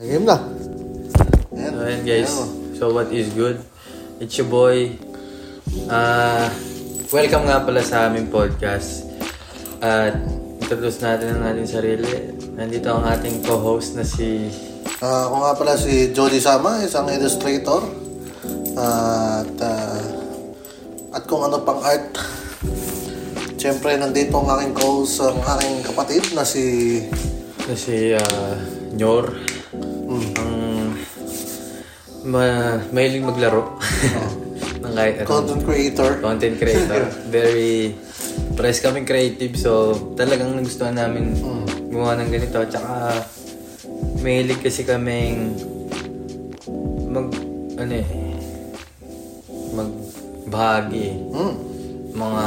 Game na. Ayan. So, ayan guys. Ayan. So, what is good? It's your boy. Ah, welcome nga pala sa aming podcast. At introduce natin ang ating sarili. Nandito ang ating co-host na si... Ah, ako nga pala si Jody Sama, isang illustrator. at ah, at kung ano pang art. Siyempre, nandito ang aking co-host, ang aking kapatid na si... na si ah, Nyor. Ang ma mahilig maglaro. ng kahit ano. Content creator. content creator. Very press kaming creative so talagang nagustuhan namin gumawa ng ganito. Tsaka mahilig kasi kaming mag ano eh mag bahagi Hmm. mga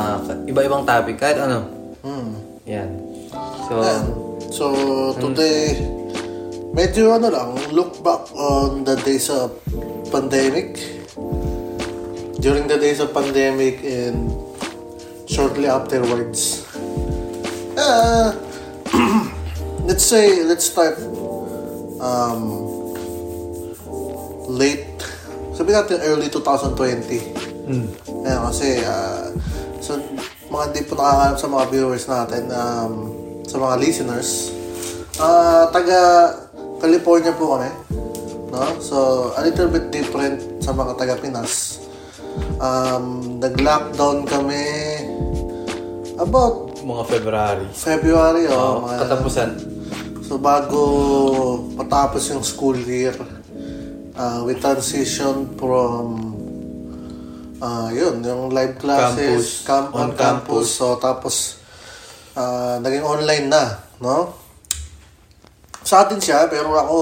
iba-ibang topic kahit ano. Hmm. Yan. So Ayan. So, today, medyo ano lang, look back on the days of pandemic. During the days of pandemic and shortly afterwards. Uh, let's say, let's start um, late, sabi natin early 2020. mm, Ayan, kasi uh, so, mga hindi po nakakalam sa mga viewers natin, um, sa mga listeners, ah taga California po kami. No? So, a little bit different sa mga taga Pinas. Um, nag-lockdown kami about mga February. February o Oh, mga katapusan. So bago matapos yung school year, uh, we transition from uh, yun, yung live classes, Campus, camp, on on campus. So tapos uh, naging online na, no? Sa atin siya, pero ako,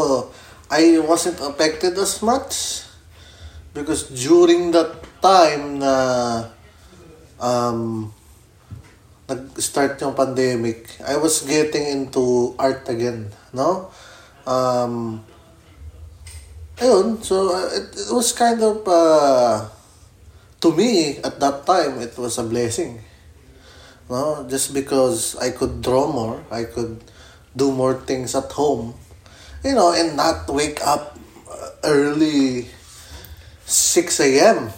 I wasn't affected as much because during that time na um, nag-start yung pandemic, I was getting into art again, no? Um, ayun, so it, it was kind of, uh, to me, at that time, it was a blessing. No? Just because I could draw more, I could do more things at home, you know, and not wake up uh, early 6 a.m.,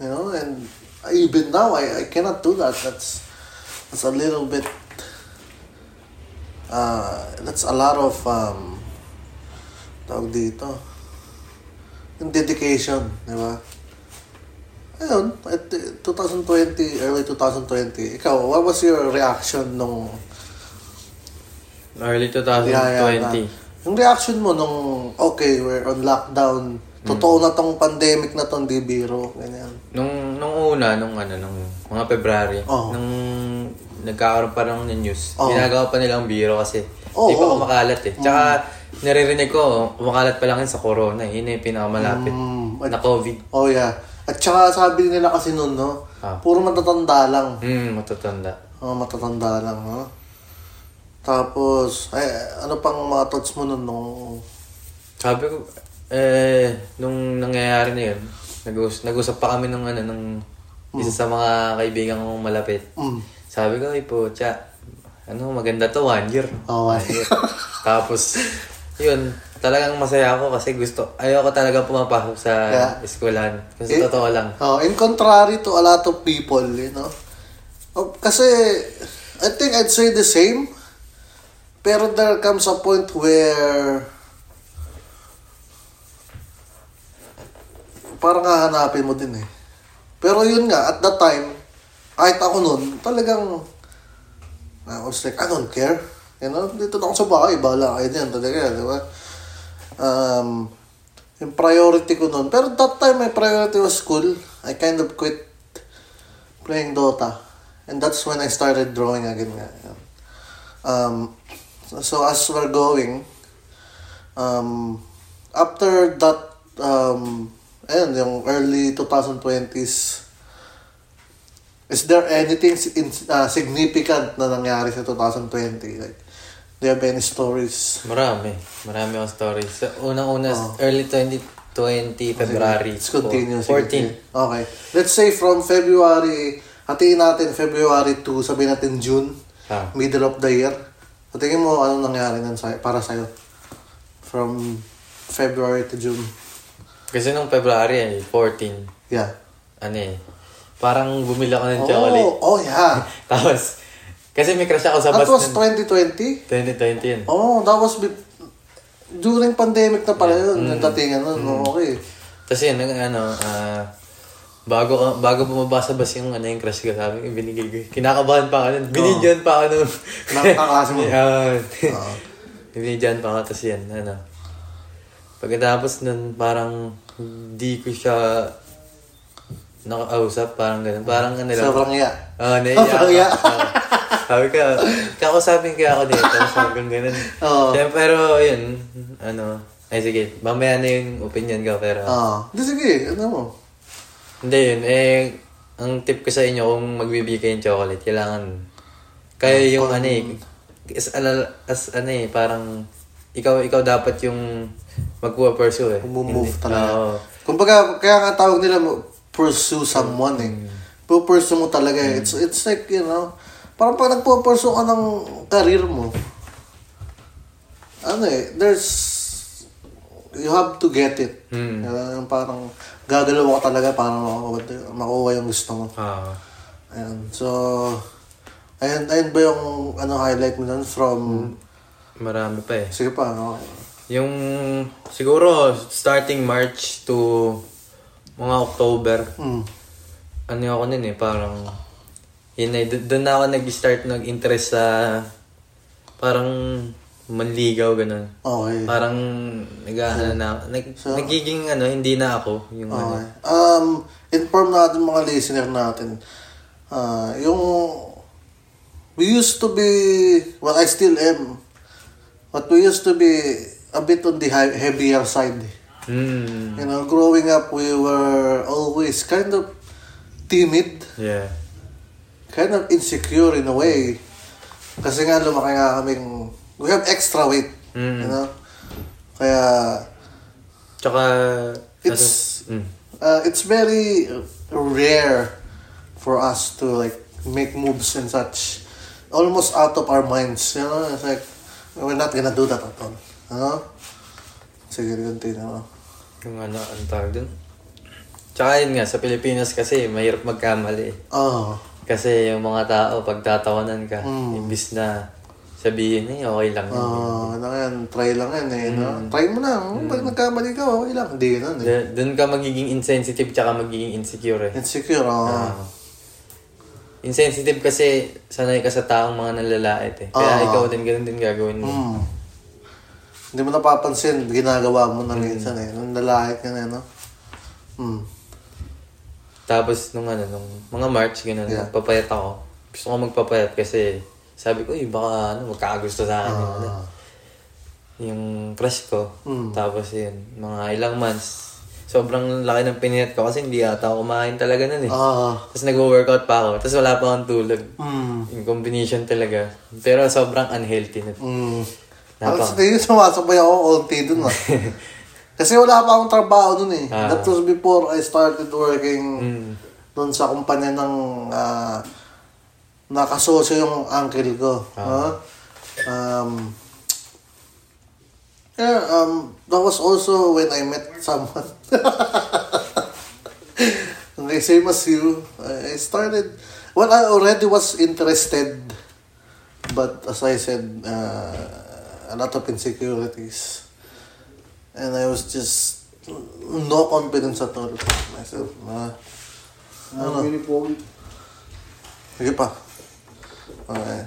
you know, and even now, I, I cannot do that. That's, that's a little bit uh, that's a lot of um, tawag dito yung dedication di ba ayun at 2020 early 2020 ikaw what was your reaction nung Early 2020. yeah, yeah, na, yung reaction mo nung okay we're on lockdown totoo na tong pandemic na tong di biro ganyan Nung nung una, nung ano, nung mga February, Oo. nung nagkakaroon pa ng news, Oo. ginagawa pa nilang biro kasi Oo, di pa oo. kumakalat eh. Tsaka naririnig ko, kumakalat pa lang yun sa corona eh. Yun na yung pinakamalapit Mm, na COVID. oh yeah at saka sabi nila kasi nun no Ah. puro matatanda lang Hmm, matatanda. Oh, matatanda lang, no? Tapos, ay, ano pang mga thoughts mo nun nung... Sabi ko, eh, nung nangyayari na yun, nag-us- nag-usap pa kami nung ano, nung isa sa mga kaibigan kong malapit. Mm. Sabi ko, ay po, tsa, ano, maganda to, one year. Oh, One year. Tapos, yun, talagang masaya ako kasi gusto, ayoko talaga pumapasok sa Yeah. eskwelahan. Kasi Eh, totoo lang. Oh, in contrary to a lot of people, you know? Oh, kasi, I think I'd say the same. Pero there comes a point where parang hahanapin mo din eh. Pero yun nga, at that time, kahit ako nun, talagang, I was like, I don't care. You know, dito na ako sa bahay, bahala kayo din, talaga, di ba? Um, yung priority ko nun. Pero that time, my priority was school. I kind of quit playing Dota. And that's when I started drawing again. Um, so as we're going, um, after that, um, ayun, yung early 2020s, is there anything in, uh, significant na nangyari sa 2020? Like, do you have any stories? Marami. Marami akong stories. Sa unang-una, early 2020, February. Let's continue. sige, 14. sige. Okay. Let's say from February, hatiin natin February to, sabihin natin June, Ah. middle of the year. So, tingin mo, anong nangyari nun sa, para sa'yo? From February to June. Kasi nung February eh, 14, Yeah. ano eh, parang bumili ako ng chocolate. Oh, oh yeah. Tapos, kasi may crush ako sa That bus was nun. 2020? 2020 yun. Oh, that was be- during pandemic na pala yun, yung datingan nun. Oh, Okay. Tapos yun, ano, ah, bago bago bumaba sa bus yung ano yung crush ko, sabi ko, binigay ko. Kinakabahan pa ako nun. Binidyan pa ako nun. Nakakakas mo. Yeah. Binidyan pa ako, tapos yan, ano. Pagkatapos nun, parang hindi ko siya nakausap, parang ganun. Parang ano lang. Sobrang iya. Oo, naiiyak Sobrang iya. ako. Oo. Sabi ko, kakusapin kaya ako dito. Sabi ko ganun. Oo. Siyempre, pero yun, ano, ay sige, mamaya na yung opinion ko, pero, Ah. Hindi, sige. Ano mo? Hindi yun, eh, ang tip ko sa inyo kung magbibigay kayo ng chocolate, kailangan, kayo yung ano eh, as, as ano eh, parang, ikaw, ikaw dapat yung magpupursue eh. Move talaga. Oo. Kumbaga, kaya nga tawag nila mo, pursue someone eh. Pupursue mo talaga eh. It's, it's like, you know, parang pag nagpupursue ka ng career mo, ano eh, there's, you have to get it. Mm. Uh, parang, gagalaw ka talaga para makuha, makuha yung gusto mo. Ah. Ayan. So, ayun, ayun ba yung ano, highlight mo nun from, marami pa eh. sige pa, ano? Yung siguro starting March to mga October, Mm. ano ako nun eh, parang yun eh, do- doon na ako nag-start nag-interest sa parang manligaw ganun. Okay. Parang nag ano na, nag, nagiging ano, hindi na ako yung ano. Okay. Um, inform natin mga listener natin. Ah, yung we used to be well I still am but we used to be a bit on the high, heavier side. Mm, You know, growing up we were always kind of timid, yeah. kind of insecure in a way. Kasi nga lumaki nga kaming we have extra weight, Mm. you know. Kaya Tsaka It's- ano, mm, uh, it's very rare for us to like make moves and such almost out of our minds you know it's like we're not gonna do that at all ano sige continue no? yung ano, ang tawag dun. Tsaka yun nga, sa Pilipinas kasi, mahirap magkamali eh. oh Kasi yung mga tao, pagtatawanan ka, Mm. imbis na sabihin eh, okay lang yun. oh ano yan try lang yan eh no? try mo lang pag nagkamali ka okay lang hindi ganun eh D- Doon ka magiging insensitive tsaka magiging insecure eh. insecure oh Ah. insensitive kasi sanay ka sa taong mga nalalait eh. Kaya Ah. ikaw din, ganun din gagawin mo. Hmm. Hindi mo napapansin, ginagawa mo na minsan eh. Nung lalait ka na, no? Hmm. Tapos nung ano, nung mga March, ganun, Yeah. magpapayat ako. Gusto ko magpapayat kasi sabi ko, eh, baka ano, magkakagusto sa akin. yung ano, Ah. yung crush ko. Mm. Tapos yun, mga ilang months. Sobrang laki ng pinit ko kasi hindi ata ako kumain talaga nun eh. Ah. Tapos nag-workout pa ako. Tapos wala pa akong tulog. Hmm. Yung combination talaga. Pero sobrang unhealthy na. Napa. Tapos hindi sumasabay ako konti dun ah. Kasi wala pa akong trabaho dun eh. Ah. That was before I started working Mm. dun sa kumpanya ng ah, nakasosyo yung uncle ko. Ah. Ah. Um, yeah, um, that was also when I met someone. okay, same as you. I started, well, I already was interested. But as I said, uh, a lot of insecurities. And I was just no confidence at all myself. Uh, ano? Sige pa. Okay.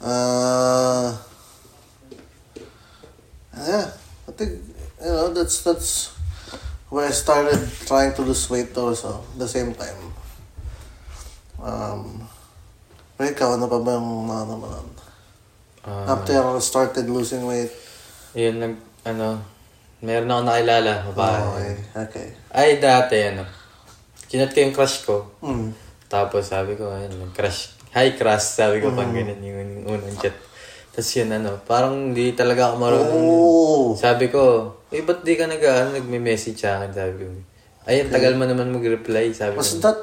Uh, yeah, I think, you know, that's, that's where I started trying to lose weight also, the same time. Um, pero ikaw, ano pa ba yung mga naman? Ah, After I started losing weight, yun, nag, ano, meron ako nakilala, babae. okay, okay. Ay, dati, ano, kinat ko yung crush ko. Mm. Tapos sabi ko, ayun, nag-crush. Hi, crush, sabi ko Mm. pang ganun yung, yung unang chat. Tapos yun, ano, parang hindi talaga ako marunong. Oh! Sabi ko, eh, ba't di ka nag, ano, nagme-message sa akin? Sabi ko, ay, ang tagal mo naman mag-reply, sabi Was ko. that?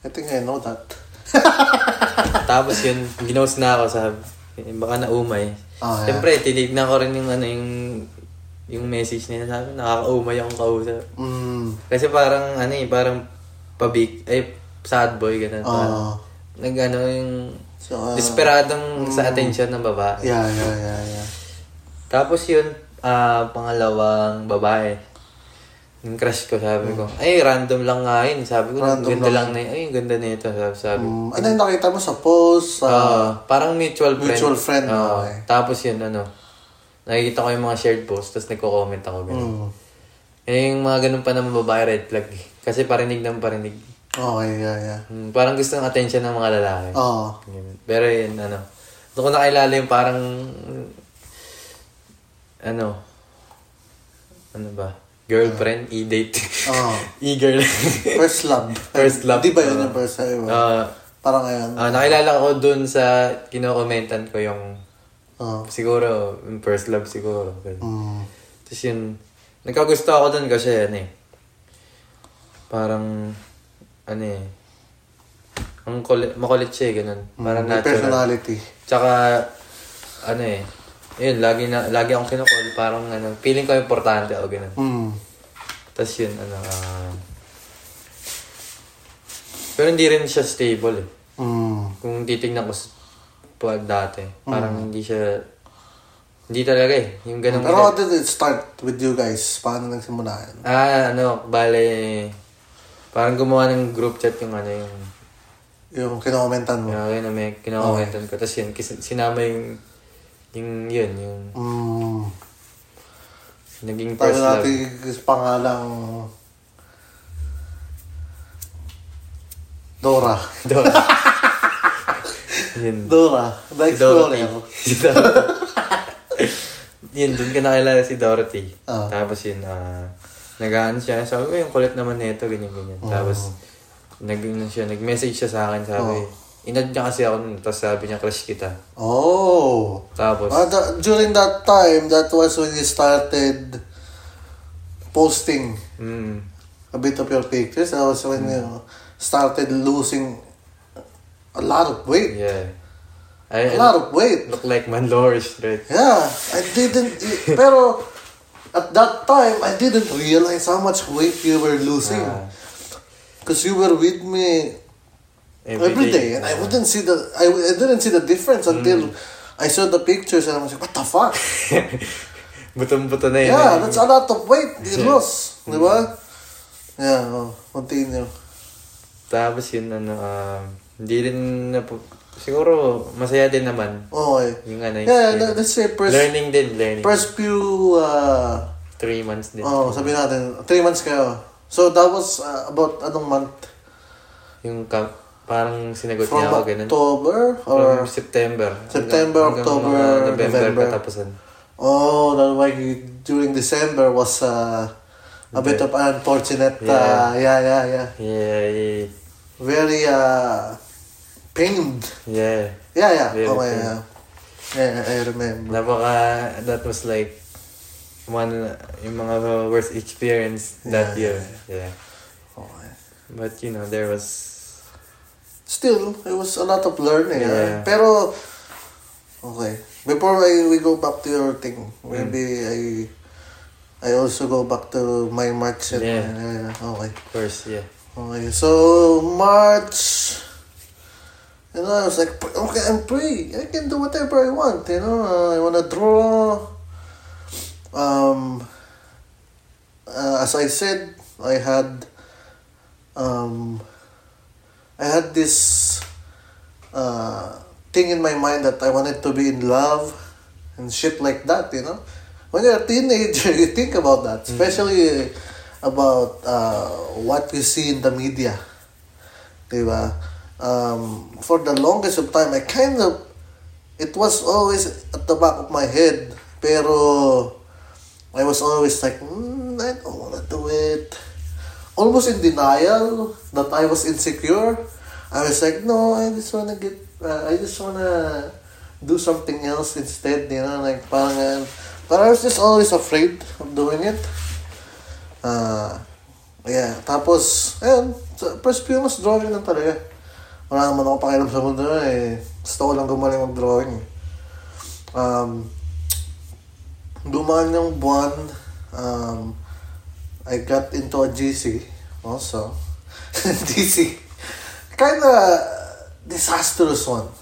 I think I know that. Tapos yun, ginost na ako, sabi. baka naumay. Ah, yeah. Siyempre, tinignan ko rin yung ano yung yung message niya. Sabi, nakakaumay akong kausap. Mm. Kasi parang ano eh, parang pabig, ay sad boy, ganun. Ah. Parang, nag ano yung So, ah, desperadong sa attention ng babae. yeah, yeah, yeah, yeah. Tapos yun, ah, pangalawang babae. Yung crush ko, sabi ko. Ay, random lang nga yun. Sabi ko, Random ganda lang. lang na yun. Ay, ganda nito. Sabi, sabi. Mm, ano yung nakita mo sa post? Sa... Ah, parang mutual friend. Mutual friend, Ah, okay. Tapos yun, ano, nakikita ko yung mga shared posts, tapos nagko-comment ako. Ganun. Mm. Eh, yung mga ganun pa naman babae, red flag. Kasi parinig ng parinig. Okay, yeah, yeah. Hmm, parang gusto ng attention ng mga lalaki. Oo. Pero yun, ano, doon ko nakilala yung parang, ano, ano ba? Girlfriend, e-date. Oo. E-girl. First love. First love. Di ba yun yung first love? Ah, Parang ngayon. ah, nakilala ko dun sa kinokomentan ko yung, Oo. siguro, yung first love siguro. Mm. Tapos yun, nagkagusto ako dun kasi ano eh, parang, ano eh, ang kulit, makulit siya eh, ganun. Parang May natural. personality. Tsaka, ano eh, yun, lagi na, lagi akong kinukul, parang ano, feeling ko importante ako, ganun. Mm. Tapos yun, ano, ah, pero hindi rin siya stable eh. Mm. Kung titignan ko sa pag dati, parang hindi siya, hindi talaga eh. Yung ganun. Pero how did it start with you guys? Paano nagsimula yan? Ah, ano, bale, parang gumawa ng group chat yung ano, yung, Yung kinokomentan mo? yung, yung may kinakomentan ko. Tapos yun, kis- sinama yung, yung, yun, yung, Mm. naging Tayo first love. natin yung pangalang Dora. Dora. yun. Dora. The. Explorer. Si Dorothy. yun, dun ka nakilala si Dorothy. Ah. Tapos yun, ah, nag-ano siya. Sabi ko, yung kulit naman nito, ganyan, ganyan. Tapos, nag, ano siya, nag-message siya sa akin, sabi, inad niya kasi ako nun, tapos sabi niya, crush kita. Oh. Tapos, Ah, tha- during that time, that was when you started posting mm, a bit of your pictures. That was when you started losing a lot of weight. yeah. I, A lot of weight. look like Manlorish, right? Yeah, I didn't. Pero at that time, I didn't realize how much weight you were losing. Because you were with me every day, and I wouldn't see the. I, I didn't see the difference mm. until I saw the pictures, and I was like, "What the fuck?" Butong-buto na yun. yeah, eh. that's a lot of weight you lost, di ba? Mm. Yeah, oh, continue. Tapos yun, ano, um, hindi rin na siguro masaya din naman. Okay. Yung ano, Yeah, yung- let's say first, learning din, learning. first few. Uh, Three months din. oh, sabi natin, three months kayo. So that was uh, about anong month? Yung ka, parang sinagot From niya ako ganun. October or From September. September, Hanggang- hanggang October, mga November, November. katapusan. oh, that why you- during December was uh, a bit of unfortunate. Uh, yeah, yeah, yeah. Yeah, yeah. Very uh, pained. Yeah. Yeah, yeah. Very okay, pained. yeah. Yeah, I remember. Napaka, that was like, one, yung mga worst experience that Yeah, year. Yeah. Okay. But, you know, there was, Still, it was a lot of learning. ah. Yeah. Pero, okay. Before I, we go back to your thing, Mm. maybe I I also go back to my March. and- Yeah. yeah, okay. of course, yeah. Okay, so March, you know, I was like, okay, I'm free. I can do whatever I want. You know, uh, I wanna draw. Um, uh, as I said, I had, um, I had this uh, thing in my mind that I wanted to be in love and shit like that. You know, when you're a teenager, you think about that, especially about uh, what you see in the media. Diba? Um, for the longest of time, I kind of, it was always at the back of my head, pero I was always like, mm, I don't want to do it. Almost in denial that I was insecure. I was like, no, I just want to get, uh, I just want to do something else instead, you know, like parang, uh, but I was just always afraid of doing it. Ah, yeah. Tapos, ayun, first few months, drawing lang talaga. Wala naman ako pakialam sa mundo na eh. Gusto ko lang gumaling mag-drawing. eh. Um, dumaan yung buwan, um, I got into a GC also. GC. Kind of disastrous one.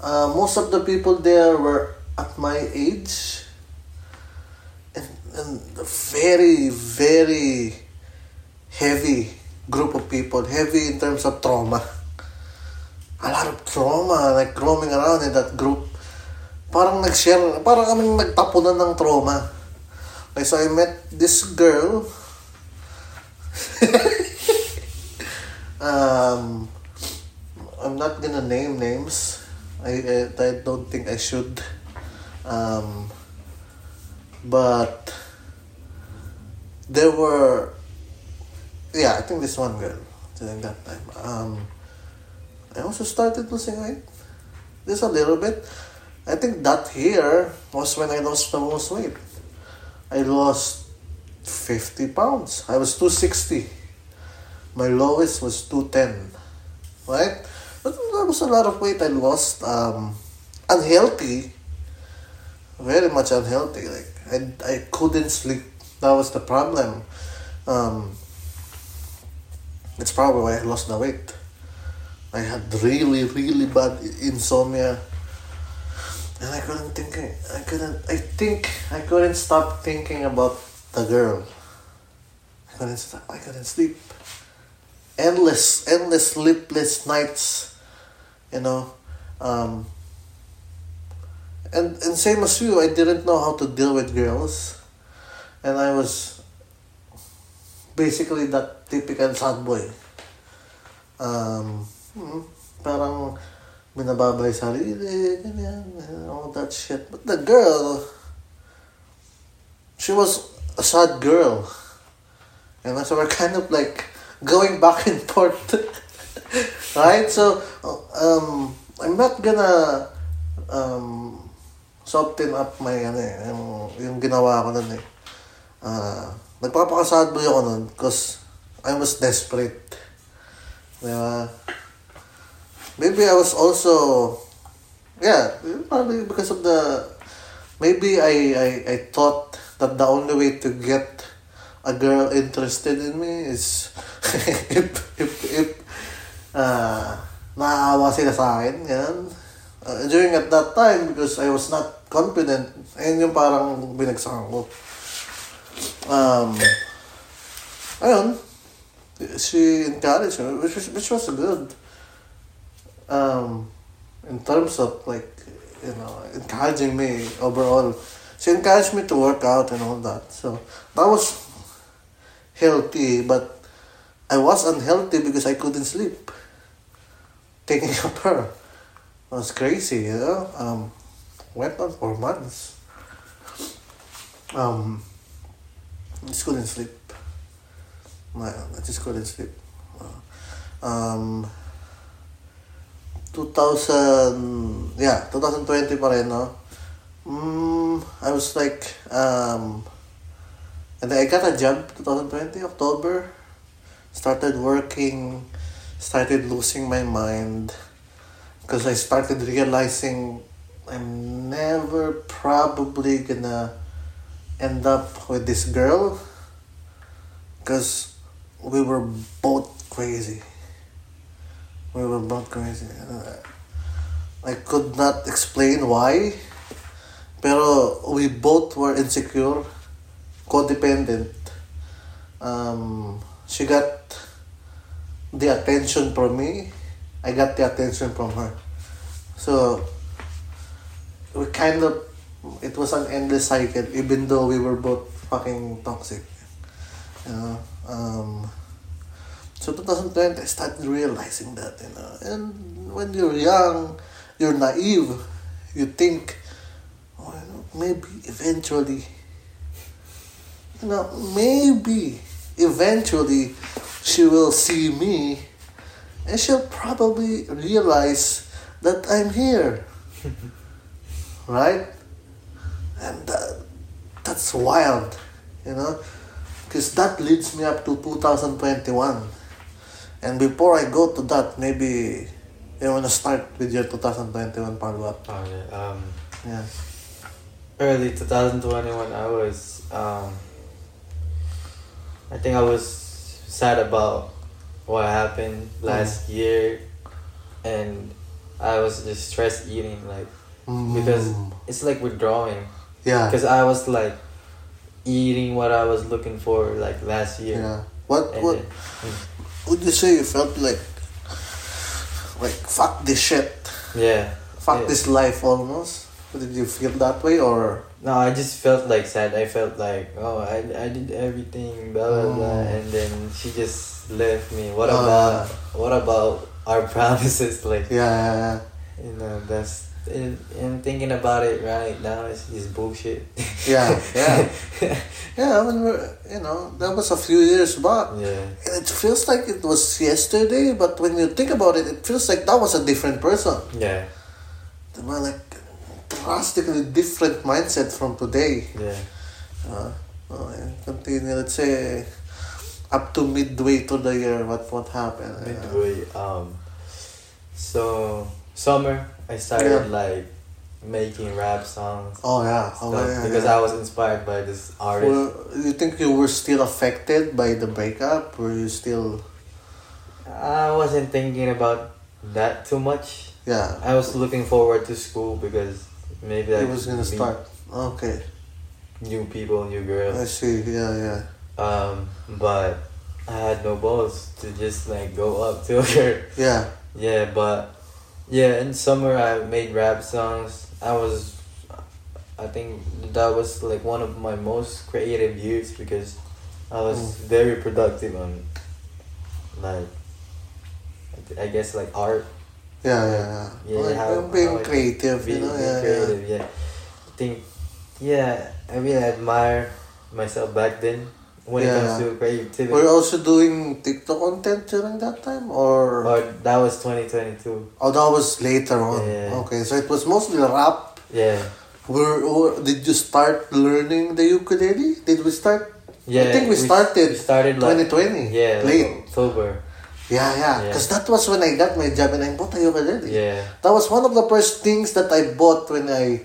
Uh, most of the people there were at my age. And, and very, very heavy group of people. Heavy in terms of trauma. A lot of trauma, like roaming around in that group. Parang nag-share, parang kaming nagtapunan ng trauma. Like, so I met this girl. um, I'm not gonna name names. I, I, I don't think I should. Um, but there were, yeah, I think this one girl during that time. Um, I also started losing weight, just a little bit. I think that year was when I lost the most weight. I lost 50 pounds. I was 260. My lowest was 210. Right? But that was a lot of weight I lost. Um, unhealthy. Very much unhealthy. Like I, I couldn't sleep. That was the problem. Um, that's probably why I lost the weight. I had really, really bad insomnia. And I couldn't think, I couldn't, I think, I couldn't stop thinking about the girl. I couldn't stop, I couldn't sleep. Endless, endless sleepless nights, you know. Um, and, and same as you, I didn't know how to deal with girls. And I was basically that typical sad boy. Um, hmm, parang binababay sarili, ganyan, all that shit. But the girl, she was a sad girl. And so we're kind of like going back and forth. right? So, um, I'm not gonna um, soften up my, ano eh, yung, yung ginawa ko nun eh. Uh, nagpapakasad boy ako nun because I was desperate. Diba? Maybe I was also, yeah, probably because of the, maybe I, I, I thought that the only way to get a girl interested in me is if, if, if, uh, naaawa sila sa akin, yan. Uh, during at that time, because I was not confident, ayun yung parang binagsakan ko. Um, ayun, she encouraged me, which which was good. Um, in terms of like, you know, encouraging me overall. She encouraged me to work out and all that. So that was healthy, but I was unhealthy because I couldn't sleep. Taking of her. Was crazy, you know. Um, went on for months. Um, just couldn't sleep. I just couldn't sleep. Um, 2000, yeah, 2020 pa rin, no? Mm, I was like, um, and I got a job 2020, October. Started working, started losing my mind. Because I started realizing I'm never probably gonna end up with this girl. Because we were both crazy. We were both crazy. I could not explain why. Pero we both were insecure, codependent. Um, she got the attention from me. I got the attention from her. So, we kind of, it was an endless cycle, even though we were both fucking toxic. You know, um, so 2020, I started realizing that, you know, and when you're young, you're naive, you think, oh, you know, maybe eventually, you know, maybe eventually she will see me and she'll probably realize that I'm here. right? And that, that's wild, you know? Because that leads me up to 2021. And before I go to that, maybe you want to start with your 2021 follow-up. Okay, um, Yeah. early 2021 i was um i think i was sad about what happened last year and i was just stress eating like because Mm. it's like withdrawing yeah. because i was like eating what i was looking for like last year Yeah. What and what then- would you say you felt like like fuck this shit. yeah Fuck Yeah. this life almost? Did you feel that way or no i just felt like sad i felt like oh i, I did everything blah blah blah Oh. and then she just left me what Oh, about ah. what about our promises like yeah, yeah, yeah. You know, that's and, and thinking about it right now it's just bullshit. Yeah, yeah. Yeah, when we're you know, that was a few years back. yeah. And it feels like it was yesterday, but when you think about it, it feels like that was a different person. Yeah. They were like drastically different mindset from today. Yeah. Uh, oh, and continue, let's say, up to midway to the year, what what happened? Midway. Um. So summer, I started like making rap songs. oh yeah, oh, yeah, because yeah. I was inspired by this artist. Well, you think you were still affected by the breakup? Were you still, I wasn't thinking about that too much. yeah? I was looking forward to school because maybe I It was gonna start. Okay, new people, new girls. I see. Yeah, yeah. Um, but I had no balls to just like go up to her. Yeah, Yeah, but yeah, in summer I made rap songs. I was, I think that was like one of my most creative years because I was Mm. very productive on, like, I guess like art. yeah, yeah, yeah. Yeah, like, how- being how creative, Being, you know. being Yeah, yeah. creative, yeah. I think, yeah, I really admire myself back then when Yeah. it comes to creativity. Were also doing TikTok content during that time, or Or that was 2022. oh, that was later on? Yeah. Okay, so it was mostly rap. Yeah. Were or did you start learning the ukulele? Did we start? Yeah. I think we started. We started like 2020. Yeah, like late. October. Yeah, yeah. Yeah. Because that was when I got my job and I bought a ukulele. Yeah. That was one of the first things that I bought when I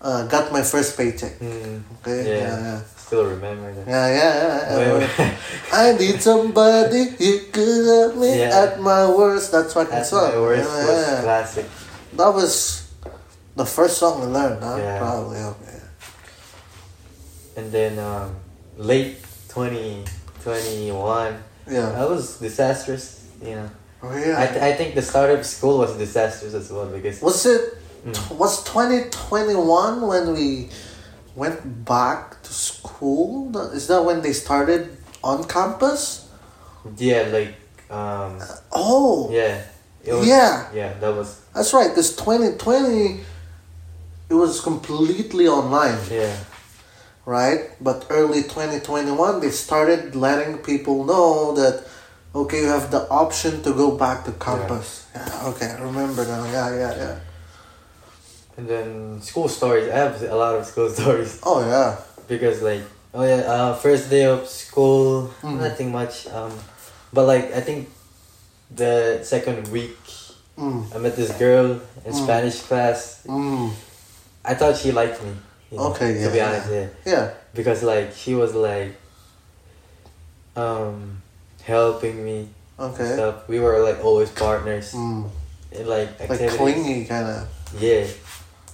uh, got my first paycheck. Mm. Okay. Yeah. Yeah, yeah. Still remember that. Yeah, yeah, yeah. Yeah. I need somebody you could help me Yeah. at my worst. That's fucking That's song. my worst Yeah, was yeah. classic. That was the first song I learned, huh? Yeah. Probably, okay. And then um, late 2021, Yeah. that was disastrous. You know, Oh, yeah. I, th- I think the start of school was disastrous as well because was it, Mm. was 2021 when we went back to school? Is that when they started on campus? yeah, like um, Oh, yeah, it was, Yeah. yeah, that was that's right, because 2020, it was completely online. yeah, right? But early 2021, they started letting people know that, okay, you have the option to go back to campus. Yeah, okay, I remember now. Yeah, yeah, yeah. And then school stories. I have a lot of school stories. Oh, yeah. because like oh yeah uh, first day of school Mhm. nothing much um but like i think the second week Mm, i met this girl in Mm. spanish class mm, i thought she liked me you know, Okay, to yeah, be honest yeah yeah. because like she was like um helping me and Okay. stuff we were like always partners Mm, in like like activities clingy, kind of. yeah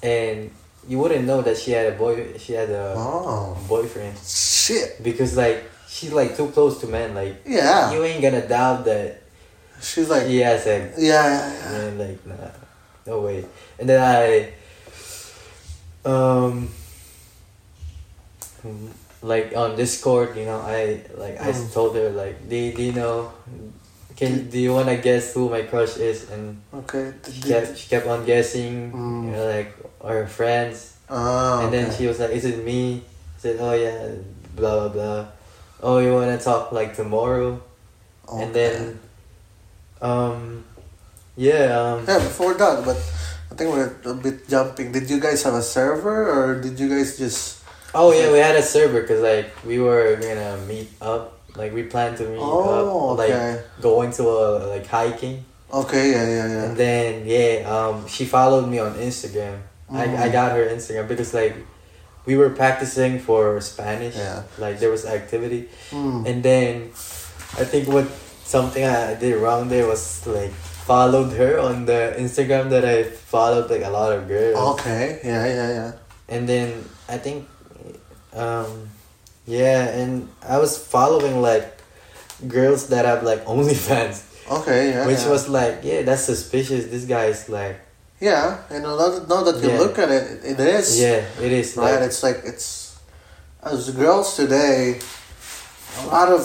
and you wouldn't know that she had a boy she had a Oh, boyfriend shit. because like she's like too close to men. Like Yeah. you ain't gonna doubt that She's like, he has a yeah, yeah, yeah. Like nah, no way. And then I, um, like on Discord, you know, I like I Mm. told her like, do, do you know, can do you wanna guess who my crush is? And Okay. she kept she kept on guessing, Mm. you know, like our friends. Ah, And then okay. she was like, "Is it me?" I said, "Oh yeah, blah blah blah." Oh, you wanna talk like tomorrow? And then, um, yeah, um, Yeah, before that, but I think we're a bit jumping. Did you guys have a server or did you guys just. oh yeah, we had a server because like we were gonna meet up, like we planned to meet Oh, up, like going to a like hiking, Okay, yeah, yeah, yeah. and then yeah, um, she followed me on Instagram, I, I got her Instagram because like we were practicing for Spanish. Yeah. Like there was activity. Mm. And then I think what something I did wrong there was like followed her on the Instagram that I followed like a lot of girls. Okay. Yeah, yeah, yeah. And then I think um yeah, and I was following like girls that have like OnlyFans. Okay, yeah. which yeah. was like, yeah, that's suspicious. This guy is like Yeah, and now that, now that you Yeah. look at it, it is. Yeah, it is Right? like It's like, it's. As girls today, a lot of,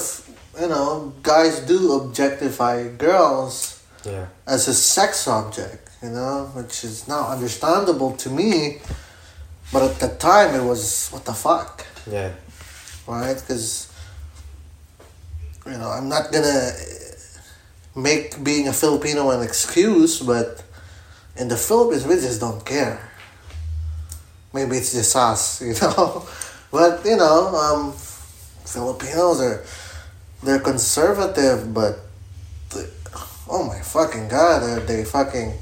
you know, guys do objectify girls yeah. as a sex object, you know, which is now understandable to me. But at the time, it was, what the fuck? Yeah. Right? Because you know, I'm not gonna make being a Filipino an excuse, but in the Philippines, we just don't care. Maybe it's just us, you know. But you know, um, Filipinos are they're conservative, but oh my fucking god, are they fucking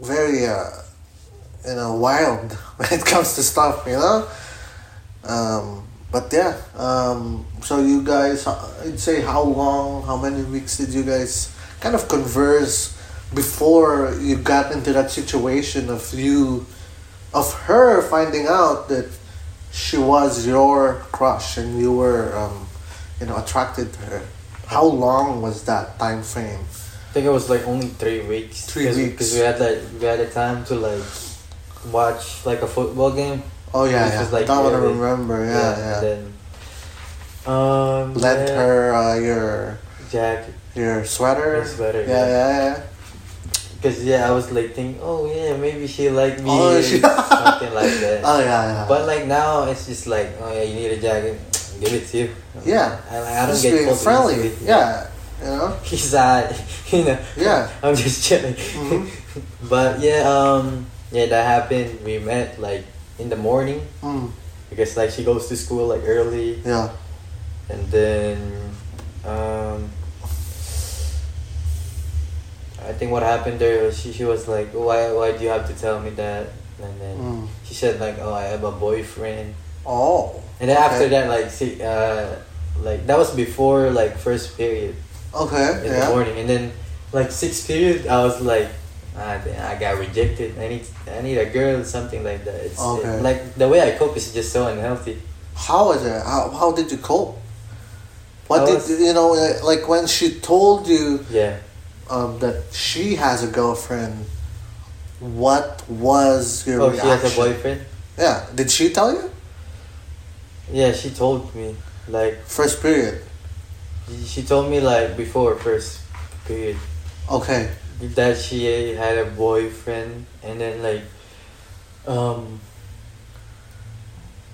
very uh, you know wild when it comes to stuff, you know. Um, but yeah, um, so you guys, I'd say how long, how many weeks did you guys kind of converse before you got into that situation of you, of her finding out that she was your crush and you were, um, you know, attracted to her? How long was that time frame? I think it was like only three weeks. Three Cause, weeks. Because we had like we had the time to like watch like a football game. Oh yeah, yeah. was, like, that one I remember. Yeah, And yeah. then um Lent yeah, her uh, your jacket. your sweater. My sweater, Yeah, yeah. yeah, yeah. Cause yeah, I was like thinking, oh yeah, maybe she like me, Oh, she- something like that. Oh yeah, yeah. But like now, it's just like, oh yeah, you need a jacket, give it to you. Yeah. I, I don't Just get being friendly. Yeah. You know. He's uh, you know. Yeah. I'm just chilling. Mhm. but yeah, um, yeah, that happened. We met like in the morning Mm. because like she goes to school like early, Yeah. and then um, I think what happened there was she she was like, why why do you have to tell me that? And then Mm. she said like, oh, I have a boyfriend. Oh. And then after that, like, see, uh, like that was before like first period Okay. in the morning, and then like sixth period, I was like, damn, I got rejected. I need, I need a girl, something like that. It's Okay. like the way I cope is just so unhealthy. How was it? How how did you cope? What I did was- you know? uh, Like when she told you Yeah, um, that she has a girlfriend, what was your oh, she has a boyfriend. Yeah. Did she tell you? Yeah, she told me like First period. she told me like before first period Okay. That she had a boyfriend, and then like, um.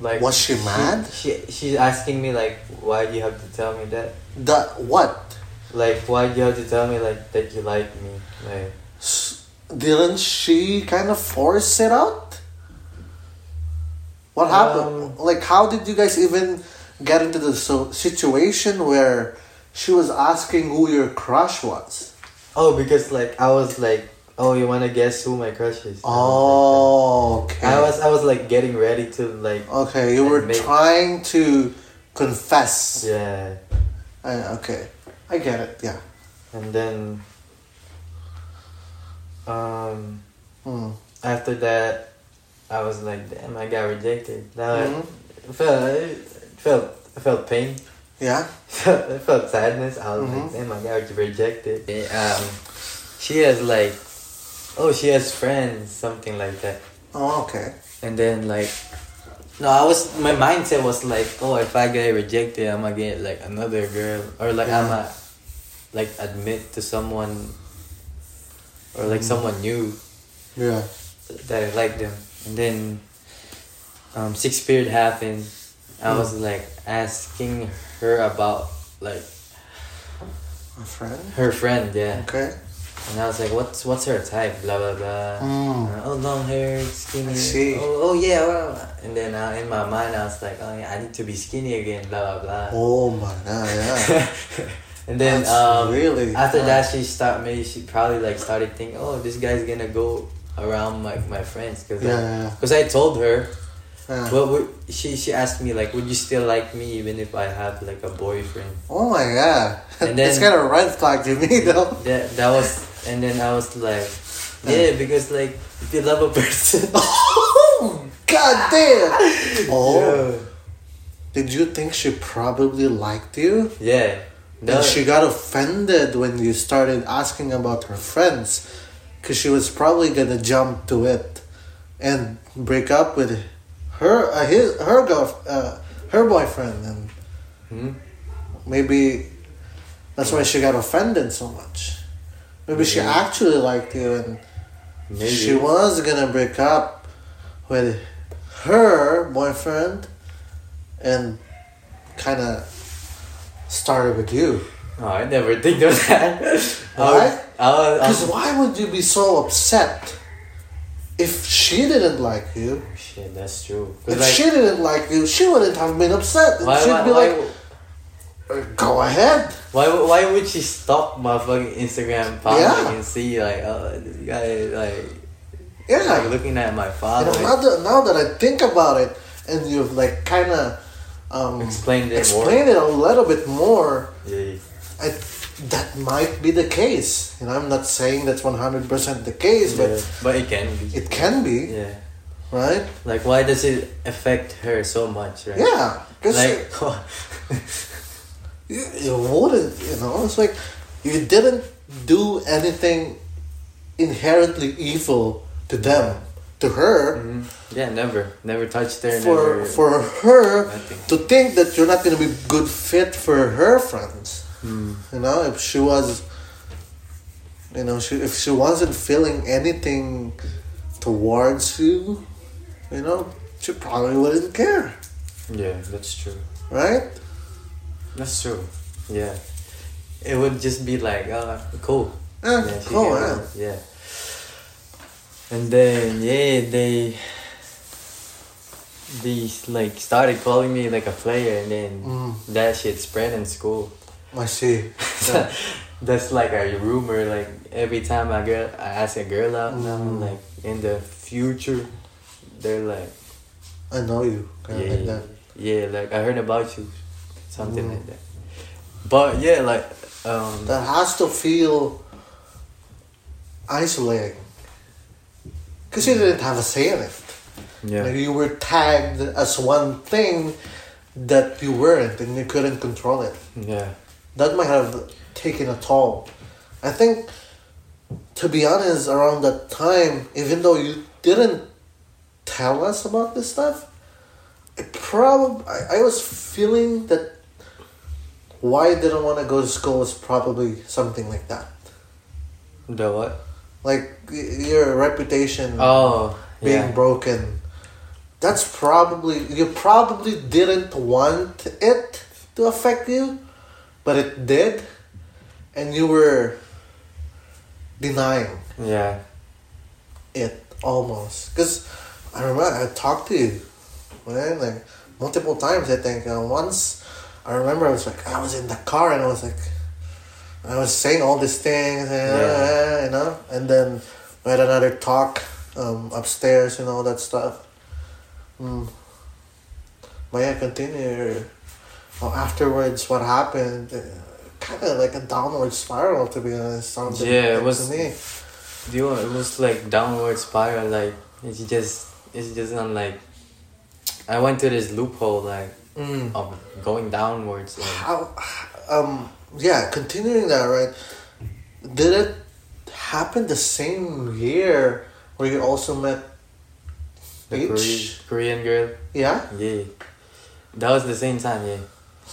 Like Was she mad? She she's asking me like, why do you have to tell me that? That what? Like, why do you have to tell me like that you like me? Like, S- Didn't she kind of force it out? What happened? Um, like, how did you guys even get into the so- situation where she was asking who your crush was? Oh, because like I was like, oh, you wanna guess who my crush is? Oh, okay. I was I was like getting ready to like, okay, you were make- trying to confess. yeah, Uh, okay, I get it. Yeah. and then, um, Hmm. after that, I was like, damn, I got rejected. Now Mhm. I felt felt I felt pain. Yeah. I felt sadness. I was Mhm. like, damn, I got rejected. Um, she has like, oh, she has friends, something like that. Oh, okay. And then like, no, I was my mindset was like, oh, if I get rejected, I'm gonna get like another girl, or like I'ma like admit to someone, or like Mhm. someone new Yeah. that I like them. And then, um, sixth period happened. I Mm. was like asking her about like A friend. her friend, yeah. Okay. And I was like, what's what's her type? Blah blah blah. Mm. Uh, oh, long hair, skinny. See. Oh, oh yeah. Well. And then uh, in my mind, I was like, oh yeah, I need to be skinny again. Blah blah blah. Oh my god. Yeah. and then That's um, really after fun. that, she stopped maybe she probably like started thinking, oh, this guy's gonna go around my, my friends because Yeah, yeah, yeah. because I told her Well would, she she asked me like would you still like me even if I have like a boyfriend oh my god. And it's kind of red flag to me though. that that was and then I was like yeah because like if you love a person Oh, god damn. Oh. Yeah. Did you think she probably liked you? yeah And she got offended when you started asking about her friends. Because she was probably gonna jump to it and break up with her, uh, his, her, girl, uh, her boyfriend. And Hmm? maybe that's why she got offended so much. Maybe she actually liked you and Maybe. she was gonna break up with her boyfriend and kind of started with you. Oh, I never think of that. Why? Because why would you be so upset if she didn't like you? shit, that's true. If like, she didn't like you, she wouldn't have been upset. why, She'd why, be why, like, "Go ahead." why, why would she stop my fucking Instagram following Yeah. and see like, oh, this guy like, Yeah. like looking at my You know, now that now that I think about it, and you've like kind of um, Explained it explained it a little bit more, Yeah. I, that might be the case. You know, I'm not saying that's one hundred percent the case, yeah. but But it can be. it can be, yeah. right? Like, why does it affect her so much, right? Yeah, Like, you, you wouldn't. You know, it's like you didn't do anything inherently evil to them, to her. Mhm. yeah, never, never touched her. For never, for her Nothing. to think that you're not gonna be good fit for her friends. Hmm. You know, if she was, you know, she if she wasn't feeling anything towards you, you know, she probably wouldn't care, Yeah, that's true. right? That's true. Yeah. It would just be like, uh, cool. Yeah, she cool, yeah. yeah. And then yeah, they they like started calling me like a player, and then Mm. that shit spread in school. I see. That's like a rumor. Like every time I girl, I ask a girl out now, Mm. like in the future, they're like, I know you, kind yeah, of like that. yeah, like I heard about you, something Mm. like that. But yeah, like um, That has to feel isolating. Because you didn't have a say in it. yeah, Like you were tagged as one thing that you weren't and you couldn't control it. yeah, That might have taken a toll. I think, to be honest, around that time, even though you didn't tell us about this stuff, it prob- I, I was feeling that why I didn't want to go to school was probably something like that. the what? Like your reputation Oh, being yeah. broken. That's probably you probably didn't want it to affect you, but it did, and you were denying Yeah. it almost. Cause I remember I talked to you, man, like multiple times. I think uh, once I remember I was like I was in the car and I was like I was saying all these things, and, Yeah. you know, and then we had another talk um, upstairs and all that stuff. Mm. But yeah, continue. Well, afterwards, what happened? Uh, kind of like a downward spiral, to be honest. sounded Yeah, it was- to me. Do you? It was like downward spiral. Like it's just, it's just on like. I went to this loophole like Mm. of going downwards. And, How, um, yeah, continuing that, right? Did it happen the same year where you also met the? Korean, Korean girl. Yeah, Yeah. That was the same time. Yeah.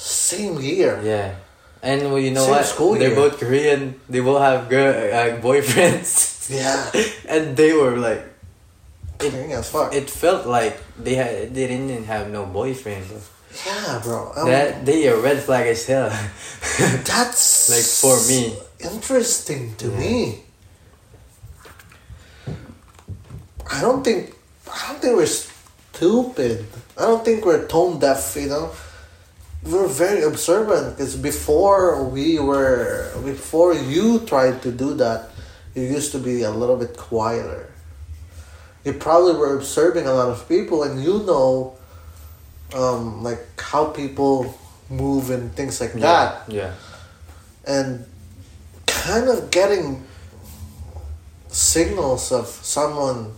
Same year. Yeah. And well, you know Same what? school They're year. both Korean. They both have girl uh, boyfriends. Yeah, and they were like, Clean as fuck. it felt like they had they didn't have no boyfriend. Bro. yeah, bro. Um, that they a red flag as hell. that's like for me. interesting to Yeah. me. I don't think I don't think we're stupid. I don't think we're tone deaf. You know, we're very observant. Because before we were, before you tried to do that, you used to be a little bit quieter. you probably were observing a lot of people and you know um, like how people move and things like that Yeah. and kind of getting signals of someone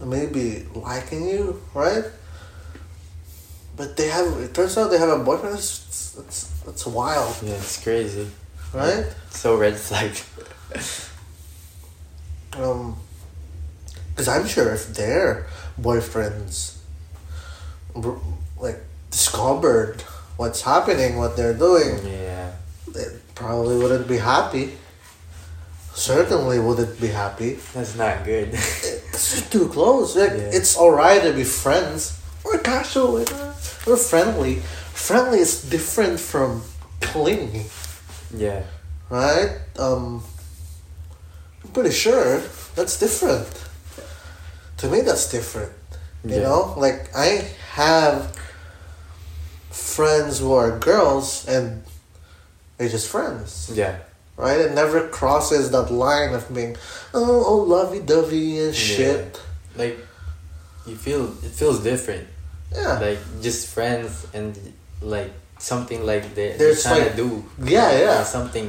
maybe liking you right but they have it turns out they have a boyfriend it's, it's, it's wild Yeah, it's crazy. right So red flag. um because i'm sure if their boyfriends like discovered what's happening what they're doing yeah. they probably wouldn't be happy certainly wouldn't be happy That's not good. it's too close like Yeah. it's alright to be friends we're casual you know? We're friendly friendly is different from clingy yeah. right? Um, I'm pretty sure that's different. To me, that's different. You Yeah. know, like I have friends who are girls and they're just friends, Yeah. right? It never crosses that line of being, oh, oh lovey dovey and shit. Like you feel it feels different. Yeah. Like just friends and like something like they, they There's trying like- to do. Yeah, yeah. Or something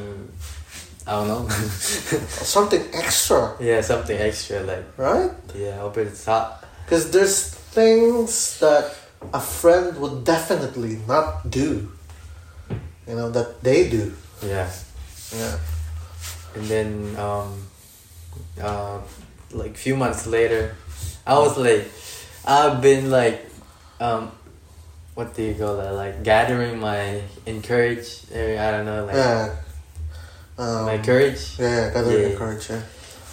I don't know. Something extra, yeah, something extra like right? yeah, over the top. Because there's things that a friend would definitely not do. You know, that they do. Yeah. Yeah. And then um uh like few months later I was like I've been like um what do you call that? Like gathering my encourage I don't know like yeah. Um, my courage. Yeah, yeah, gotta Yeah. encourage yeah.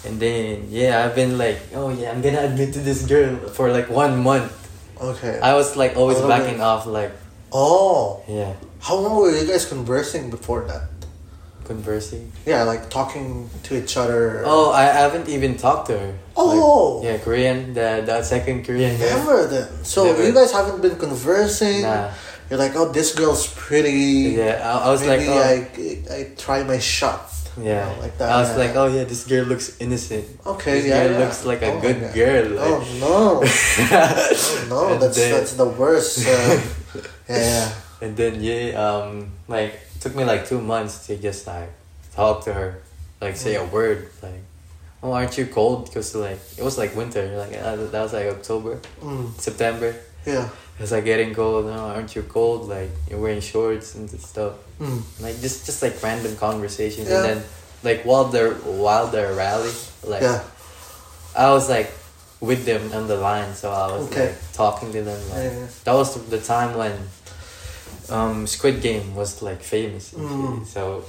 And then yeah, I've been like, oh yeah, I'm gonna admit to this girl for like one month. Okay. I was like always Oh, backing off like oh, yeah, how long were you guys conversing before that? Conversing. Yeah, like talking to each other. Oh, I haven't even talked to her. Oh. Like, yeah, Korean, the the second Korean girl. Never then. So Never. you guys haven't been conversing. Nah. You're like, oh, this girl's pretty. Yeah, I, I was like, oh, I, I try my shot. you yeah, know, like that. I was like, oh yeah, this girl looks innocent. Okay, this yeah, girl yeah. looks like a Oh, good girl. Like, Oh no! oh no! That's then- that's the worst. Uh, yeah. And then yeah, um, like took me like two months to just like talk to her, like say a word, like, oh, aren't you cold? Because like it was like winter, like uh, that was like October, Mm, September. yeah. It's like getting cold. Oh, aren't you cold? Like you're wearing shorts and stuff. Mm. Like just just like random conversations, Yeah. and then like while they're while they're rally, like Yeah. I was like with them on the line, so I was Okay. like talking to them. Like, Yeah, yeah. That was the time when um, Squid Game was like famous. Mm. So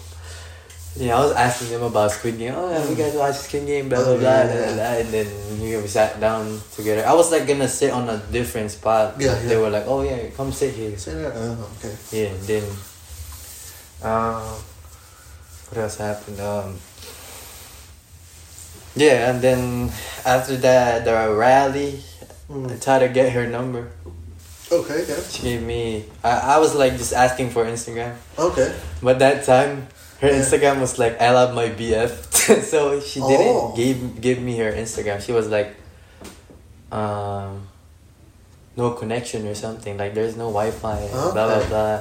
yeah, I was asking them about Squid Game. Oh, have you guys watched Squid Game? Blah blah blah, yeah, blah, yeah. blah, And then we sat down together. I was like gonna sit on a different spot. Yeah, but They were like, "Oh yeah, come sit here." That. Uh, okay. Yeah, and then uh, what else happened? Um, yeah, and then after that, the rally, I Mm. tried to get her number. Okay. Yeah. She gave me. I, I was like just asking for Instagram, Okay. but that time her Yeah. Instagram was like I love my BF, so she didn't Oh. give give me her Instagram. She was like, um, no connection or something. Like there's no Wi-Fi. Blah blah Okay. blah.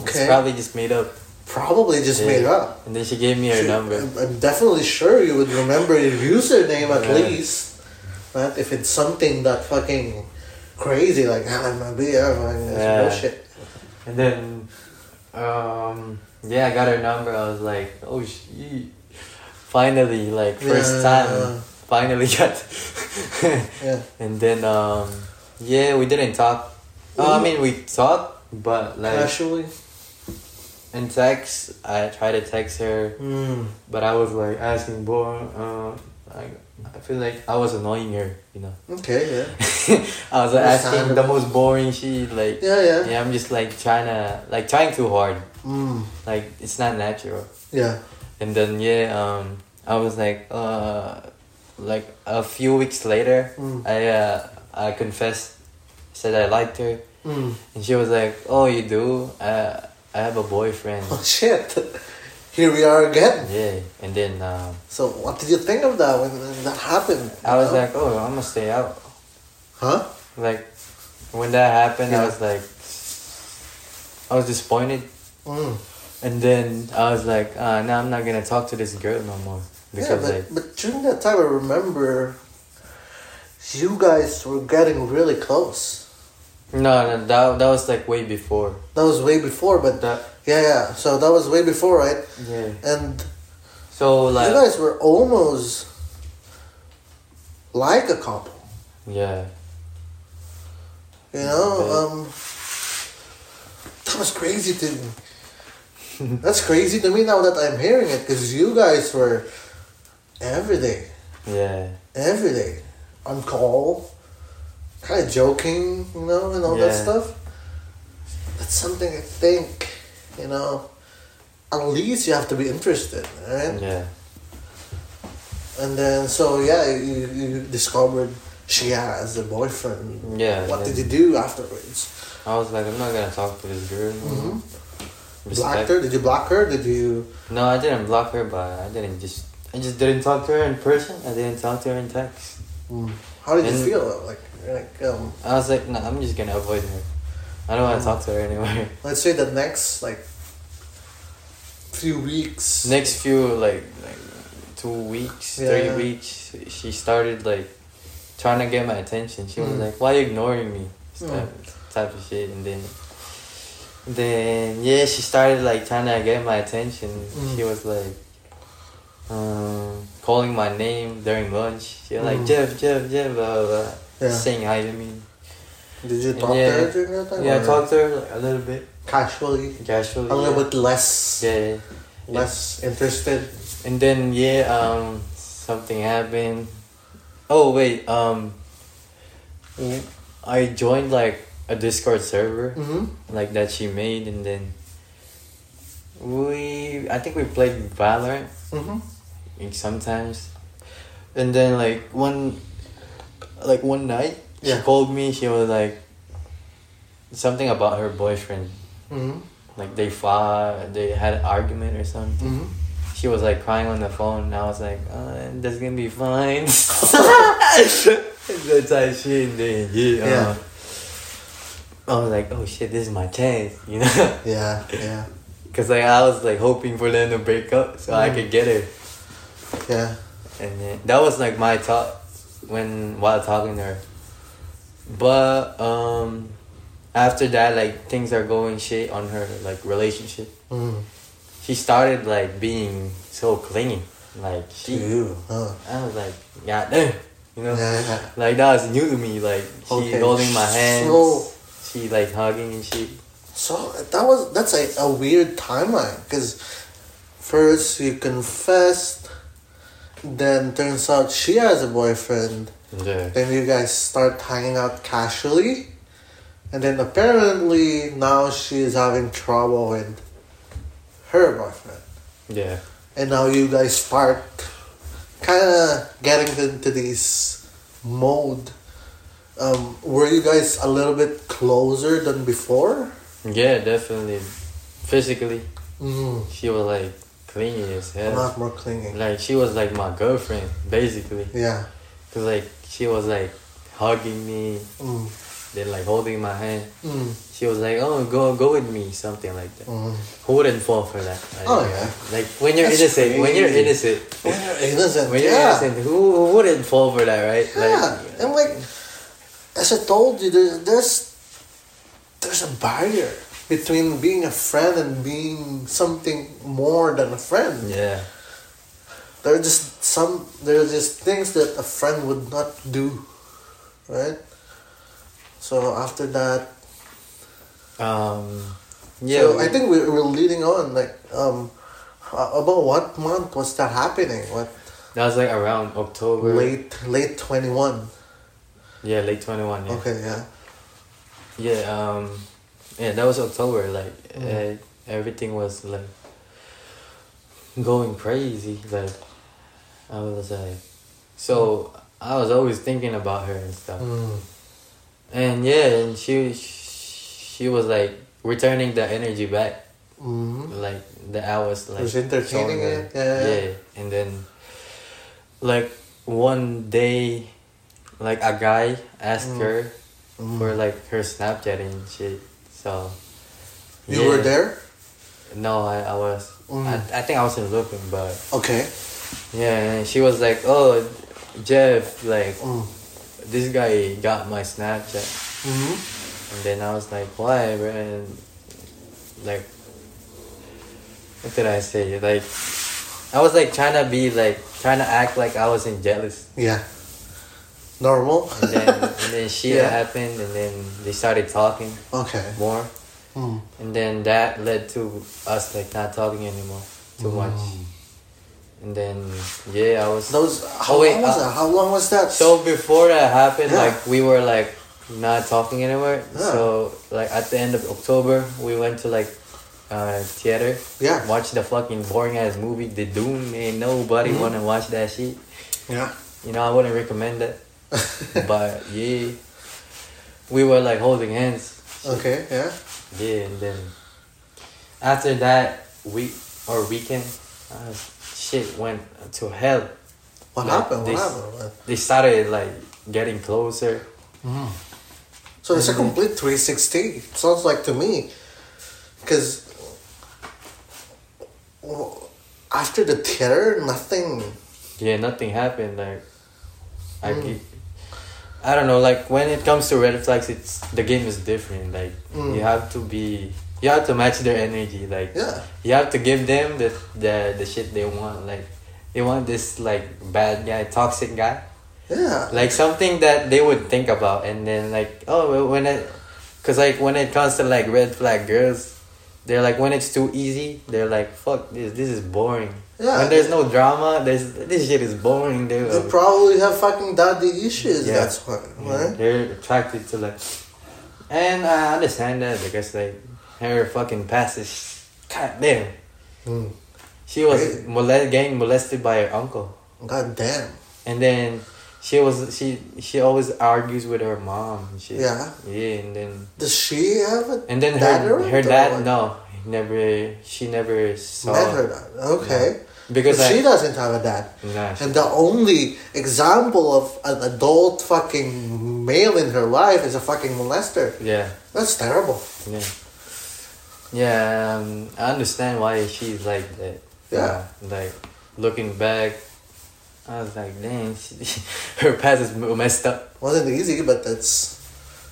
Okay. It's probably just made up. Probably just Yeah. made up. And then she gave me her Shoot, number. I'm, I'm definitely sure you would remember your username at Yeah. least. Right? If it's something that fucking crazy, like, I'm a beer, it's Yeah. bullshit. And then, um, yeah, I got her number. I was like, oh she Finally, like first Yeah. time, finally got. Yeah. And then, um, yeah, we didn't talk. Oh, I mean, we talked, but like Casually. in text, I tried to text her, Mm. but I was like asking boy. Uh, I, I feel like I was annoying her, you know. Okay, yeah. I was like, asking the most boring shit, like Yeah, yeah. yeah, I'm just like trying to like trying too hard. Mm. Like it's not natural. Yeah. And then yeah, um, I was like, uh, like a few weeks later, Mm. I uh, I confessed, said I liked her, Mm. and she was like, oh, you do? Uh, I have a boyfriend. Oh, shit. here we are again. Yeah, and then um, So what did you think of that when, when that happened? I was know? like, oh, I'm gonna stay out. huh? Like when that happened, Yeah. I was like, I was disappointed, Mm. and then I was like, uh, no, I'm not gonna talk to this girl no more Yeah, but, like, but during that time, I remember you guys were getting really close. No, no, that that was like way before That was way before, but that. yeah, yeah. So that was way before, right? Yeah. And So like, you guys were almost like a couple. yeah, You know, um, that was crazy to me. That's crazy to me now that I'm hearing it because you guys were every day, yeah, every day on call, kind of joking, you know, and all that stuff. That's something I think, you know, at least you have to be interested, right? yeah, And then, so yeah, you, you discovered Shia as a boyfriend. yeah. What did you do afterwards? I was like, I'm not gonna talk to this girl. Mm-hmm. Blocked her? Did you block her? Did you? No, I didn't block her, but I didn't just. I just didn't talk to her in person. I didn't talk to her in text. How did you feel? Like, like um, I was like, no, I'm just gonna avoid her. I don't want to talk to her anymore. let's say the next like few weeks. Next few like like two weeks, Yeah. three weeks, she started like trying to get my attention. She was Mm. like, "Why you ignoring me?" Mm. Type, type of shit, and then then yeah, she started like trying to get my attention. Mm. She was like um, calling my name during lunch. She was like Mm. Jeff, Jeff, Jeff, blah blah, blah Yeah. saying hi to me. Did you talk Yeah. to her during that time? Yeah, I talked to her like, a little bit casually, casually. a little yeah. bit less, Yeah. less interested. And then yeah, um, something happened. Oh wait, um, I joined like a Discord server Mm-hmm. like that she made, and then we I think we played Valorant Mm-hmm. like, sometimes, and then like one like one night Yeah. she called me. She was like something about her boyfriend. Mm-hmm. Like they fought, they had an argument or something. Mm-hmm. She was like crying on the phone, and I was like, uh, "That's gonna be fine." that type shit. And then yeah, Yeah. I was like, "Oh shit, this is my chance," you know? Yeah, yeah, Cause like I was like hoping for them to break up so I Mm. could get her, yeah. and then that was like my thought when while talking to her. But um, after that, like things are going shit on her like relationship. Mm. She started like being so clingy, like she. huh? I was like, God damn, you know, Yeah, yeah. like that was new to me. Like she Okay. holding my hands, So- she like hugging and shit. So that was that's a, a weird timeline because first you confessed, then turns out she has a boyfriend. Yeah, Then you guys start hanging out casually, and then apparently now she is having trouble with her boyfriend, yeah, and now you guys start kind of getting into this mode. Um, were you guys a little bit closer than before? yeah, definitely. Physically, Mm, she was like clingy as a lot more clinging. Like she was like my girlfriend, basically. Yeah. Cause like she was like hugging me, Mm, then like holding my hand. mm, She was like, "Oh, go go with me," something like that. mm. Who wouldn't fall for that? Like, Oh, yeah. Like when you're That's innocent, when you're innocent, When you're innocent, when you're yeah. innocent, who, who wouldn't fall for that, right? Yeah, and like, as I told you, there's there's there's a barrier between being a friend and being something more than a friend. yeah, There are just some there are just things that a friend would not do, right? So after that, um, yeah. so we- I think we're, we're leading on like um uh, about what month was that happening? What that was like around October. late late twenty one? Yeah, late twenty one. Yeah. Okay, yeah. Yeah. Um. Yeah, that was October. Like Mm. uh, everything was like going crazy. Like I was like, so I was always thinking about her and stuff. Mm. And yeah, and she she was like returning the energy back. Mm. Like that I was like Was entertaining it? Yeah. yeah. And then, like one day, like a guy asked Mm. her Mm. for like her Snapchat and shit. So. You yeah. were there? No, I, I was. Mm. I, I think I wasn't looking, but Okay. yeah, and she was like, "Oh, Jeff, like Mm. this guy got my Snapchat," hmm and then I was like, "Why, bro?" And like, what did I say? Like, I was like trying to be like trying to act like I wasn't jealous, Yeah. Normal? and then and then Yeah. happened, and then they started talking okay. more, Mm. and then that led to us like not talking anymore too much. And then yeah, I was Those, how Oh, wait, long was uh, that? How long was that? So before that happened, Yeah. like we were like not talking anymore. Yeah. So like at the end of October, we went to like uh theater. Yeah. Watch the fucking boring ass movie, The Dune. Ain't nobody Mhm. wanna watch that shit. yeah. You know, I wouldn't recommend that. but yeah, we were like holding hands. Okay, yeah. Yeah, and then after that week or weekend, uh, shit went to hell. What Like, happened? What this- happened? They started like getting closer. Mm. So it's a complete 360. Sounds like to me. Because after the terror, nothing. Yeah, nothing happened. Like, I, Mm. ge- I don't know. Like when it comes to red flags, it's the game is different. Like Mm. you have to be, you have to match their energy. Like Yeah. you have to give them the the the shit they want. Like they want this like bad guy, toxic guy, Yeah. like something that they would think about, and then like oh when it, cause like when it comes to like red flag girls, they're like when it's too easy, they're like fuck this, this is boring. Yeah. When there's no drama, there's this shit is boring. They, They probably have fucking daddy issues. Yeah. That's why, Yeah, right? They're attracted to like, and I understand that because like her fucking past is, god damn, Mm. she was molest, getting molested by her uncle, God damn. and then she was she she always argues with her mom shit. Yeah. Yeah, and then Does she have a and then dad her her dad no never she never saw met her dad? Okay. because But she doesn't have a dad. nah, And the only example of an adult fucking male in her life is a fucking molester. yeah That's terrible. Yeah. Yeah, um, I understand why she's like that. Yeah. Like looking back, I was like, dang, she, her past is messed up. Wasn't easy, but that's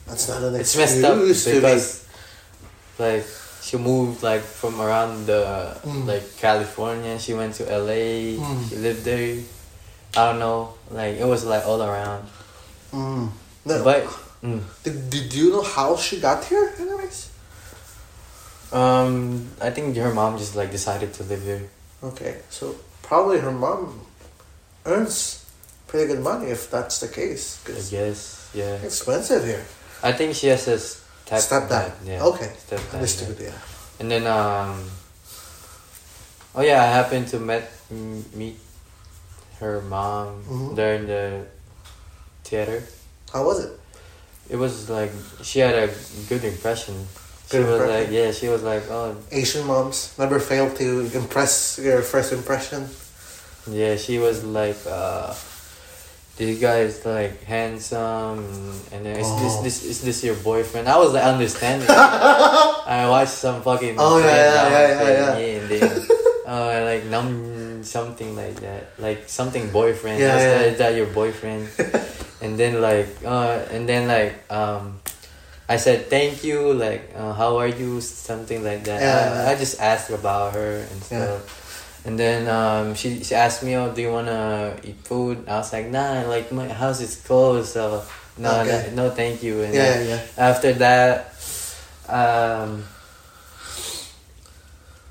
that's not an It's excuse messed up to be. like, she moved like from around the Mm. like California. She went to LA. Mm. She lived there. I don't know. Like it was like all around. Mm. No, But mm, did, did you know how she got here, anyways? um, I think her mom just like decided to live here. Okay, so probably her mom earns pretty good money if that's the case. I 'cause guess. Yeah. expensive here. I think she has a step Stepdad. Yeah. Okay. Stepdad. Understood, yeah. And then um. Oh yeah, I happened to met m- meet her mom Mhm. during the theater. How was it? It was like she had a good impression. She Good was impression? like, yeah, she was like, oh, Asian moms never fail to impress your first impression. yeah, she was like, uh, this guy is like handsome, and then is Oh. this this is this your boyfriend? I was like understanding. I watched some fucking. Oh, yeah, yeah, yeah, shit, yeah, and then, uh, like num something like that, like something boyfriend. Yeah, yeah. like, is that your boyfriend? and then like, uh, and then like, um, I said thank you, like, uh, how are you, something like that. Yeah. I, I just asked about her and Yeah. stuff. And then um, she she asked me, "Oh, do you wanna eat food?" I was like, "Nah, like my house is closed, so no, Okay. no, no, thank you." And Yeah, then yeah, after that, um,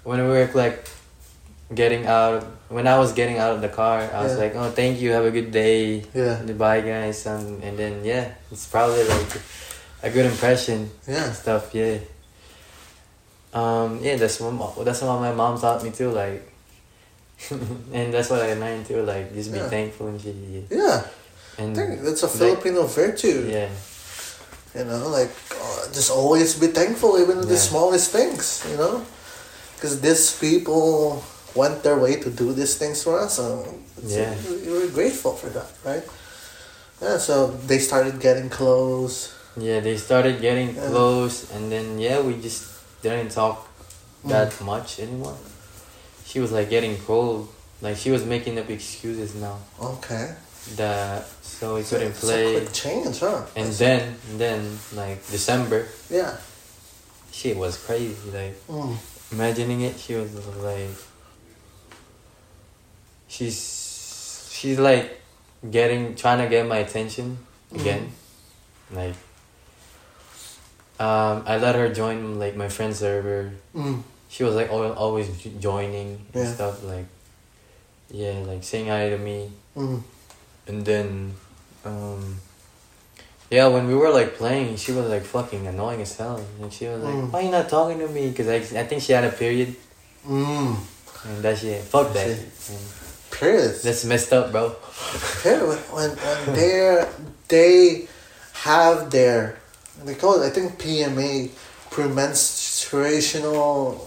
when we were like getting out, when I was getting out of the car, I was Yeah. like, "Oh, thank you, have a good day, Yeah. goodbye, guys," um, and then yeah, it's probably like a good impression Yeah. and stuff. Yeah. Um, yeah, that's what that's what my mom taught me too. Like, and that's what I learned too. Like, just be Yeah. thankful and shit. yeah. Yeah. I And think that's a like, Filipino virtue. Yeah, You know, like uh, just always be thankful even with the smallest things. You know, because these people went their way to do these things for us. So Yeah. we're grateful for that, right? Yeah, so they started getting close. Yeah, they started getting Yeah. close, and then yeah, we just didn't talk that Mm. much anymore. She was like getting cold, like she was making up excuses now Okay. that so we couldn't play. quick change, huh? And then, then like December, yeah. She was crazy. Like Mm. imagining it, she was like, she's she's like getting trying to get my attention again, like. Um, I let her join like my friend server. Mm. She was like al- always j- joining and Yeah. stuff like, yeah, like saying hi to me. Mm. And then, um, yeah, when we were like playing, she was like fucking annoying as hell. And she was like, Mm. "Why you not talking to me?" Because I, I think she had a period, Mm. and that shit, fuck that. Periods. that's messed up, bro. Yeah, when when, when they they have their they call it I think PMA premenstruational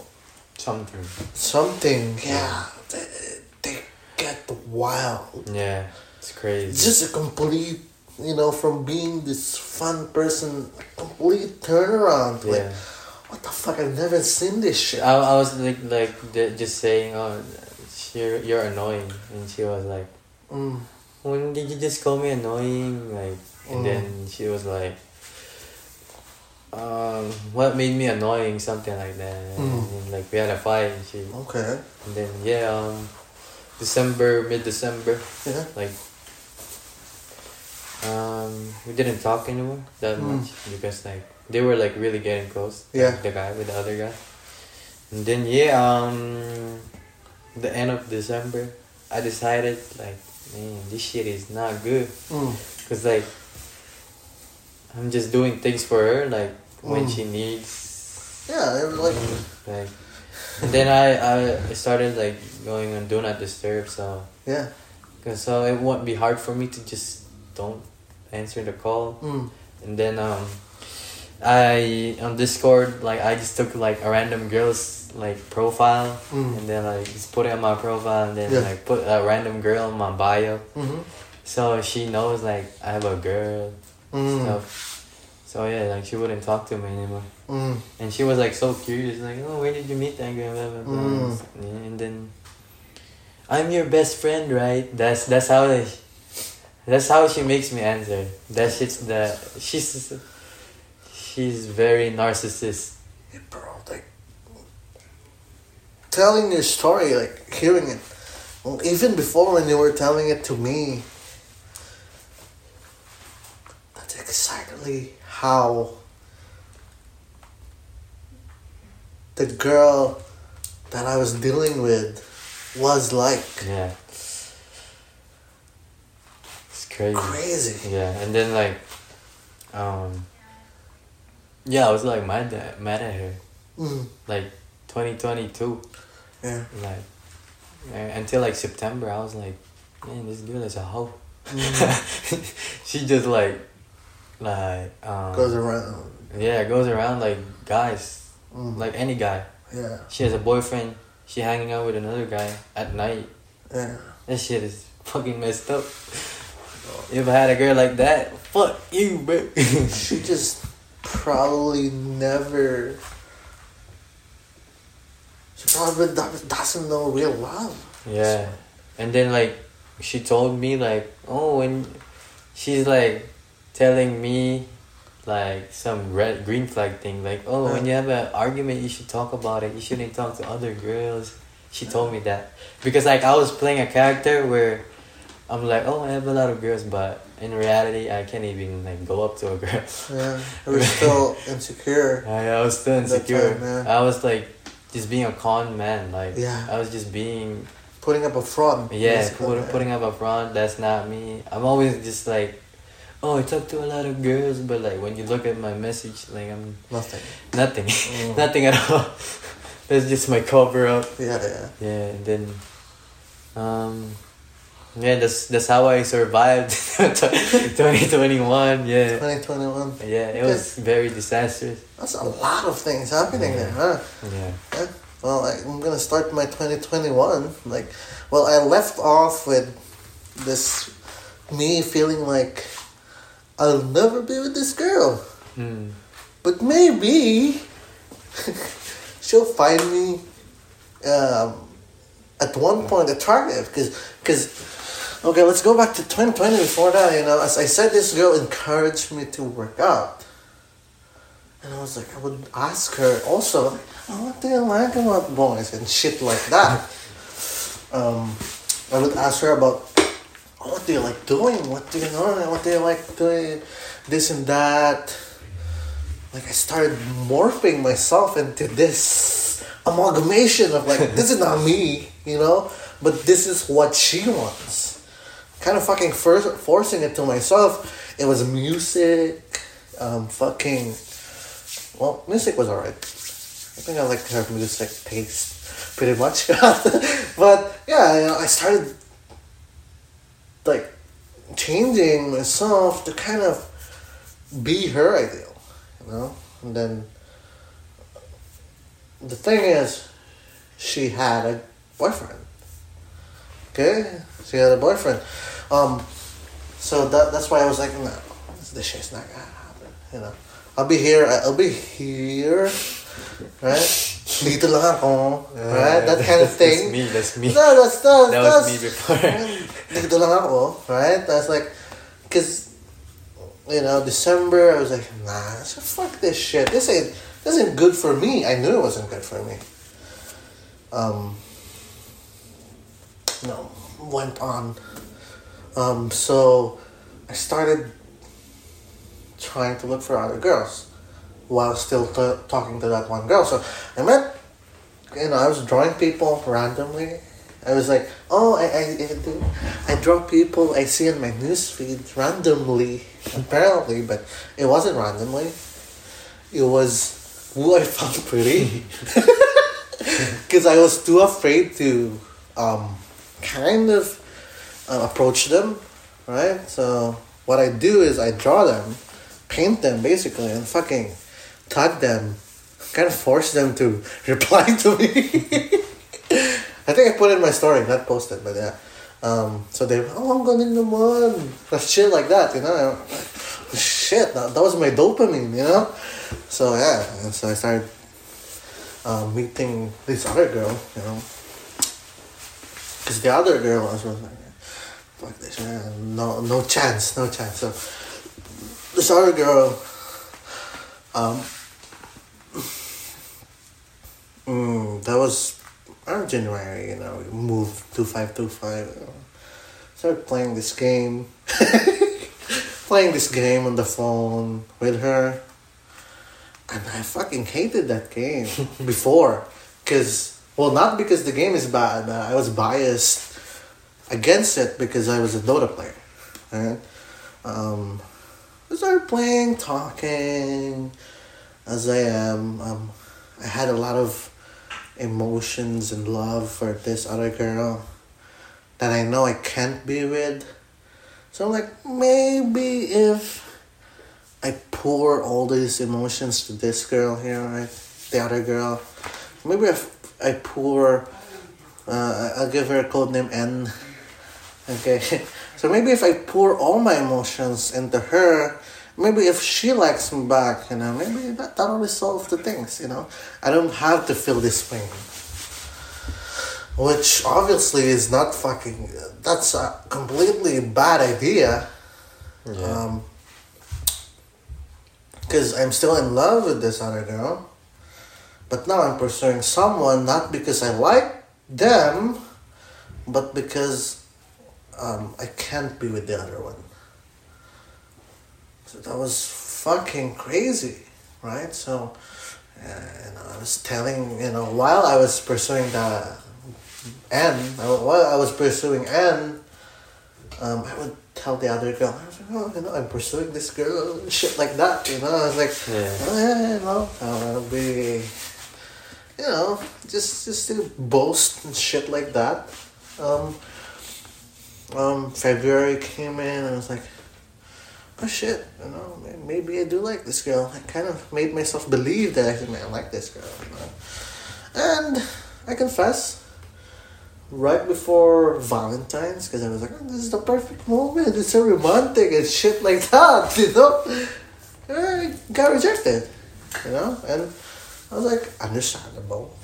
Something. something. Yeah, they, they get wild. Yeah, it's crazy. Just a complete you know from being this fun person, complete turnaround. Like yeah. what the fuck? I've never seen this shit. I, I was like like just saying, oh, you're you're annoying, and she was like. Mm. when did you just call me annoying? Like, and Mm. then she was like, um, what made me annoying? Something like that. Mm. Like we had a fight, and she, Okay. and then yeah, um, December, mid December, Yeah. like, um, we didn't talk anymore that Mm. much because like they were like really getting close. like, Yeah. the guy with the other guy, and then yeah, um, the end of December, I decided like, man, this shit is not good. Mm. Cause like I'm just doing things for her like when she needs Yeah. Was like. like and then I, I started like going on do not disturb so Yeah. cause so it won't be hard for me to just don't answer the call Mm. and then um I on Discord like I just took like a random girl's like profile Mm. and then like just put it on my profile and then Yeah. like put a random girl in my bio Mm-hmm. so she knows like I have a girl Mm. stuff. So yeah, like she wouldn't talk to me anymore. Mm. And she was like so curious, like, oh, where did you meet that girl? Blah, blah, blah. Mm. And then, I'm your best friend, right? That's that's how they, that's how she makes me answer. That shit's the she's she's very narcissist. Yeah, bro, like telling your story, like hearing it, well, even before when you were telling it to me, that's exactly how the girl that I was dealing with was like. Yeah. It's crazy. Crazy. Yeah, and then like, um. Yeah, I was like mad at mad at her. Mm, Like, twenty twenty two. yeah. like until like September, I was like, man, this girl is a hoe. Mm. she just like, like, um, Goes around. yeah, it goes around like guys, Mm, like any guy. yeah. She has a boyfriend. She hanging out with another guy at night. Yeah. That shit is fucking messed up. If I had a girl like that, fuck you, bro. she just probably never. She probably doesn't know real love. Yeah. And then like she told me like, oh and she's like telling me like some red green flag thing, like, oh when you have an argument you should talk about it. You shouldn't talk to other girls. She told me that. Because like I was playing a character where I'm like, oh I have a lot of girls but in reality I can't even like go up to a girl. Yeah, you was still insecure. I, I was still insecure. time. I was like just being a con man. Like Yeah. I was just being Putting up a front. yeah, put, yeah. putting up a front, that's not me. I'm always just like, oh, I talk to a lot of girls, but like when you look at my message, like I'm Nothing. nothing, Mm. nothing at all. that's just my cover up. Yeah, yeah. Yeah, and then, um, yeah, that's that's how I survived 2021. Yeah, 2021. yeah, it was very disastrous. That's a lot of things happening Yeah. there, huh? Yeah, Yeah. well, I, I'm gonna start my 2021. Like, well, I left off with this me feeling like I'll never be with this girl. Hmm. But maybe she'll find me um, at one point attractive. Because, cause, okay, let's go back to 2020 before that. You know, as I said, this girl encouraged me to work out. And I was like, I would ask her also, like, oh, what do you like about boys and shit like that. Um, I would ask her about, what you like doing? What you know? What you like doing? This and that. Like I started morphing myself into this amalgamation of like, this is not me, you know, but this is what she wants. Kind of fucking first forcing it to myself. It was music, um, fucking well, music was alright. I think I like her music taste pretty much. but yeah, I started like changing myself to kind of be her ideal, you know? And then the thing is, she had a boyfriend. Okay? She had a boyfriend. Um, so that that's why I was like, no, this shit's not gonna happen, you know? I'll be here. I'll be here. Right? Dito lang ako. Right? That kind of thing. That's me, that's me. No, that's that's That was that's, me before. Dito lang ako. Right? That's like, cause, you know, December I was like, nah, so fuck this shit. This ain't this ain't good for me. I knew it wasn't good for me. Um. No, went on. Um. So, I started trying to look for other girls while still t- talking to that one girl. So I met, you know, I was drawing people randomly. I was like, oh, I, I, I, I draw people I see in my newsfeed randomly, apparently, but it wasn't randomly. It was who I found pretty. Because I was too afraid to um, kind of uh, approach them, right? So what I do is I draw them paint them basically and fucking tag them, kind of force them to reply to me. I think I put in my story, not posted, but yeah. Um, so they, oh, ang galing naman. Shit like that, you know. Shit, that, that was my dopamine, you know. So yeah, and so I started um, meeting this other girl, you know. Because the other girl was was like, fuck this, man. No, no chance, no chance. So this other girl, um, mm, that was around January, you know, we moved 2525. You know, started playing this game. playing this game on the phone with her. And I fucking hated that game before. Because, well, not because the game is bad, I was biased against it because I was a Dota player. Right? Um, I started playing, talking, as I am. Um, I had a lot of emotions and love for this other girl that I know I can't be with. So I'm like, maybe if I pour all these emotions to this girl here, right? The other girl, maybe if I pour, uh, I'll give her a code name N. Okay, so maybe if I pour all my emotions into her, maybe if she likes me back, you know, maybe that, that'll resolve the things, you know. I don't have to feel this pain. Which obviously is not fucking, that's a completely bad idea. Yeah. Um, because I'm still in love with this other girl. But now I'm pursuing someone not because I like them, but because um, I can't be with the other one. So that was fucking crazy, right? So, uh, you know, I was telling, you know, while I was pursuing the N, while I was pursuing N, um, I would tell the other girl, I was like, oh, you know, I'm pursuing this girl, shit like that, you know. I was like, Yeah. oh, yeah, you know, I'll be, you know, just just to boast and shit like that. Um, um, February came in, and I was like, oh shit, you know, maybe I do like this girl. I kind of made myself believe that I, I like this girl, you know. And I confess, right before Valentine's, because I was like, oh, this is the perfect moment. It's so romantic and shit like that, you know? I got rejected, you know? And I was like, understandable.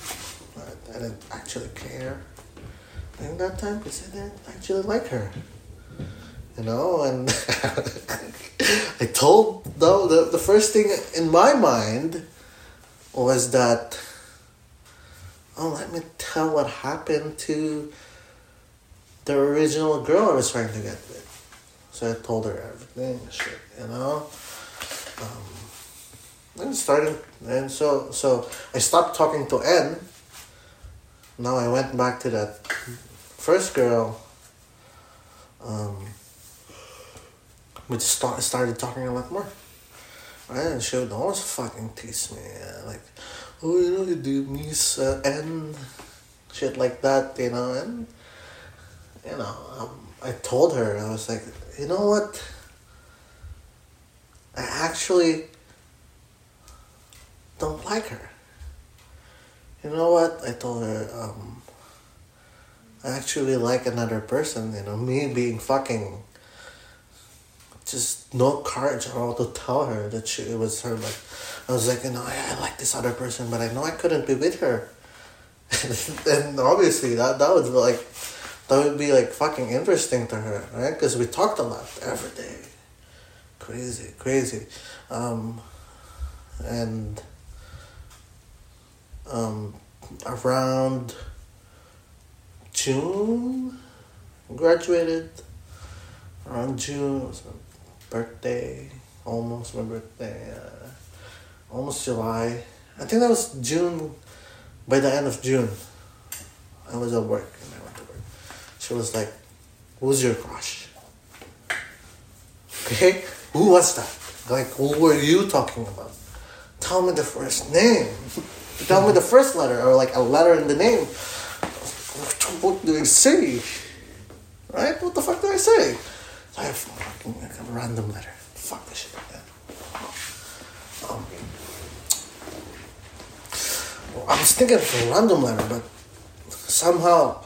I, I didn't actually care. And that time, because I didn't actually like her. You know, and I told, though, the, the first thing in my mind was that oh, let me tell what happened to the original girl I was trying to get with. So I told her everything, shit, you know. Um, and started, and so so I stopped talking to N. Now I went back to that first girl. Um, we start, started talking a lot more. And she would always fucking tease me. Like, oh, you know, you do miss uh, and shit like that, you know, and, you know, um, I told her, I was like, you know what? I actually don't like her. You know what? I told her, um, I actually like another person, you know, me being fucking just no courage at all to tell her that she it was her like I was like, you know, I, I like this other person but I know I couldn't be with her. and obviously that that would be like that would be like fucking interesting to her, right? Because we talked a lot every day. Crazy, crazy. Um, and um, around June, graduated. Around June, birthday, almost my birthday, uh, almost July. I think that was June, by the end of June. I was at work and I went to work. She was like, Who's your crush? Okay? Who was that? Like, who were you talking about? Tell me the first name. Tell me the first letter or like a letter in the name. What do I say? Right? What the fuck do I say? I have fucking like a random letter. Fuck this shit. Um, I was thinking of a random letter, but somehow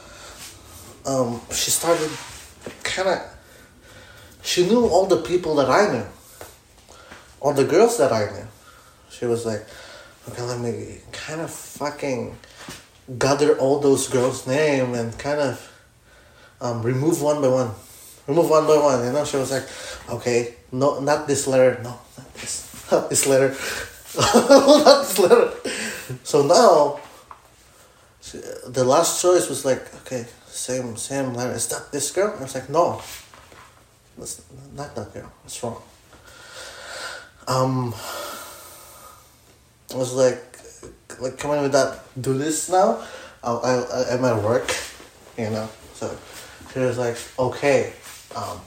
um, she started kind of. She knew all the people that I knew, all the girls that I knew. She was like, okay, let me kind of fucking gather all those girls' name and kind of um, remove one by one. Remove one by one, you know? She was like, okay, no, not this letter. No, not this. Not this letter. not this letter. So now, she, the last choice was like, okay, same same letter. Is that this girl? I was like, no. That's not that girl. It's wrong. Um, I was like, like, come on with that. Do this now. I, I, I at work, you know. So she was like, okay, um,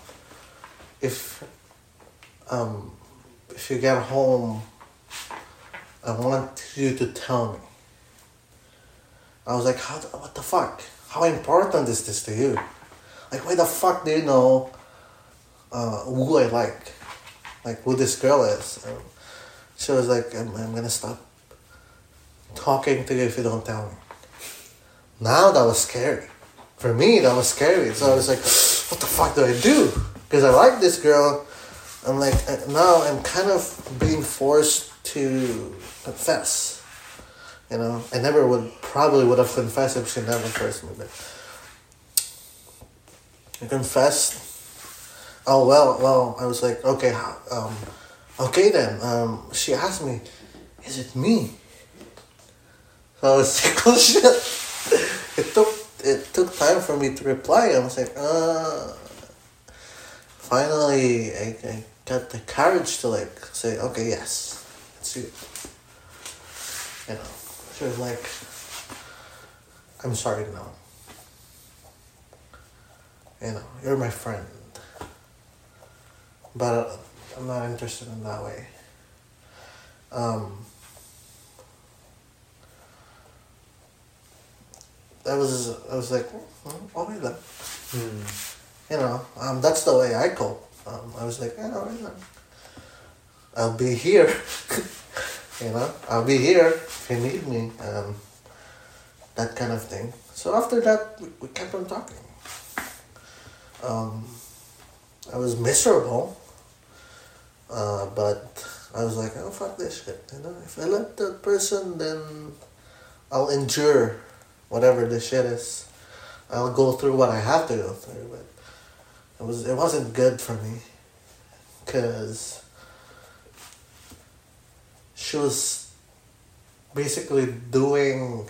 if um, if you get home, I want you to tell me. I was like, how? What the fuck? How important is this to you? Like, why the fuck do you know uh, who I like? Like, who this girl is? And she was like, I'm, I'm gonna stop talking to you if you don't tell me. Now that was scary. For me, that was scary. So I was like, what the fuck do I do? Because I like this girl. I'm like, uh, now I'm kind of being forced to confess. You know, I never would probably would have confessed if she never forced me, but I confessed. Oh well, well, I was like, okay, um, okay then. Um, she asked me, is it me? So I was like, oh shit. It took it took time for me to reply. I was like, uh. Finally, I, I got the courage to like say, okay, yes, it's you. You know, she was like, I'm sorry now. You know, you're my friend. But I'm not interested in that way. Um, I was, I was like, oh, okay then. You know, um, that's the way I cope. Um, I was like, yeah, all right then. I'll be here. you know, I'll be here if you need me. Um, that kind of thing. So after that, we, we kept on talking. Um, I was miserable, uh, but I was like, oh fuck this shit. You know, if I love that person, then I'll endure whatever this shit is. I'll go through what I have to go through, but it was it wasn't good for me, cause she was basically doing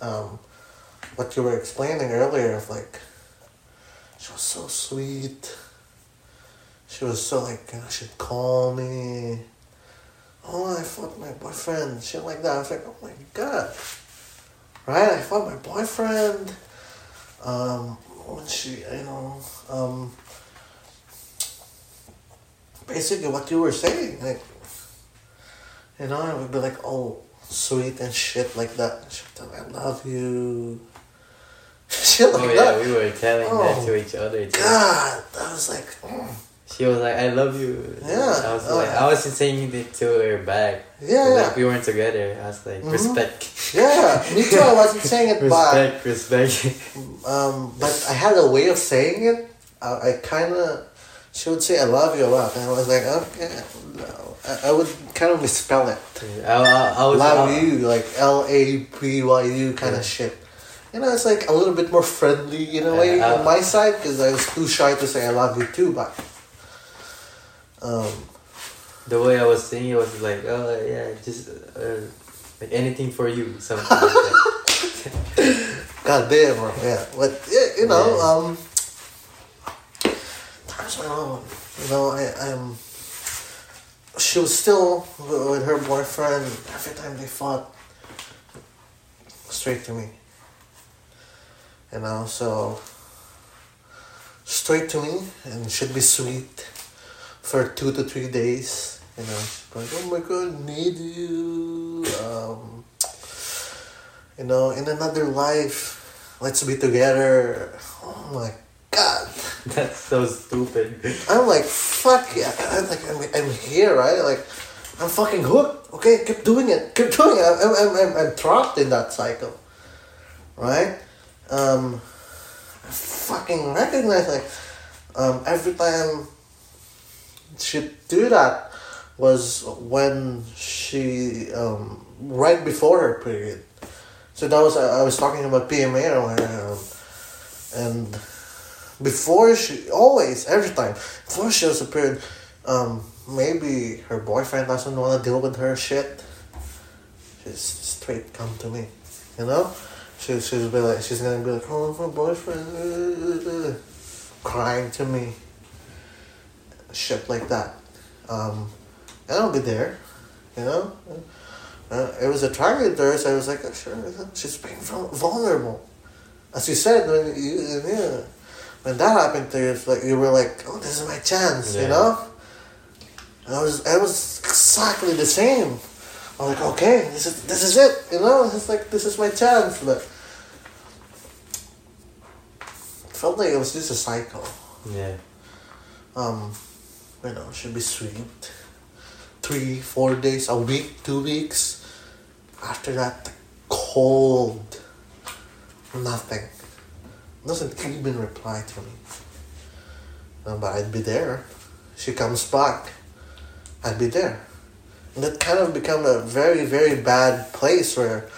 um, what you were explaining earlier of like she was so sweet. She was so like she'd call me. Oh, I fought my boyfriend, shit like that. I was like, oh my god. Right? I fought my boyfriend. Um, when she, you know, um, basically what you were saying, like, you know, I would be like, oh, sweet and shit like that. She'd tell me, I love you. shit like oh that. yeah, we were telling Oh, that to each other. Too. God, I was like, mm. She was like, "I love you." Yeah, I was uh, like, I was saying it to her back. yeah, Like yeah, we weren't together. I was like, Mhm. respect. yeah. Me too. I wasn't saying it back. respect, respect. Um, but I had a way of saying it. I, I kind of, she would say, I love you a lot. And I was like, okay, no. I, I would kind of misspell it. I, I, I was love I- you, like L A P Y U kind Yeah. of shit. You know, it's like a little bit more friendly in a way Yeah, I- on my side because I was too shy to say I love you too, but. Um, The way I was saying it was like, oh yeah, just uh, like anything for you, something like that. God damn, bro. Yeah, but yeah, you know, Yeah. um, times went on. You know, I, I'm. She was still with with her boyfriend. Every time they fought, straight to me. You know, so straight to me, and should be sweet for two to three days. You know, like oh my god, need you. Um, you know, in another life, let's be together. Oh my god. That's so stupid. I'm like, fuck yeah. I'm like, I'm, I'm here, right? Like, I'm fucking hooked. Okay, keep doing it. Keep doing it. I'm, I'm, I'm, I'm trapped in that cycle. Right? Um, I fucking recognize, like, um, every time she'd do that was when she, um, right before her period. So that was, I was talking about PMA earlier, um, and before she always every time before she has a period um maybe her boyfriend doesn't want to deal with her shit. She's straight come to me you know? She, she's be like she's gonna be like oh my boyfriend uh, uh, uh," crying to me shit like that um and i'll be there you know uh, it was a target there so i was like oh, sure she's being vulnerable as you said when you yeah when that happened to you, it's like you were like, "Oh, this is my chance," you know. And I was, I was exactly the same. I was like, "Okay, this is this is it," you know. It's like this is my chance, but felt like it was just a cycle. Yeah. Um, you know, should be sweet. Three, four days, a week, two weeks. After that, cold. Nothing. Doesn't even reply to me. Uh, but I'd be there. She comes back. I'd be there. And that kind of become a very, very bad place where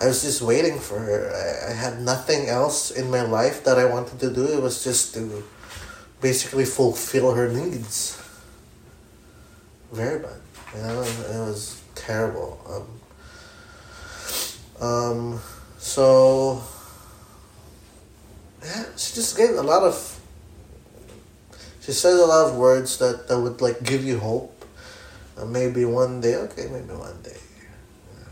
I was just waiting for her. I, I had nothing else in my life that I wanted to do. It was just to basically fulfill her needs. Very bad. You know, it was terrible. Um, um, so, yeah, she just gave a lot of. She said a lot of words that, that would like give you hope. Uh, maybe one day, okay, maybe one day. Yeah.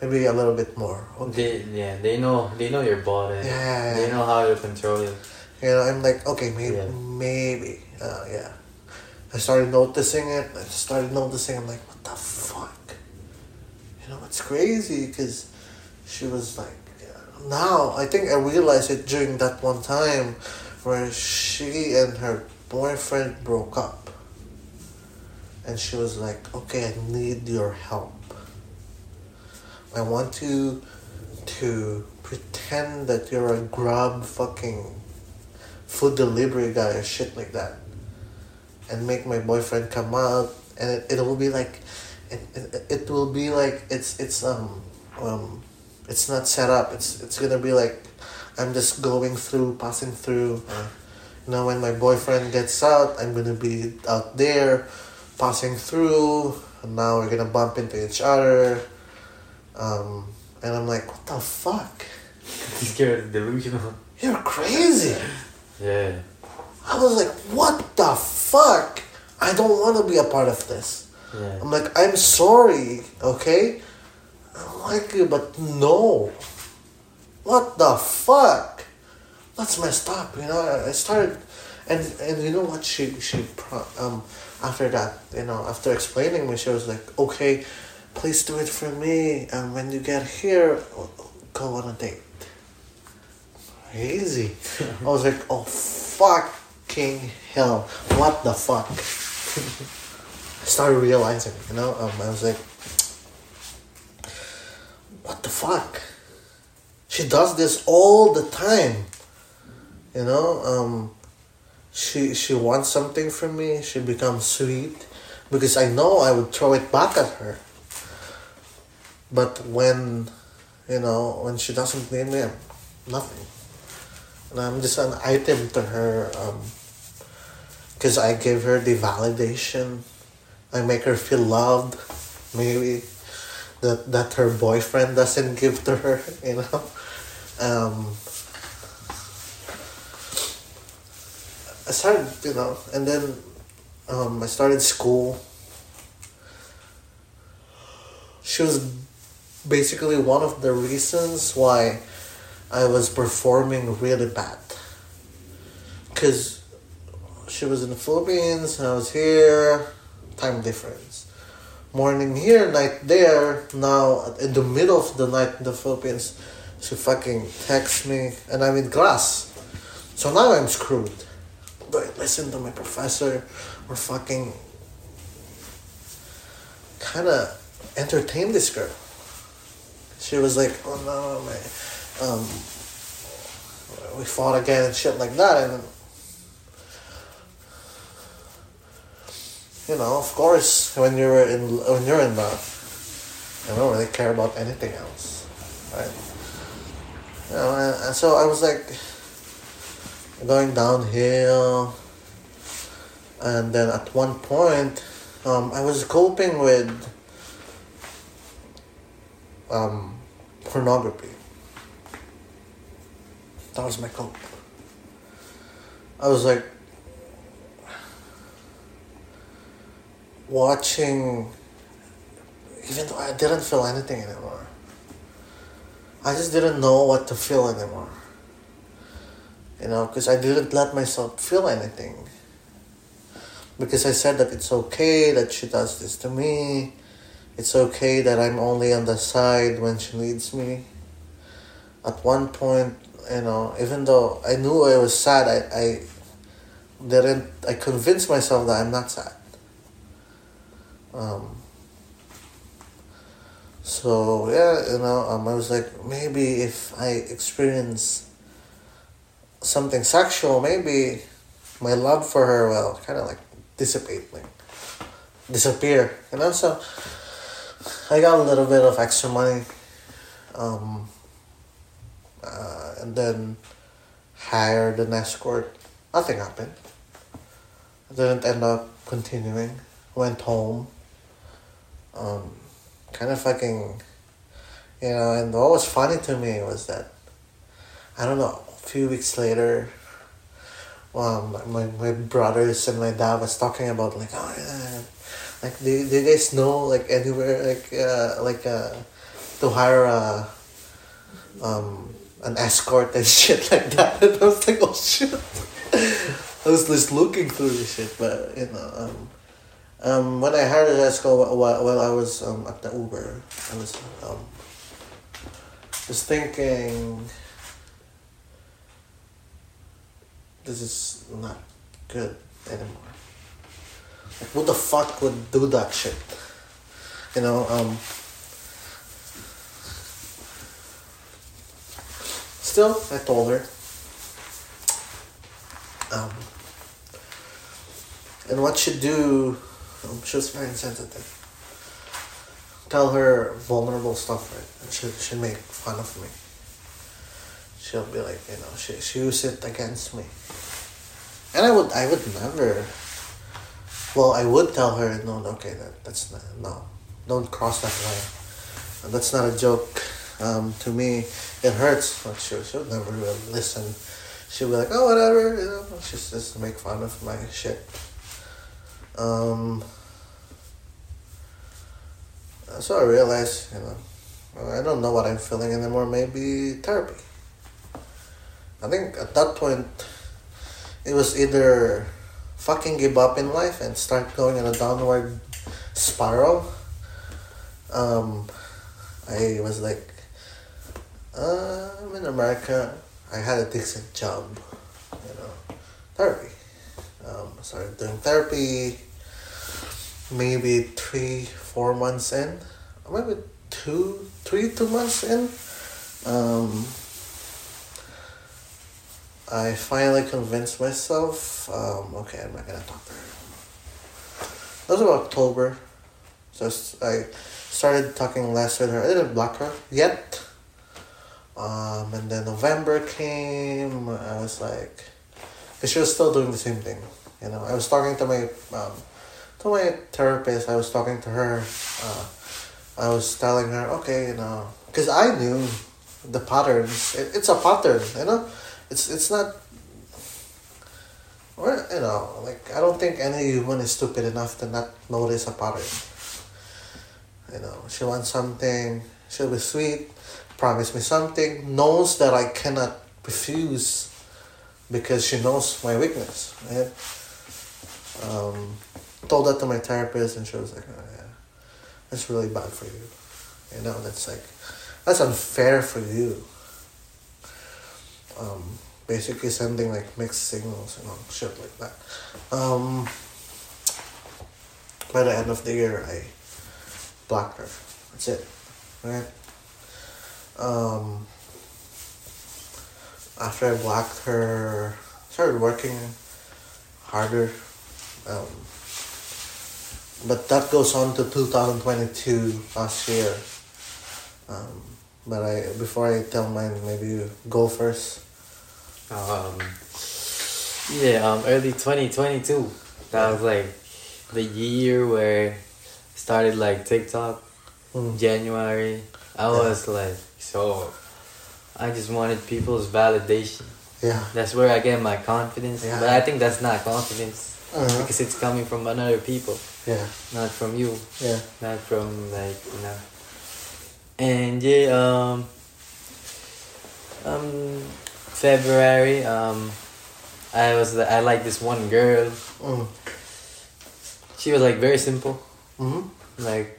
Maybe a little bit more. Okay. They yeah they know they know your body. Yeah. They know how to control it. You know, I'm like, okay, maybe, Yeah. maybe, uh, yeah. I started noticing it. I started noticing. I'm like, what the fuck? You know, it's crazy because she was like, now I think I realized it during that one time where she and her boyfriend broke up, and she was like, okay, I need your help. I want you to pretend that you're a Grab fucking food delivery guy or shit like that. And make my boyfriend come out and it, it will be like it, it, it will be like it's it's um um it's not set up. It's it's gonna be like i'm just going through passing through. Uh, you know when my boyfriend gets out i'm gonna be out there passing through. And now we're gonna bump into each other. Um and i'm like what the fuck? You're crazy Yeah. I was like, what the fuck? I don't want to be a part of this. Yeah. I'm like, I'm sorry, okay? I like you, but no. What the fuck? That's messed up, you know. I I started, and and you know what? She she um after that, you know, after explaining me, she was like, okay, please do it for me, and when you get here, go on a date. Crazy. I was like, oh fucking hell! What the fuck? I started realizing, you know, um, I was like, what the fuck? She does this all the time. You know, um, she she wants something from me. She becomes sweet because I know I would throw it back at her. But when, you know, when she doesn't need me, nothing. And I'm just an item to her. Um, because I give her the validation. I make her feel loved, maybe that that her boyfriend doesn't give to her, you know. Um, I started, you know, and then um, I started school. She was basically one of the reasons why I was performing really bad. Because she was in the Philippines, I was here, time difference. Morning here, night there. Now, in the middle of the night in the Philippines, she fucking texts me, and I'm in class. So now I'm screwed. Do I listen to my professor or fucking kind of entertain this girl? She was like, oh no, my, um, we fought again and shit like that, and you know, of course, when you're in when you're in love, you don't really care about anything else, right? You know, and, and so I was like going downhill, and then at one point, um, I was coping with um, pornography. That was my cope. I was like watching, even though I didn't feel anything anymore. I just didn't know what to feel anymore. You know, because I didn't let myself feel anything. Because I said that it's okay that she does this to me. It's okay that I'm only on the side when she needs me. At one point, you know, even though I knew I was sad, I, I didn't, I convinced myself that I'm not sad. Um, so yeah, you know, um, I was like, maybe if I experience something sexual, maybe my love for her will kind of like dissipate, like disappear, you know. So I got a little bit of extra money, um, uh, and then hired an escort. Nothing happened. I didn't end up continuing. Went home um, kind of fucking, you know, and what was funny to me was that, I don't know, a few weeks later, um, my, my brothers and my dad was talking about like, oh yeah, like do, do you guys know like anywhere like uh, like uh, to hire a um an escort and shit like that and I was like oh shit I was just looking through this shit but you know um um, when I hired an escort while, while I was um, at the Uber, I was um, just thinking, this is not good anymore. Like, who the fuck would do that shit? You know, um, still, I told her. Um, and what she do, um, she was very insensitive. Tell her vulnerable stuff, right? And she she make fun of me. She'll be like, you know, she she use it against me. And I would I would never. Well, I would tell her, no, okay, that that's not no, don't cross that line. That's not a joke. Um, to me, it hurts, but she she would never really listen. She'll be like, oh, whatever, you know, she's just make fun of my shit. Um, so I realized, you know, I don't know what I'm feeling anymore. Maybe therapy. I think at that point, it was either fucking give up in life and start going in a downward spiral. Um, I was like, I'm in America. I had a decent job, you know, therapy. Um, started doing therapy maybe three, four months in, maybe two, three, two months in. Um, I finally convinced myself, um, okay, I'm not gonna talk to her. That was about October. So I started talking less with her. I didn't block her yet. Um, and then November came. I was like, because she was still doing the same thing. You know, I was talking to my um, to my therapist. I was talking to her. Uh, I was telling her, okay, you know, because I knew the patterns. It, it's a pattern, you know. It's it's not. Or you know, like I don't think any human is stupid enough to not notice a pattern. You know, she wants something. She'll be sweet, promise me something, knows that I cannot refuse because she knows my weakness. Right? Um, told that to my therapist, and she was like, oh, "Yeah, that's really bad for you. You know, that's like that's unfair for you." Um, basically sending like mixed signals and all shit like that. Um, by the end of the year, I blocked her. That's it, right? Um, after I blocked her, started working harder. Um, but that goes on to 2022 last year. Um, but I before I tell mine, maybe you go first. Um, yeah, um, early 2022. That was like the year where I started like TikTok. Mm. January, I Yeah. was like, so I just wanted people's validation. Yeah. That's where I get my confidence. Yeah. But I think that's not confidence Uh-huh. because it's coming from another people, Yeah. not from you, Yeah. not from like you know. And yeah, um, um, February, um, I was I like this one girl. Mm. She was like very simple, hmm like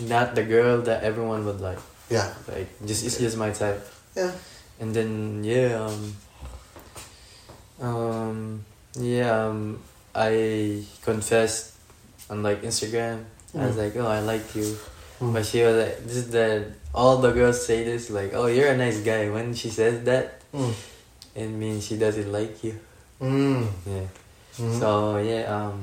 not the girl that everyone would like. Yeah. Like just it's just my type. Yeah. And then yeah, um, um, yeah, um, I confessed on like Instagram. I was Mm. like, oh, I like you, Mm. but she was like, this is the all the girls say this like, oh, you're a nice guy. When she says that, Mm. it means she doesn't like you. Mm. Yeah. Mhm. So yeah, um,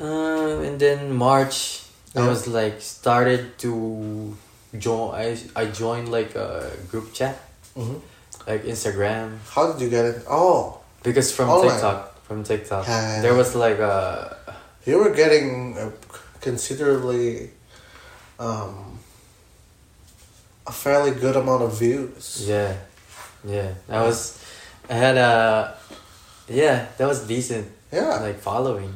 um, and then March, I was like started to join. I I joined like a group chat, Mhm. like Instagram, How did you get it? Oh, because from Online. TikTok, from TikTok, Yeah, yeah, there was like a you were getting a considerably, um, a fairly good amount of views. yeah, yeah. I was, I had a, yeah, that was decent. Yeah. Like following,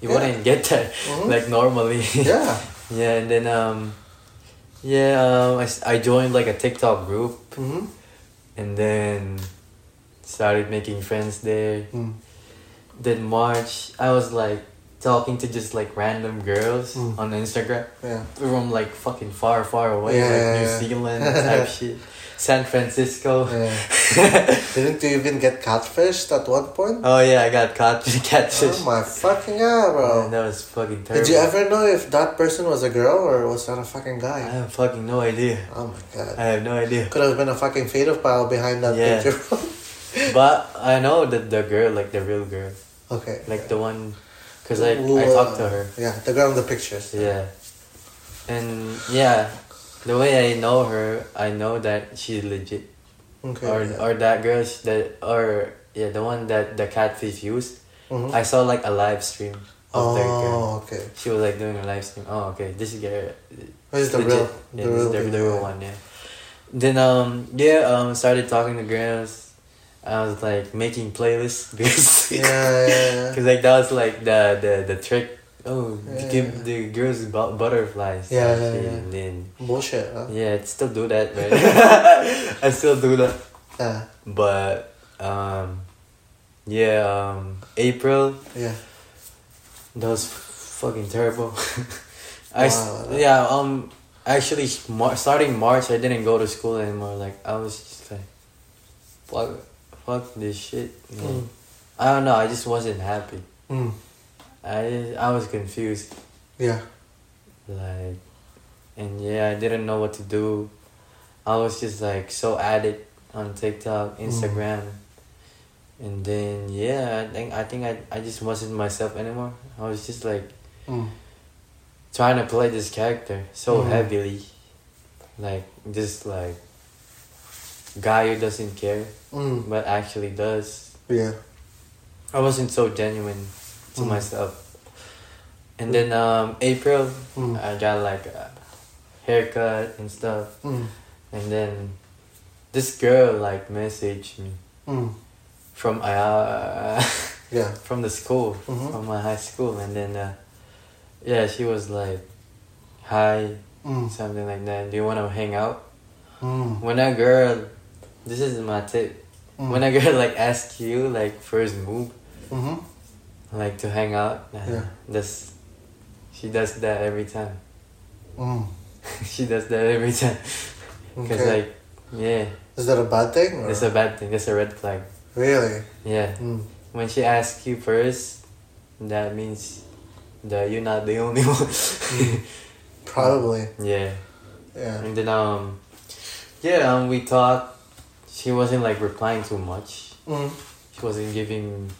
you Yeah. wouldn't get that Mhm. like normally. Yeah. Yeah, and then um, yeah, um, I I joined like a TikTok group, Mm-hmm. and then started making friends there. Mm. Then March, I was like talking to just like random girls Mm. on Instagram Yeah. from like fucking far, far away, Yeah, like New. Zealand type shit. San Francisco. Yeah. Didn't you even get catfished at one point? Oh yeah, I got caught catfish. Oh my fucking god, bro. Man, that was fucking terrible. Did you ever know if that person was a girl or was that a fucking guy? I have fucking no idea. Oh my god. I have no idea. Could have been a fucking pedophile behind that Yeah. picture. But I know that the girl, like the real girl, okay. like the one, cause I I talked to her. Yeah, the girl in the pictures. Yeah. And yeah, the way I know her, I know that she's legit. Okay. or or that girl that or yeah, the one that the catfish used. Mhm. I saw like a live stream of the girl. Oh, okay. She was like doing a live stream. Oh, okay. This is girl. This is the real, Yeah, the this real, is the, the real one. Yeah. Then um yeah um started talking to girls. I was like making playlists because Yeah, yeah, yeah. Cause like that was like the the the trick. Oh, Yeah, give the girls bu- butterflies. Yeah, and yeah, yeah. And then Bullshit, huh? yeah, I still do that, man. I still do that, Yeah, but um, yeah, um, April yeah. that was fucking terrible. I Wow. yeah um actually Mar- starting March I didn't go to school anymore. Like I was just like, fuck, fuck this shit. Mm. I don't know. I just wasn't happy. Mm. I I was confused. Yeah. Like, and yeah, I didn't know what to do. I was just like so addict on TikTok, Instagram, and then yeah, I think I think I I just wasn't myself anymore. I was just like Mm. trying to play this character so Mhm. heavily, like just like guy who doesn't care Mm. but actually does. Yeah. I wasn't so genuine to Mhm. myself. And then um April, Mm. I got like a haircut and stuff. Mm. And then this girl like messaged me Mm. from uh Yeah. from the school, Mhm. from my high school, and then uh, yeah, she was like, "Hi," Mm. something like that. Do you want to hang out? Mm. When a girl, this is my tip. Mm. When a girl like asks you like first move, Mm-hmm. Like to hang out, Yeah. she does that every time. Mm. she does that every time. Cause Okay. like, yeah, Is that a bad thing? Or? that's a bad thing. That's a red flag. Really? Yeah. Mm. When she asks you first, that means that you're not the only one. Probably. yeah. Yeah. And then um, yeah, um, we talked. She wasn't like replying too much. Mm. She wasn't giving.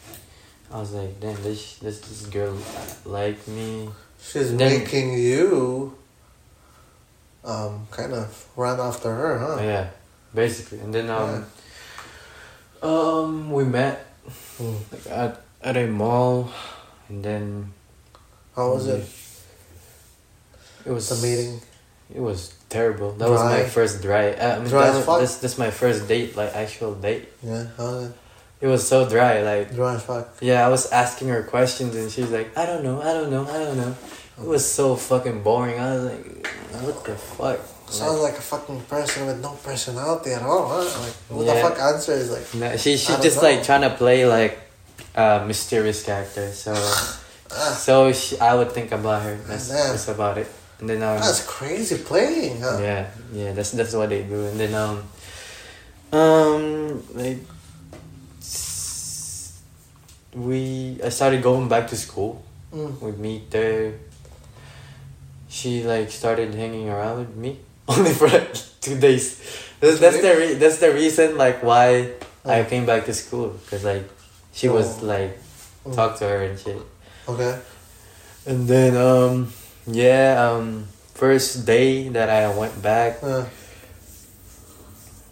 I was like, damn, this this this girl like me. She's Then- making you um kind of run after her, huh? Yeah, basically. And then um, um, we met Mm. like at at a mall, and then How was it? it was The meeting? It was terrible. That was my first dry. Uh, I mean, Dry that as was, fuck? this this my first date, like actual date. Yeah, how was it? Was so dry. Like Dry as fuck. yeah, I was asking her questions, and she's like, I don't know, I don't know, I don't know. It was so fucking boring. I was like, what the fuck? Sounds like a fucking person with no personality at all, huh? Like, what the fuck answer is like, No, she she just know. like trying to play like a mysterious character. So ah, so she, I would think about her. That's that's about it. And then um, that's crazy playing, huh? yeah yeah that's that's what they do. And then um um like we I started going back to school. Mm. We meet there. She like started hanging around with me only for like two days. That's, that's the re- that's the reason like why I Oh. came back to school because like she was Oh. like Mm. talk to her and shit. Okay. And then um yeah um first day that I went back Uh,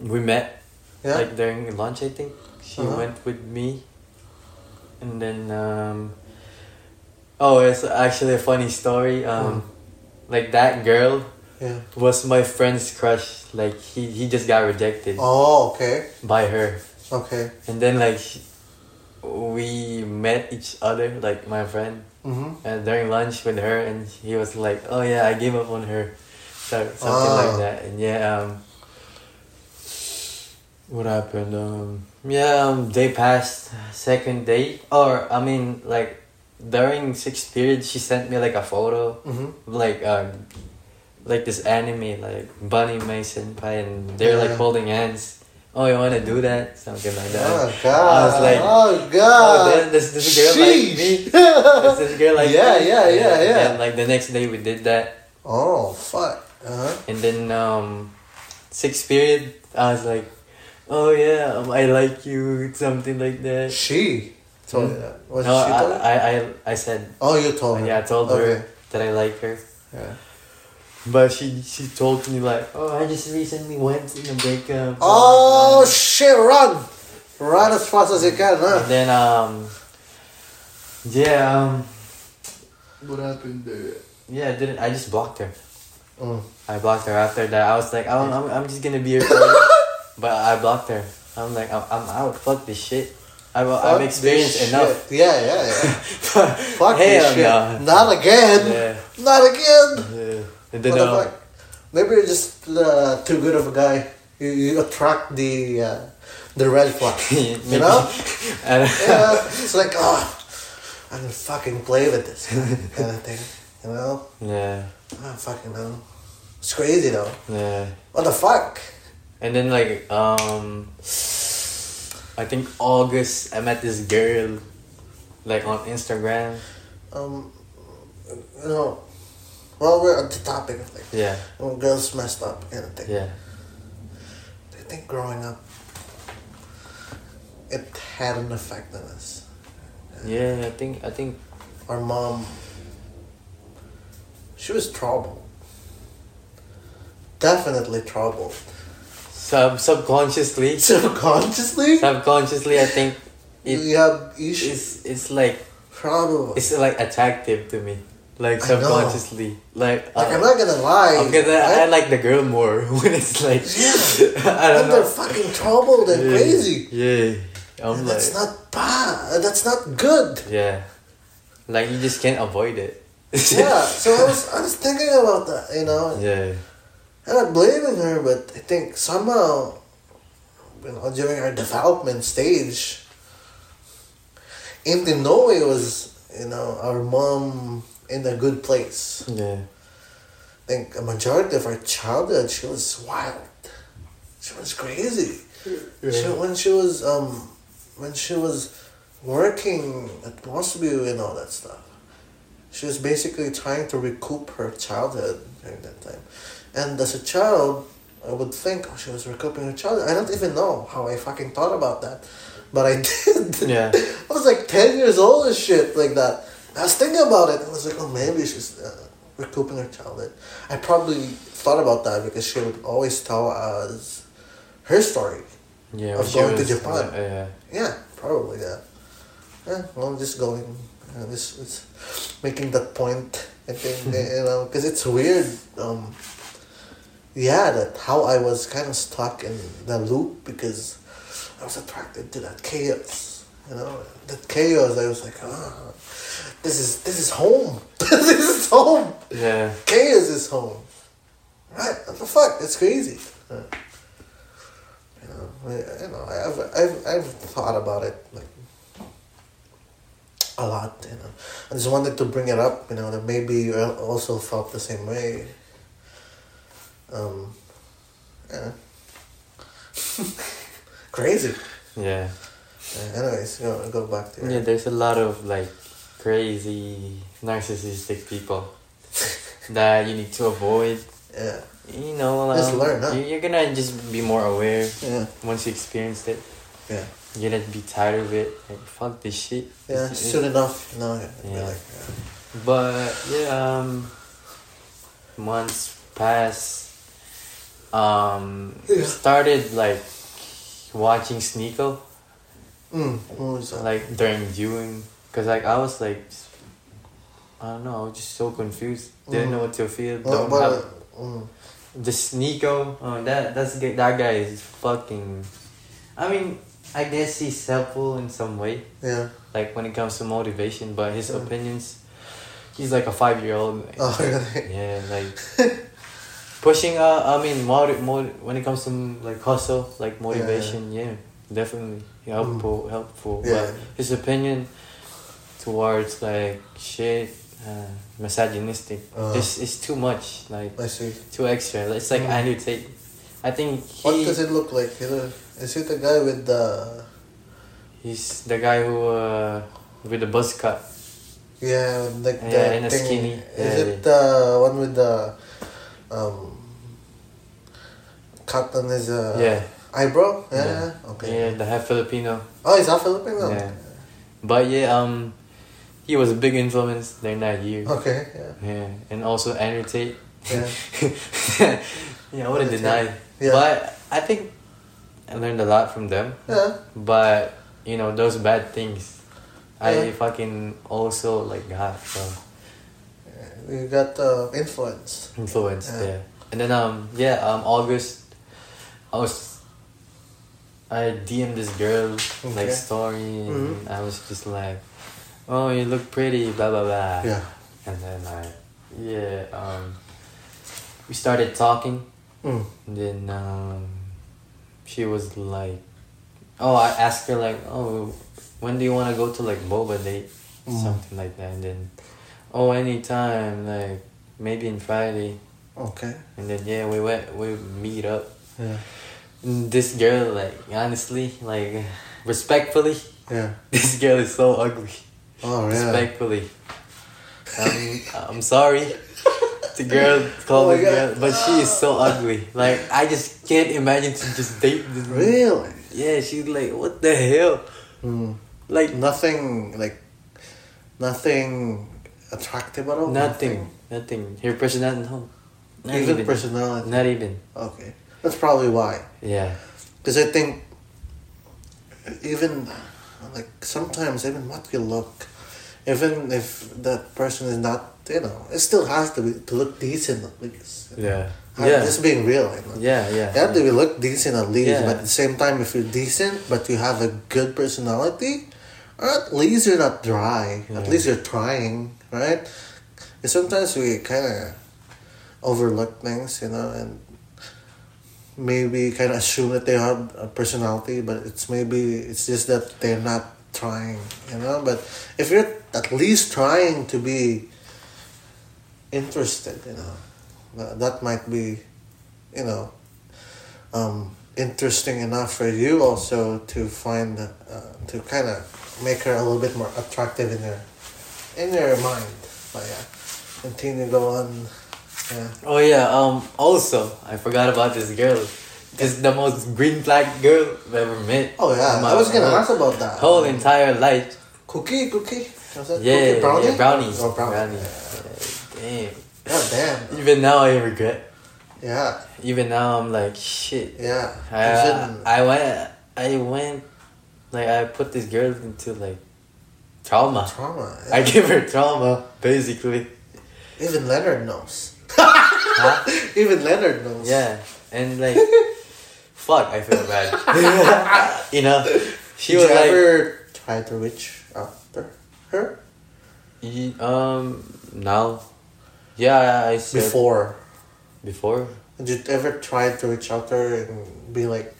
we met yeah. like during lunch I think she Uh-huh. went with me and then um oh it's actually a funny story um like that girl yeah. was my friend's crush like he he just got rejected Oh, okay. by her Okay. and then like we met each other like my friend Mm-hmm. and during lunch with her and he was like oh yeah I gave up on her so, something Ah. like that and yeah um what happened um yeah um day passed second day or I mean like during sixth period she sent me like a photo Mm-hmm. like uh like this anime like Bunny Mason Pie and they're like holding hands. Oh, you wanna do that? Something like that. Oh god. I was like, oh Oh, god. then does this girl like me? Does this girl like Yeah, me? yeah, yeah, yeah. And like the next day we did that, oh fuck. Uh-huh. and then um, sixth period I was like, oh yeah, um, I like you, something like that. She told Hmm? you that. Was no, she told? I, I, I, I said, Oh, you told her. yeah, I told Okay. her that I like her. Yeah. But she she told me like, oh, I just recently went in a breakup. Oh shit! Run, run as fast as you can, And then um, yeah um, what happened there? Yeah, I didn't. I just blocked her. Mm. I blocked her after that. I was like, I'm I'm, I'm just gonna be here for you. But I blocked her. I'm like, I'm, I'm out. Fuck this shit. I've, I've experienced enough. shit. Yeah, yeah, yeah. Fuck this shit. no. Not again. Yeah. Not again. Yeah. And then What the um, fuck? Maybe you're just uh, too good of a guy. You, you attract the uh, the red flag. you know? Yeah. It's like, oh, I'm gonna fucking play with this kind of thing. You know? yeah, I don't fucking know. It's crazy though. yeah. What the fuck? And then like um I think August I met this girl like on Instagram. Um, you know, while we're on the topic of like Yeah. when girls messed up kind of thing. Yeah. I think growing up, it had an effect on us. Yeah, I think I think Our mom, she was troubled. Definitely troubled. Sub subconsciously Subconsciously, subconsciously I think it you have issues. it's it's like Probably. it's like attractive to me. Like subconsciously. Like, like uh, I'm not gonna lie. I'm gonna I right? like the girl more when it's like Yeah. I don't When they're fucking troubled and Yeah. crazy. Yeah. I'm And like that's not bad. That's not good. Yeah. Like you just can't avoid it. yeah. So I was I was thinking about that. You know. yeah. I'm not blaming her, but I think somehow, you know, during our development stage, in the no way was, you know, our mom in a good place. Yeah. I think a majority of our childhood, she was wild. She was crazy. She, when she was um, when she was working at Mossview and all that stuff, she was basically trying to recoup her childhood during that time. And as a child, I would think oh, she was recouping her childhood. I don't even know how I fucking thought about that, but I did. Yeah. I was like ten years old and shit like that. I was thinking about it. I was like, oh, maybe she's uh, recouping her childhood. I probably thought about that because she would always tell us her story. Yeah. Of going to Japan. Yeah. yeah. Yeah, probably that. Yeah, well, I'm just going, uh, this it's making that point. I think you know because it's weird. Um, yeah, that how I was kind of stuck in the loop because I was attracted to that chaos. You know, that chaos. I was like, ah, this is this is home. this is home. Yeah. Chaos is home. Right? What the fuck? It's crazy. Uh, you know, I, you know, I've, I've, I've thought about it like a lot. You know, I just wanted to bring it up. You know, that maybe you also felt the same way. Um, yeah. Crazy. Yeah. Uh, anyways, go go back to your Yeah. There's a lot of like crazy narcissistic people that you need to avoid. yeah. You know, um, Just learn, huh? you- You're gonna just be more aware Yeah. once you experienced it. Yeah. You're gonna be tired of it. Like fuck this shit. Yeah. It's- Soon enough, you know. Yeah. Yeah. Like, yeah. But yeah, um, months passed. Um, Yeah. started like watching Sneako Mm, what was that? like during June, cause like I was like, I don't know, I was just so confused. Didn't Mm. know what to feel. Don't but, have mm, the Sneako. Oh, that that's. That guy is fucking. I mean, I guess he's helpful in some way. yeah. like when it comes to motivation, but his Mm. opinions, he's like a five year old. Oh, really? Yeah, like pushing. Uh, I mean, more, mot- when it comes to like hustle, like motivation, yeah, definitely helpful, helpful. Mm. Yeah. But his opinion towards like shit, uh, misogynistic. Uh. it's, it's too much, like I see. too extra. It's like Mm. Andrew Tate. I think he, What does it look like? Is it, is it the guy with the he's the guy who uh, with the buzz cut. yeah like Yeah, the and a thing? skinny. Is Yeah, it the one with the um cut on his uh, yeah, eyebrow? Yeah. Yeah. Okay. yeah, the half Filipino. Oh, he's half Filipino. Yeah. But yeah, um, he was a big influence during that year. Okay. Yeah. Yeah, and also Andrew Tate. Yeah. yeah, I wouldn't deny. Yeah. But I think I learned a lot from them. Yeah. But you know those bad things, I fucking also like got from You got uh, influence. influence. Yeah. Yeah. And then um yeah um August, I was. I DM'd this girl like story, and Mhm. I was just like, "Oh, you look pretty," blah blah blah. Yeah. And then I, yeah, um, we started talking. Mm. And then um, she was like, oh, I asked her like, oh, when do you want to go to like boba date, Mm. something like that. And then, oh, anytime, like maybe in Friday. Okay. And then yeah, we went, we meet up. Yeah. This girl, like honestly, like respectfully, Yeah. this girl is so ugly. Oh yeah. Respectfully, I'm I'm sorry. The girl called Oh girl, but she is so ugly. Like I just can't imagine to just date this. Really? Yeah, she's like, what the hell? Mm. Like Nothing like nothing attractive at all. nothing, nothing. Her personality, no, not Even, even, personality. not even. Okay. That's probably why. Yeah, Because I think even like sometimes even what you look, even if that person is not, you know, it still has to be to look decent. Because yeah, I'm yeah, just being real. You know? yeah, yeah. You have to be look decent at least, Yeah. but at the same time, if you're decent but you have a good personality, at least you're not dry. At least you're trying, right? And sometimes we kind of overlook things, you know, and maybe kind of assume that they have a personality, but it's maybe it's just that they're not trying, you know. But if you're at least trying to be interested, you know, tha- that might be, you know, um, interesting enough for you also to find uh, to kind of make her a little bit more attractive in your in your mind. But yeah, continue go on. Yeah. Oh yeah. Um. Also, I forgot about this girl. This is the most green flag girl I've ever met. Oh yeah, my I was gonna whole- ask about that. Whole entire life. Cookie, cookie. Yeah, cookie brownie? yeah, brownies. Oh, brownie. brownies. Yeah, damn. Yeah, damn. Even now I regret. Yeah, Even now I'm like shit. yeah. I, I went I went like I put this girl into like trauma. trauma. I yeah. give her trauma basically. Even Leonard knows. Huh? Even Leonard knows. Yeah, and like fuck, I feel bad. you know, she Did was you like ever try to reach after her "Ye- um now, yeah, I said before? before. Did you ever try to reach out to her and be like,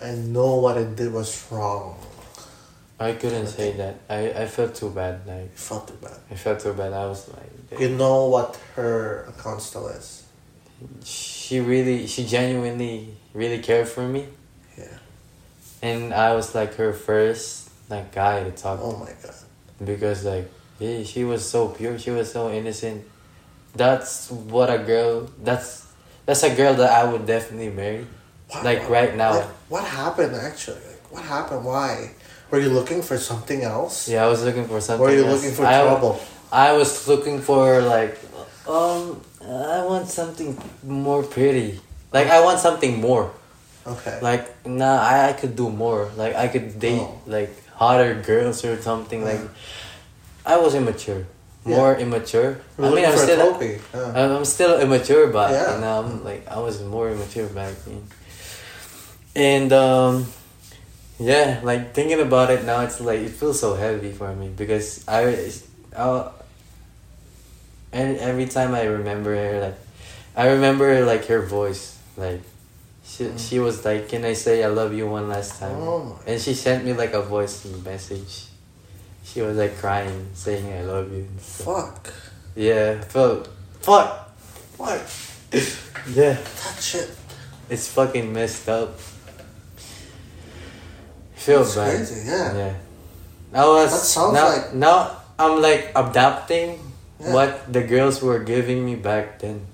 I know what I did was wrong. I couldn't say that. I I felt too bad. Like I felt too bad. I felt too bad. I was like, You know what her account still is. she really, she genuinely really cared for me, Yeah. and I was like her first like guy to talk Oh my god. because like yeah, she was so pure. She was so innocent. That's what a girl. That's that's a girl that I would definitely marry. What- Like what- right now. What, what happened actually? Like, what happened? Why? Were you looking for something else? Yeah, I was looking for something. Were you else. looking for I, trouble? I was looking for like, um, I want something more pretty. Like I want something more. Okay. Like nah, I, I could do more. Like I could date Oh. like hotter girls or something. Like I was immature, Yeah. more immature. You I mean, I'm still. Yeah. I'm I'm still immature, but Yeah. you know, I'm like I was more immature back then. And um, yeah, like thinking about it now, it's like it feels so heavy for me because I, I, and every time I remember her, like, I remember like her voice, like, she mm. she was like, "Can I say I love you one last time?" Oh. And she sent me like a voice message. she was like crying, saying I love you. stuff. Fuck. Yeah, felt fuck. What? Yeah, That shit. it's fucking messed up. Feel It's bad. crazy, yeah. Yeah. I was That sounds now, like- now I'm like adapting. What the girls were giving me back then.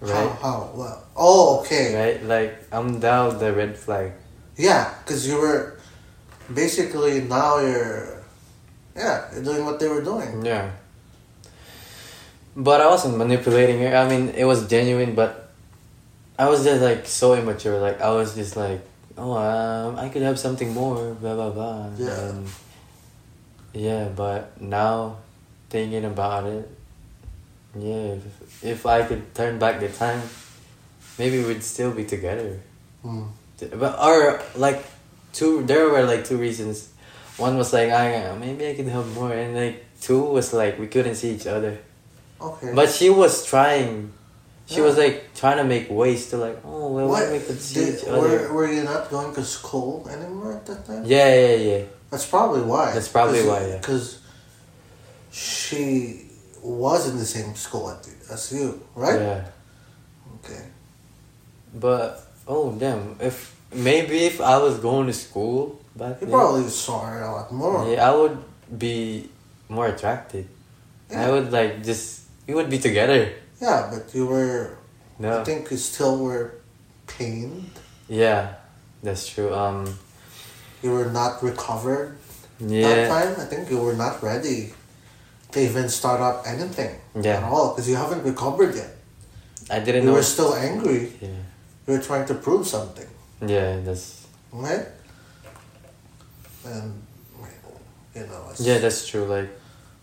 Right? How? How? Oh, okay. Right? Like I'm down the red flag. Yeah, because you were basically now you're, yeah, you're doing what they were doing. Yeah. But I wasn't manipulating her. I mean, it was genuine, but I was just like so immature. Like I was just like, oh, um, I could have something more, blah blah blah. Yeah. And yeah, but now thinking about it, yeah, if, if I could turn back the time, maybe we'd still be together. Mm. But or like two, there were like two reasons. One was like I maybe I could have more, and like two was like we couldn't see each other. Okay. But she was trying. She was like trying to make ways to like oh well what? we could see Did, each were, other. were you not going to school anymore at that time? Yeah, yeah, yeah. That's probably why. That's probably why, yeah. She was in the same school as you, right? Yeah. Okay. But oh damn, if maybe if I was going to school back You then, probably saw her a lot more. yeah, I would be more attracted. I would like just we would be together. Yeah, but you were. No. I think you still were pained. Yeah, that's true. Um, You were not recovered Yeah. that time. I think you were not ready to even start up anything Yeah. at all because you haven't recovered yet. I didn't You know. You were still angry. yeah, You were trying to prove something, yeah, that's right? And you know, yeah, that's true. Like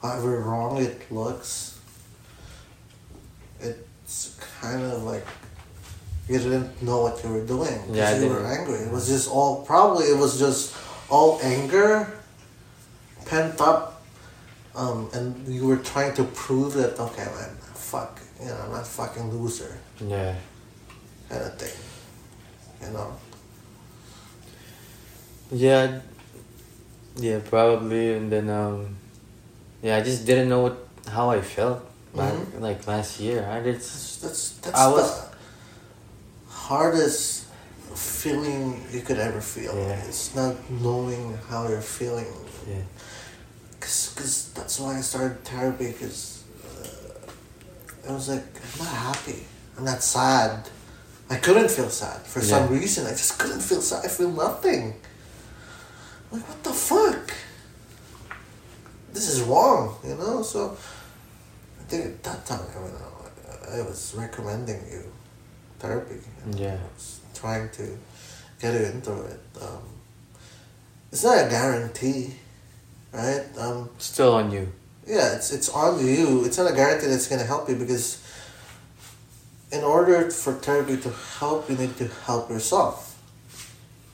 however wrong it looks, it's kind of like you didn't know what you were doing. 'cause Yeah, you were angry. It was just all probably it was just all anger, pent up, um, and you were trying to prove that okay, man, fuck, you know, I'm not a fucking loser, yeah, kind of thing, you know. yeah, yeah, probably. And then um, yeah, I just didn't know what how I felt back Mhm. like last year. I did. That's that's, that's I was- the hardest feeling you could ever feel. Yeah. It's not knowing how you're feeling. yeah, Cause, cause that's why I started therapy. Cause uh, I was like, I'm not happy. I'm not sad. I couldn't feel sad for some reason. I just couldn't feel sad. I feel nothing. Like what the fuck? This is wrong, you know. So I think at that time, I mean, I I was recommending you therapy. and Yeah. I was trying to get you into it. Um, it's not a guarantee, right? Um, still on you. yeah, it's it's on you. It's not a guarantee that's gonna help you because in order for therapy to help, you need to help yourself.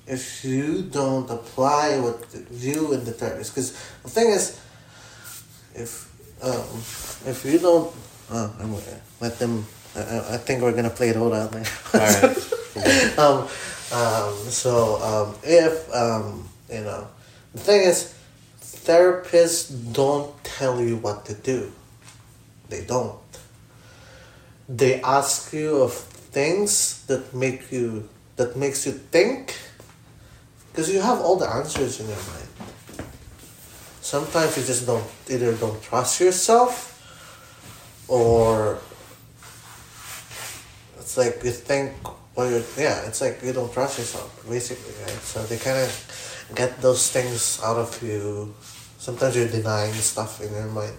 If you don't apply what you and the therapist, because the thing is, if um, if you don't, uh, I'm gonna let them. I, I- think we're gonna play it all out there. Alright. um, um, so um, if um, you know, the thing is, therapists don't tell you what to do. They don't. They ask you of things that make you that makes you think, because you have all the answers in your mind. Sometimes you just don't either don't trust yourself, or it's like you think well you yeah it's like you don't trust yourself basically right so they kind of get those things out of you sometimes you're denying stuff in your mind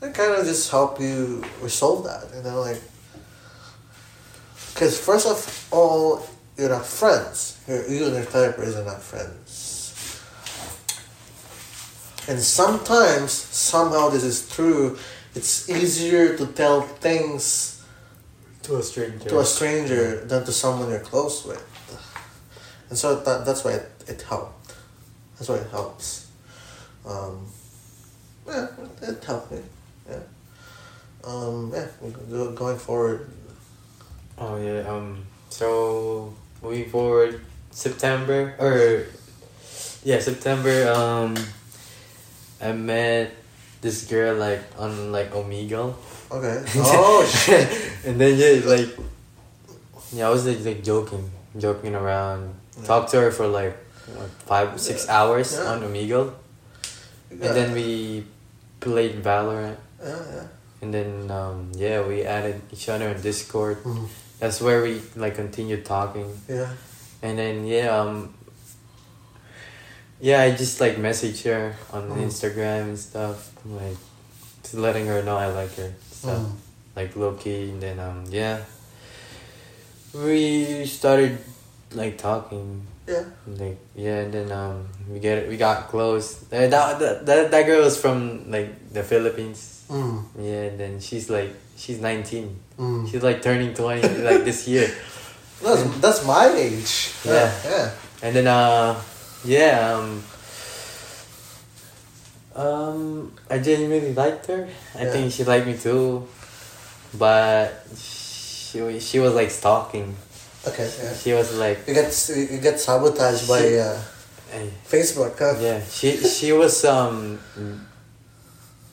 they kind of just help you resolve that you know like because first of all you're not friends you're, you and your therapist are not friends and sometimes somehow this is true it's easier to tell things To a stranger. to a stranger than to someone you're close with. And so that, that's why it, it helped. That's why it helps. Um, yeah, helped me. Yeah. Um, yeah, going forward. Oh yeah. Um. So moving forward, September or yeah, September. Um, I met this girl like on like Omegle. Okay. Oh shit. and then yeah, like yeah, I was like, like joking, joking around. Talked to her for like what, five, six hours Yeah. on Omegle, Yeah. and then we played Valorant. Yeah, yeah. And then um, yeah, we added each other on Discord. Mhm. That's where we like continued talking. Yeah. And then yeah, um Yeah, I just like message her on Mm. Instagram and stuff. Like just letting her know I like her. Stuff. Mm. Like low key and then um yeah. We started like talking. Yeah. Like yeah, and then um we get we got close. Uh, That, that that that girl was from like the Philippines. Mm. Yeah, and then she's like she's nineteen. Mm. She's like turning twenty like this year. That's that's my age. Yeah. Yeah. And then uh yeah, um um I genuinely liked her. I Yeah. think she liked me too. But she she was like stalking. Okay. Yeah. She was like You get you get sabotaged by She- uh, eh, Facebook. Huh? yeah, she she was um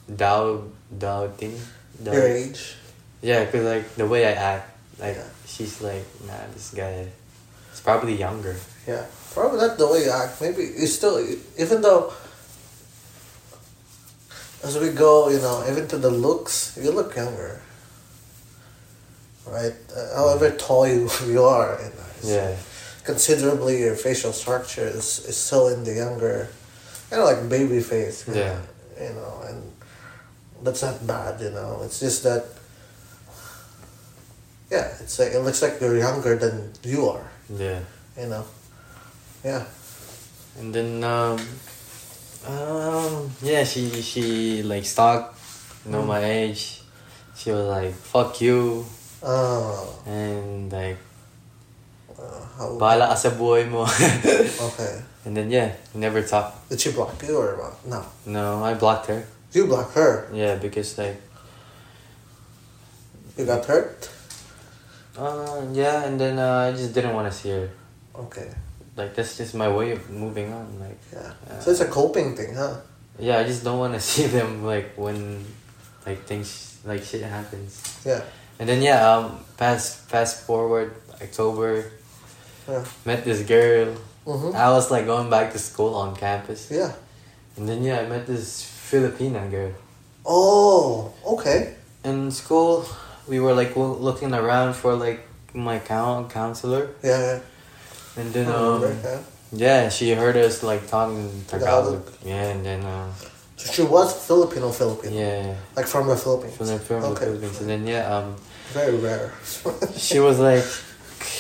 doubt doubting. doubt- Your age. Yeah, cause like the way I act, like Yeah. she's like, nah, this guy is probably younger. Yeah. Probably not the way you act. Maybe you still even though as we go, you know, even to the looks, you look younger. Right? Uh, however tall you, you are, you it's- Yeah, considerably your facial structure is, is still in the younger, kind of like baby face. Yeah. know, You know, and that's not bad, you know. It's just that, yeah, it's like, it looks like you're younger than you are, yeah. you know. Yeah. And then um um yeah, she she like stalked know Mm. my age. She was like, fuck you Oh, and like uh, how, bahala ka sa buhay mo. okay. and then yeah, never talk. Did she block you or what? No. No, I blocked her. You blocked her. Yeah, because like You got hurt? uh yeah, and then uh, I just didn't want to see her. Okay. Like that's just my way of moving on. Like Yeah. Yeah. So it's a coping thing, huh? yeah, I just don't want to see them like when like things like shit happens. Yeah. And then yeah, um, fast fast forward October, Yeah. met this girl. Mm-hmm. I was like going back to school on campus, Yeah. and then yeah, I met this Filipina girl. Oh, okay. In school, we were like looking around for like my coun counselor, Yeah, yeah. and then um, yeah. yeah, she heard us like talking Tagalog. Tagalog. Yeah, and then uh, So she was Filipino Filipino. yeah, Like from the Philippines. from the from Okay. Philippines, and then yeah, um, Very rare. she was like,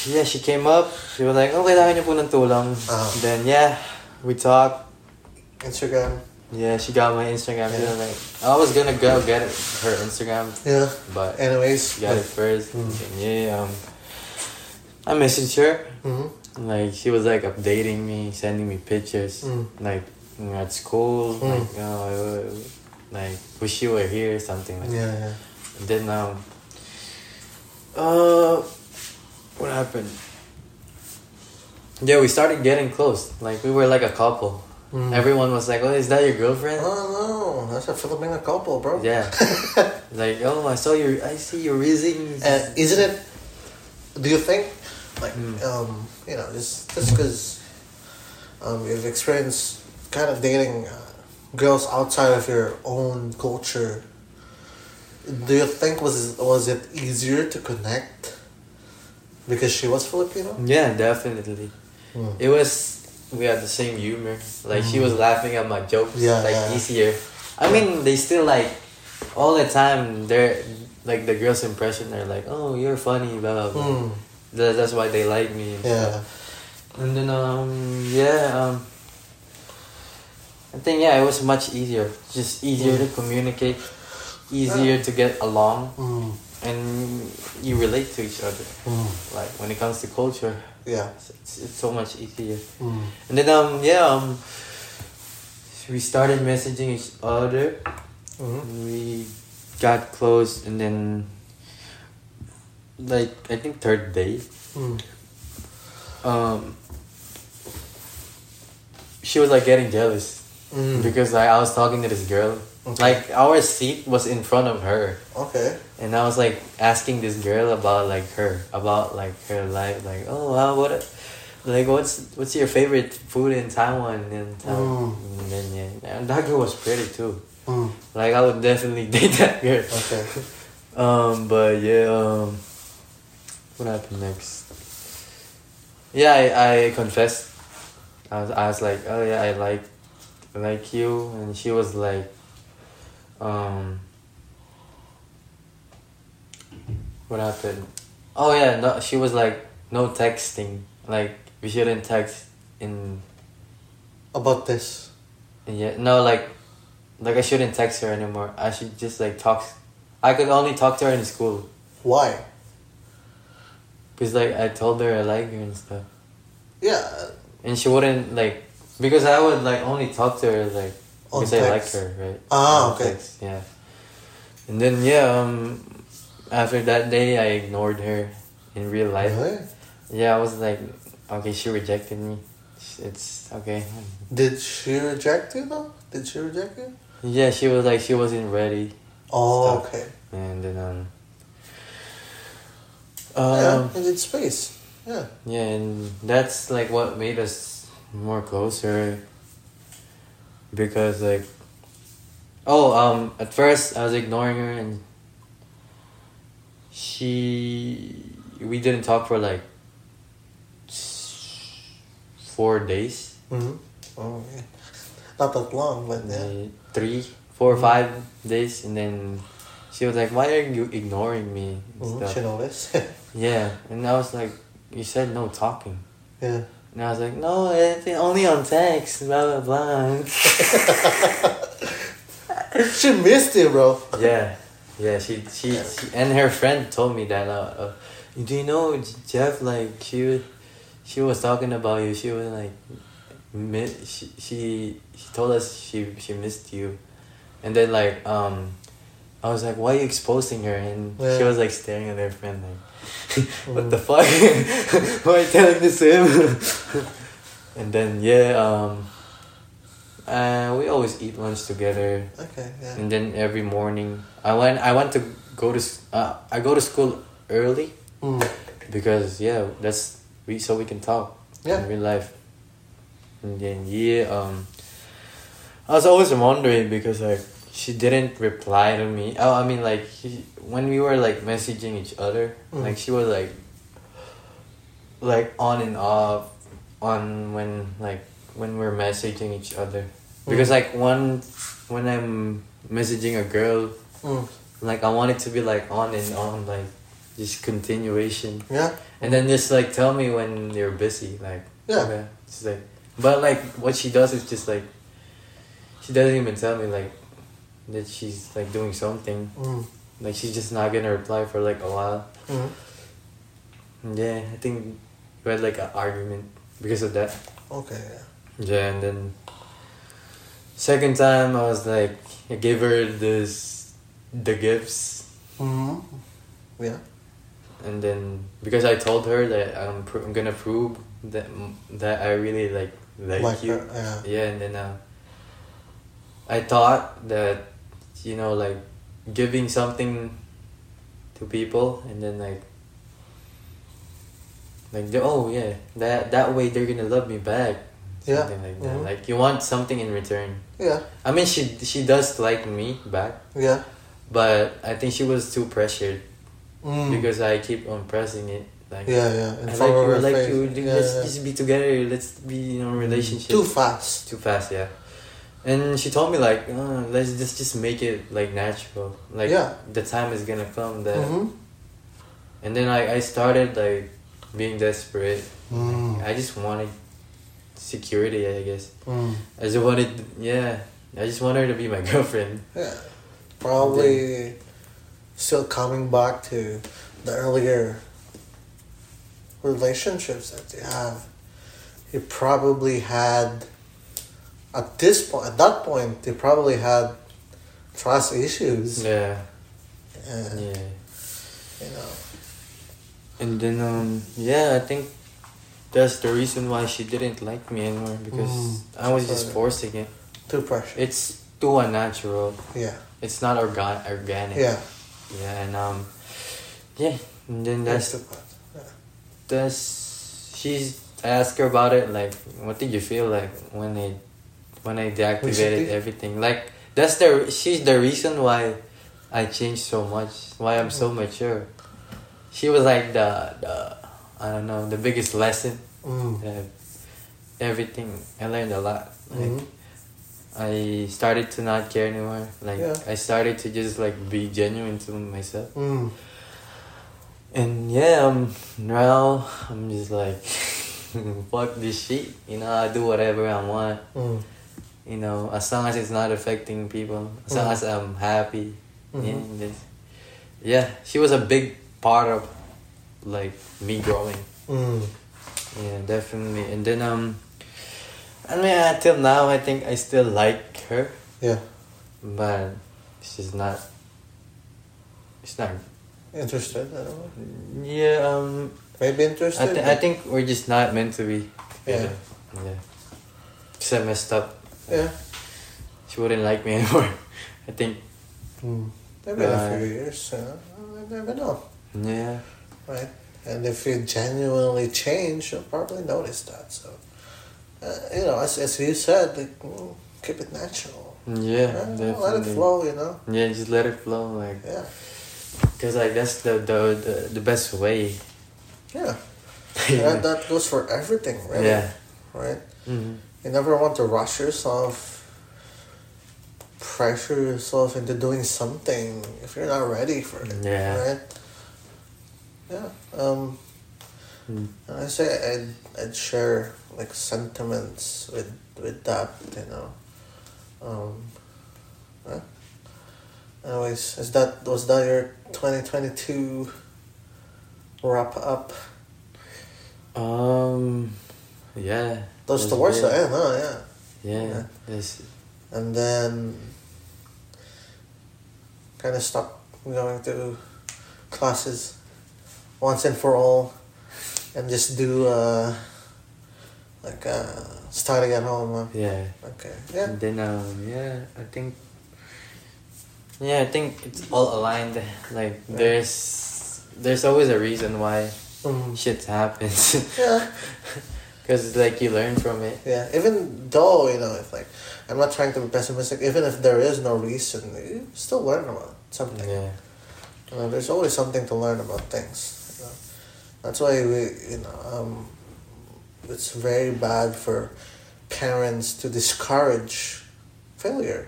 yeah, she came up. She was like, oh, kailangan niyo po ng tulong. Ah. Then yeah, we talked. Instagram. Yeah, she got my Instagram. Yeah. was like, I was gonna go get her Instagram, Yeah. but Anyways. got it first. Mm. And yeah, um, I messaged her. Mm-hmm. Like she was like updating me, sending me pictures, Mm. like you know, at school, Mm. like uh, like wish you were here, something like. Yeah, yeah. And then um, uh, what happened? Yeah, we started getting close. Like we were like a couple. Mm. Everyone was like, "Oh, is that your girlfriend?" Oh no, that's a Filipino couple, bro. Yeah. like, oh, I saw your, I see your reasons. And isn't it? Do you think, like, Mm. um, you know, just just because um, you've experienced kind of dating uh, girls outside of your own culture, do you think was was it easier to connect because she was Filipino? yeah, definitely. Mm. It was. We had the same humor. Like she was laughing at my jokes. Yeah, like yeah. easier. I mean, they still like all the time. They're like the girls' impression. They're like, "Oh, you're funny." Blah blah blah. Mm. That, that's why they like me. And Yeah. stuff. And then um yeah um. I think yeah, it was much easier. Just easier to communicate, easier to get along, Mm. and you relate to each other. Mm. Like when it comes to culture, Yeah. it's, it's so much easier. Mm. And then um yeah um we started messaging each other. Mhm. We got close and then like I think third day Mm. um she was like getting jealous. Mm. because like I was talking to this girl. Like our seat was in front of her, Okay. and I was like asking this girl about like her, about like her life, like oh wow, what, like what's what's your favorite food in Taiwan and Taiwan? And then yeah, and that girl was pretty too. Mm. Like I would definitely date that girl. Okay. Um, but yeah, um, what happened next? Yeah, I, I confessed. I was, I was like, oh yeah, I like, I like you, and she was like, um, what happened? Oh yeah, no, she was like, no texting. Like we shouldn't text in, About this. yeah, no, like, like I shouldn't text her anymore. I should just like talk. I could only talk to her in school. Why? Cause like I told her I like her and stuff, Yeah. and she wouldn't like because I would like only talk to her like On because I liked her, right? Ah, On okay. text, yeah. And then yeah, um, after that day I ignored her in real life. Really? Yeah, I was like, okay, she rejected me. It's okay. Did she reject you though? Did she reject you? Yeah, she was like she wasn't ready, Oh, Stop. okay. and then um. yeah, Um, you need space. Yeah. Yeah, and that's like what made us more closer. Because like, oh, um, at first I was ignoring her, and she, we didn't talk for like four days, Mm-hmm. Oh, yeah. Not that long, but yeah. uh, three, four or five days, and then she was like, "Why are you ignoring me?" and Mhm, stuff. She noticed. Yeah, and I was like, "You said no talking." yeah. And I was like, no, it's only on text, blah, blah, blah. She missed you, bro. yeah, yeah, she, she, she, and her friend told me that, uh, uh, do you know, Jeff, like, she, was- she was talking about you, she was like, she, she, she told us she, she missed you. And then, like, um, I was like, why are you exposing her? And she was like staring at her friend, like, what the fuck? why are you telling this to him? and then, yeah, um, uh, we always eat lunch together. Okay, yeah. And then every morning, I went. I went to go to. Uh, I go to school early Mm. because yeah, that's we so we can talk Yeah. in real life. And then yeah, um, I was always wondering because like she didn't reply to me. Oh, I mean like when we were like messaging each other, Mm. like she was like like on and off on when like when we're messaging each other because Mm. like one when I'm messaging a girl Mm. like I want it to be like on and on like just continuation Yeah. and then just like tell me when you're busy like Yeah. okay it's like but like what she does is just like she doesn't even tell me like that she's like doing something Mm. like she's just not gonna reply for like a while Mm. Yeah I think we had like an argument because of that Okay, yeah. yeah and then second time I was like I gave her this the gifts Mm-hmm. Yeah. and then because I told her that I'm, pr- I'm gonna prove that that I really like like, Like you her, yeah. yeah and then uh, I thought that you know like giving something to people and then like like oh yeah that that way they're gonna love me back Yeah. like that Mhm. like you want something in return Yeah. I mean she she does like me back Yeah. but I think she was too pressured Mm. because I keep on pressing it like yeah, yeah. In I like you, like face. you. Yeah, let's yeah. just be together. Let's be in a relationship. Too fast. Too fast, yeah. And she told me like, uh, let's just just make it like natural. Like Yeah. the time is gonna come that. Mm-hmm. And then I I started like being desperate. Mm. I just wanted security, I guess. Mm. I just wanted, yeah. I just wanted her to be my girlfriend. Yeah. Probably still coming back to the earlier relationships that you have. You probably had at this point at that point they probably had trust issues. Yeah, And yeah. you know. And then um yeah, I think that's the reason why she didn't like me anymore because Mm, I was just forcing it. Too precious. it's too unnatural. Yeah. It's not organ organic. Yeah. Yeah, and um, yeah, and then That's that's the. Yeah. that's she's. I asked her about it. Like, what did you feel like when they, when I deactivated everything? Like, that's the she's the reason why I changed so much. Why I'm so mature. She was like the the I don't know the biggest lesson. Mm. Uh, everything I learned a lot. Like, Mhm. I started to not care anymore. Like Yeah. I started to just like be genuine to myself. Mm. And yeah, um, now I'm just like, fuck this shit. You know, I do whatever I want. Mm. You know, as long as it's not affecting people, as long as I'm happy. Yeah, Mhm. this, yeah. She was a big part of like me growing. Mm. Yeah, definitely. And then um, I mean, until now, I think I still like her, Yeah. but she's not. She's not. Interested. I don't know. Yeah. Um. Maybe I, interested. th- I think we're just not meant to be. Yeah. Yeah. Just I messed up. Yeah. She wouldn't like me anymore. I think. Mm. Maybe in a few years. You know? I never know. Yeah. Right. And if you genuinely change, you'll probably notice that. So, uh, you know, as, as you said, like, mm, keep it natural. Yeah. Uh, let it flow. You know. Yeah, just let it flow. Like, Yeah. cause like that's the the the, the best way. Yeah. that, that goes for everything, right? Yeah. Right. hmm You never want to rush yourself, pressure yourself into doing something if you're not ready for it. Yeah. Right? Yeah. Um, Mm. and I say I'd, I'd share like sentiments with with that, you know. Um, yeah. Anyways, is that was that your twenty twenty two wrap up? Um. Yeah. Those towards the end, huh? Yeah. Yeah. Yeah. This. and then kind of stop going to classes once and for all and just do uh like uh studying at home huh? Yeah. okay yeah And then um yeah, I think yeah, I think it's all aligned. Like Yeah. there's there's always a reason why mm. shit happens. yeah Cause it's like you learn from it. yeah even though you know if like i'm not trying to be pessimistic even if there is no reason you still learn about something Yeah. You know, there's always something to learn about things. You know? That's why we, you know, um, it's very bad for parents to discourage failure.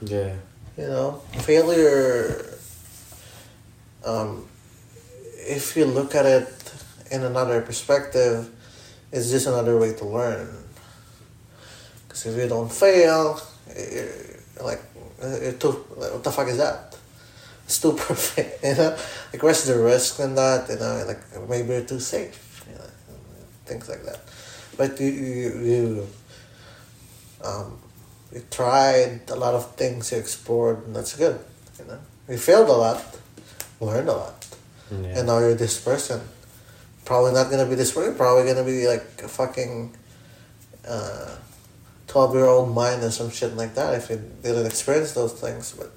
Yeah. You know, failure. Um, if you look at it in another perspective, it's just another way to learn. Because if you don't fail, you're like, you're too, like, what the fuck is that? It's too perfect, you know? Like, where's the risk in that? You know, like, maybe you're too safe, you know, things like that. But you, you, you, um, you tried a lot of things, you explored, and that's good, you know? You failed a lot, learned a lot, Yeah. and now you're this person. Probably not gonna be this way. probably gonna be like a fucking, uh, 12 year old mind or some shit like that if you didn't experience those things. But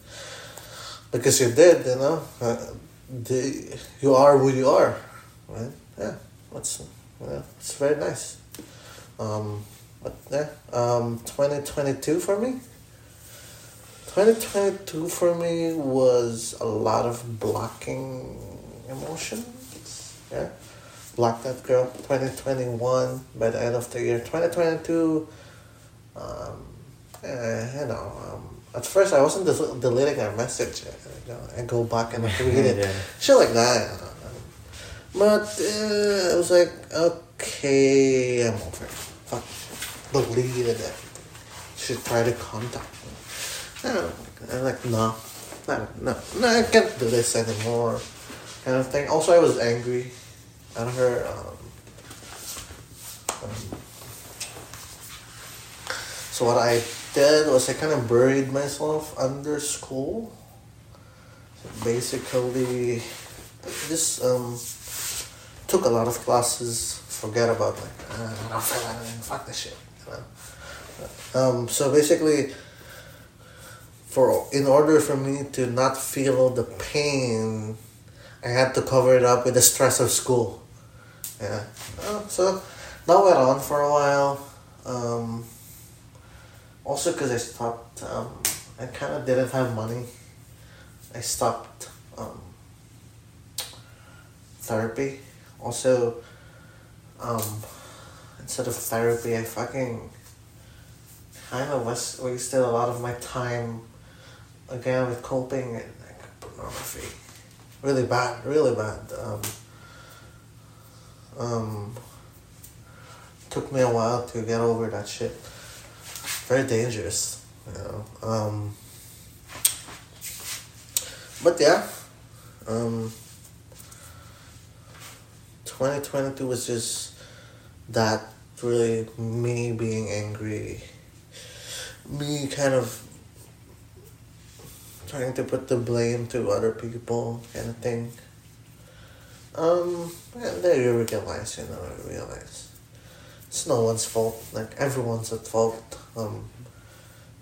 because you did, you know, uh, the, you are who you are, right? Yeah, that's yeah, it's very nice. Um, but yeah, um, twenty twenty two for me. Twenty twenty two for me was a lot of blocking emotions. Yeah, block Death girl. Twenty twenty one by the end of the year. Twenty twenty two. Um, eh, you know, um, at first I wasn't del- deleting her message. uh, You know, I go back and read it, Yeah. shit like that. you know. But uh, I was like, okay, I'm over it. Fuck, deleted everything. Should try to contact me. I don't know. I'm like, no, no, no, no, I can't do this anymore. Kind of thing. Also, I was angry at her. Um, um, so what I did was I kind of buried myself under school. So basically, just um, took a lot of classes. Forget about like uh, I don't feel anything. Fuck this shit. You know? Um, so basically, for in order for me to not feel the pain, I had to cover it up with the stress of school. Yeah. Uh, so that went on for a while. Um, also, because I stopped, um, I kind of didn't have money. I stopped um, therapy. Also, um, instead of therapy, I fucking kind of was wasted a lot of my time again with coping and like, pornography. Really bad, really bad. Um, um, took me a while to get over that shit. Very dangerous, you know. Um, but yeah, um, 2022 was just that really me being angry, me kind of trying to put the blame to other people kind of thing. Um, realize, you know, you realize it's no one's fault. Like everyone's at fault. Um,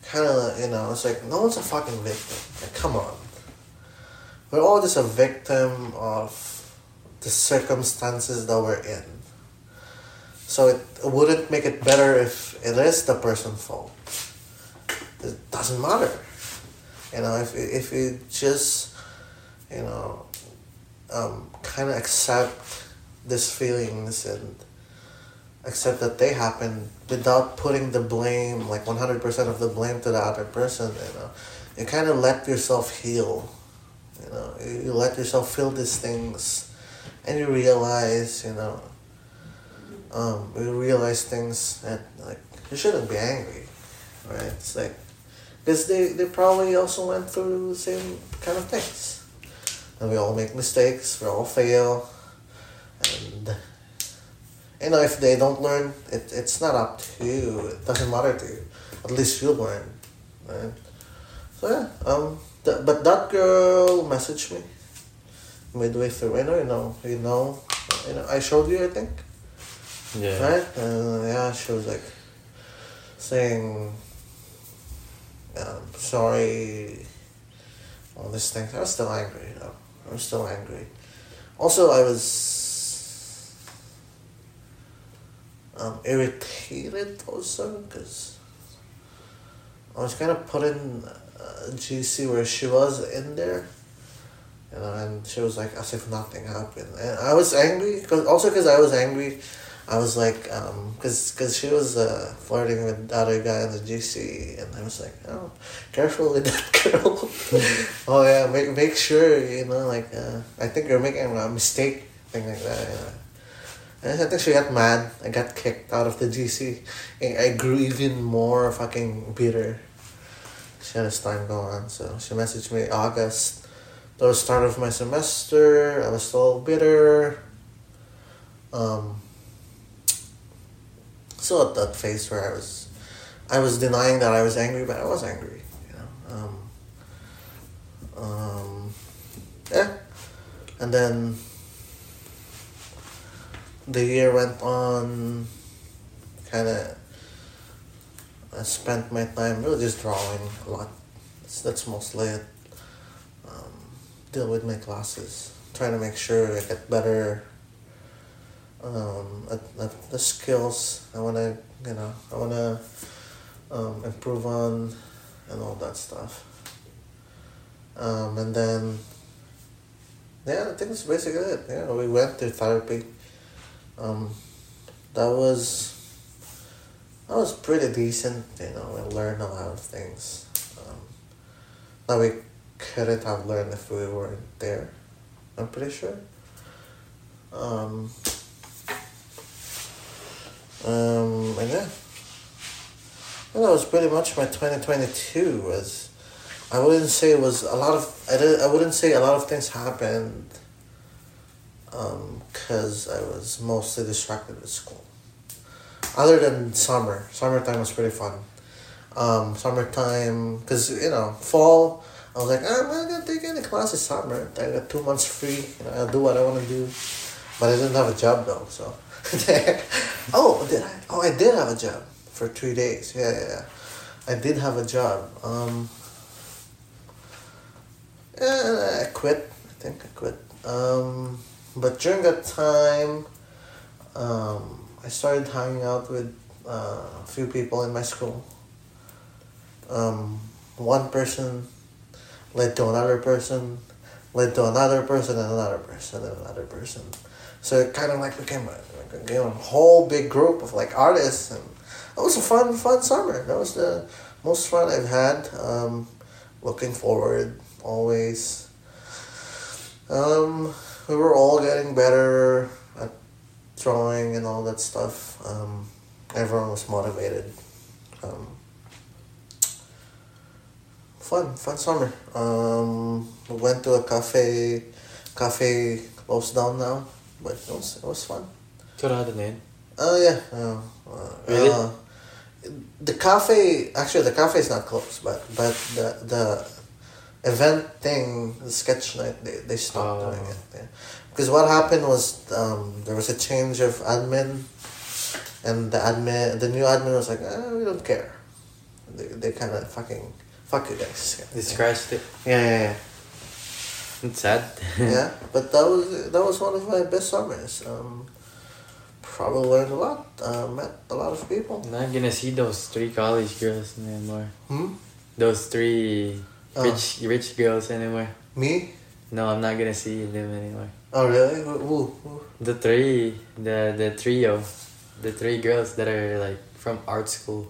kind of, you know, it's like no one's a fucking victim. Like, come on. We're all just a victim of the circumstances that we're in. So it wouldn't make it better if it is the person's fault. It doesn't matter. You know, if if you just, you know, um, kind of accept these feelings and accept that they happen without putting the blame, like 100% of the blame to the other person, you know, you kind of let yourself heal. You know, you, you let yourself feel these things and you realize, you know, um, you realize things that, like, you shouldn't be angry, right? It's like, because they, they probably also went through the same kind of things. And we all make mistakes, we all fail. And, you know, if they don't learn, it, it's not up to you. It doesn't matter to you. At least you learn, right? So, yeah, um, th- but that girl messaged me midway through. I know, you know, you know, you know, I showed you, I think, Yeah. right? Uh, yeah, she was like saying, um, sorry, all these things. I was still angry, you know. I was still angry. Also, I was um, irritated also because I was kind of putting in uh, GC where she was in there. And she was like as if nothing happened, and I was angry. Cause also because I was angry, I was like, um, cause, cause she was uh, flirting with the other guy in the GC, and I was like, oh, careful with that girl. oh yeah, make make sure you know, like, uh, I think you're making a mistake, thing like that. You know. And I think she got mad. I got kicked out of the GC. And I grew even more fucking bitter. She had this time going on, so she messaged me August. That was start of my semester. I was still bitter. Um, still at that phase where I was, I was denying that I was angry, but I was angry. You know. Um, um, yeah, and then the year went on. Kind of. I spent my time really just drawing a lot. That's, that's mostly it. Um, deal with my classes, trying to make sure I get better um, the skills I want to, you know, I want to um, improve on and all that stuff. Um, and then, yeah, I think that's basically it. Yeah, we went to therapy. Um, that was that was pretty decent. You know, we learned a lot of things um, that we couldn't have learned if we weren't there. I'm pretty sure. Um, um, and yeah. That was pretty much my 2022 was I wouldn't say it was a lot of I, did, I wouldn't say a lot of things happened um cuz I was mostly distracted with school. Other than summer, summertime was pretty fun. Um, summertime, cause you know fall. I was like, I'm not gonna take any classes summer. I got two months free. You know, I'll do what I want to do. But I didn't have a job though, so. oh, did I? Oh, I did have a job. for three days. Yeah, yeah, yeah. I did have a job. Um, yeah, I quit. I think I quit. Um, but during that time, um, I started hanging out with uh, a few people in my school. Um, one person led to another person, led to another person and another person and another person. So it kind of like became a, you know, whole big group of like artists, and it was a fun, fun summer. That was the most fun I've had. Um, looking forward always. Um, we were all getting better at drawing and all that stuff. Um, everyone was motivated. Um, fun, fun summer. Um, we went to a cafe. Cafe closed down now, but it was it was fun. Sarado na yun. Oh yeah. Uh, uh, Really? uh, the cafe actually the cafe is not closed, but but the the event thing, the sketch night, they they stopped Oh. doing it. Yeah. Because what happened was um, there was a change of admin, and the admin the new admin was like, eh, we don't care. They they kind of fucking fuck you guys. They scratched it. Yeah, yeah, yeah. It's sad. yeah, but that was that was one of my best summers. Um, probably learned a lot. Uh, met a lot of people. I'm not gonna see those three college girls anymore. Hmm. Those three rich rich girls anymore. Me? No, I'm not gonna see them anymore. Oh really? Who? who? The three, the the trio, the three girls that are like from art school.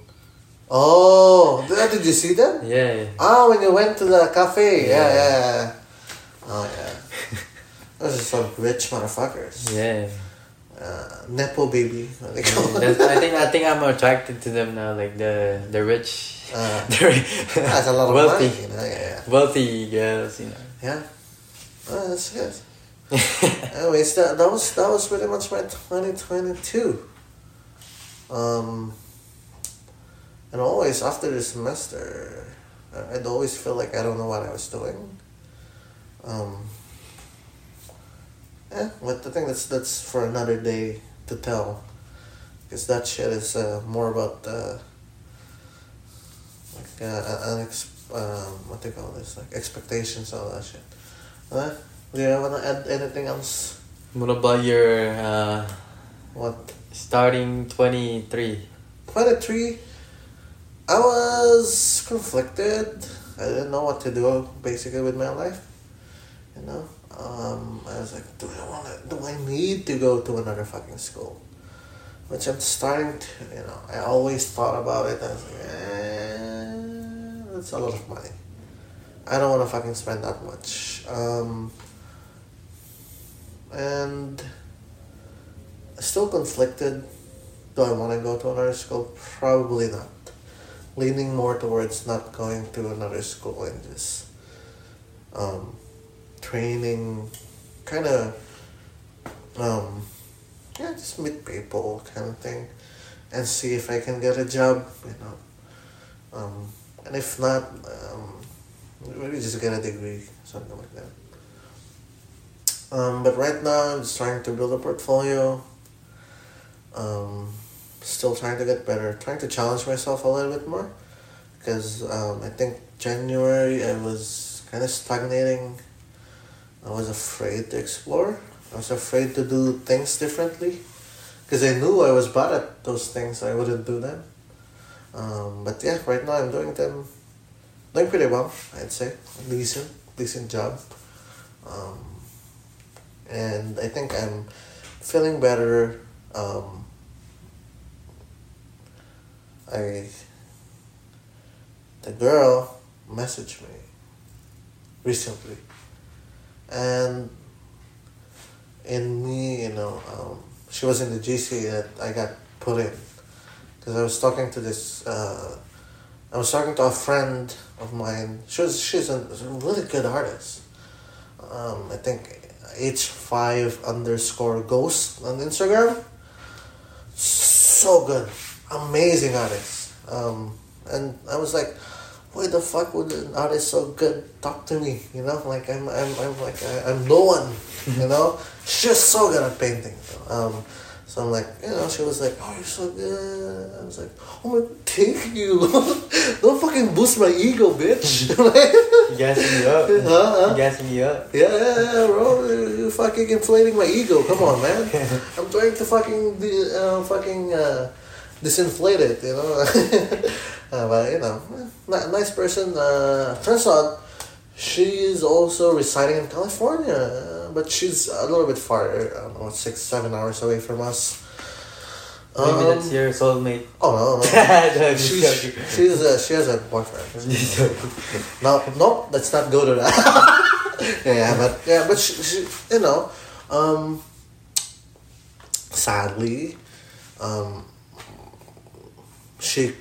Oh, did, you see them? Yeah. Ah, when you went to the cafe. Yeah, Yeah. yeah. yeah. Oh yeah. Those are some rich motherfuckers. Yeah. Uh, nepo baby. what they call it. That's, I think I think I'm attracted to them now, like the the rich, Uh, the That's a lot of wealthy, money. You know? Yeah, wealthy girls, you know. yeah. Yeah. Oh, that's good. Anyways, that, that was that was pretty much my twenty twenty two. Um. And always after the semester, I'd always feel like I don't know what I was doing. Um. Yeah, but I think that's that's for another day to tell, because that shit is uh, more about uh, like uh, an ex- um, what do you call this like expectations all that shit. Uh, do you wanna add anything else? What about your uh, What starting twenty three? twenty three? I was conflicted. I didn't know what to do basically with my life. You know, um, I was like, do I want to? Do I need to go to another fucking school? Which I'm starting to. You know, I always thought about it. I was like, eh, that's a lot of money. I don't want to fucking spend that much. Um, and still conflicted. Do I want to go to another school? Probably not. Leaning more towards not going to another school and just um, training, kind of, um, yeah, just meet people kind of thing, and see if I can get a job, you know. Um, and if not, um, maybe just get a degree, something like that. Um, but right now, I'm just trying to build a portfolio. Um, still trying to get better, trying to challenge myself a little bit more. Because um, I think January I was kind of stagnating. I was afraid to explore. I was afraid to do things differently. Because I knew I was bad at those things, I wouldn't do them. Um, but yeah, right now I'm doing them, doing pretty well, I'd say. Decent, decent job. Um, and I think I'm feeling better. Um, I the girl messaged me recently, and in me, you know, um, she was in the GC that I got put in because I was talking to this. Uh, I was talking to a friend of mine. She was she's a, a really good artist. Um, I think H five underscore ghost on Instagram. So good, amazing artist. Um, and I was like, why the fuck would an artist so good talk to me? You know, like I'm I'm, I'm like I, I'm no one. You know, she's just so good at painting. Um, So I'm like, you know, she was like, oh, you're so good. I was like, oh my, thank you. Don't fucking boost my ego, bitch. You me up. Huh? You me up. Yeah, yeah, yeah, bro. You're fucking inflating my ego. Come on, man. I'm trying to fucking, uh, fucking uh, disinflate it, you know. Uh, but you know, nice person. Uh, turns out she's also residing in California, but she's a little bit far. I don't know, six, seven hours away from us. Maybe Um, that's your soulmate. Oh no, no. No, she's she's uh, she has a boyfriend. No, no, let's not go to that. yeah, but yeah, but she, she you know, um, sadly, um, she,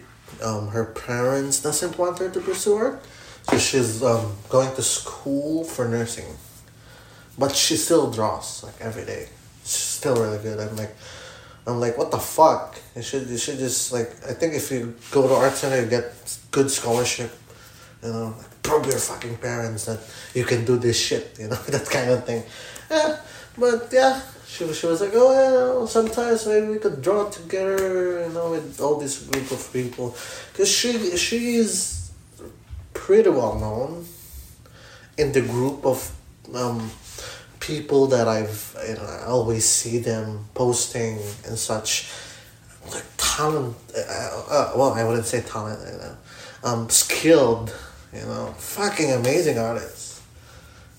um, her parents doesn't want her to pursue art, so she's um going to school for nursing, but she still draws like every day. She's still really good. I'm like. I'm like, what the fuck? You should you should just like I think if you go to art center you get good scholarship you know, like, prove your fucking parents that you can do this shit, you know, that kind of thing. Yeah, but yeah, she, she was like, oh, yeah, sometimes maybe we could draw together, you know, with all this group of people. Because she, she is pretty well known in the group of um, people that I've, you know, I always see them posting and such. Like talent, uh, uh, well, I wouldn't say talent, you know, um, skilled, you know, fucking amazing artists.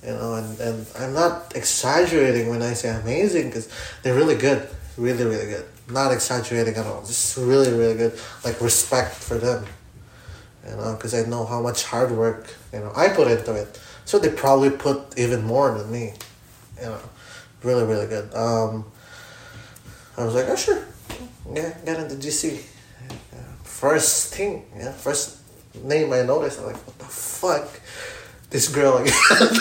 You know, and, and I'm not exaggerating when I say amazing because they're really good. Really, really good. Not exaggerating at all. Just really, really good. Like, respect for them. You know, because I know how much hard work, you know, I put into it. So they probably put even more than me. You know, really, really good. Um, I was like, oh, sure. Yeah, get into GC. First thing, yeah, first name I noticed, I'm like, what the fuck? This girl again.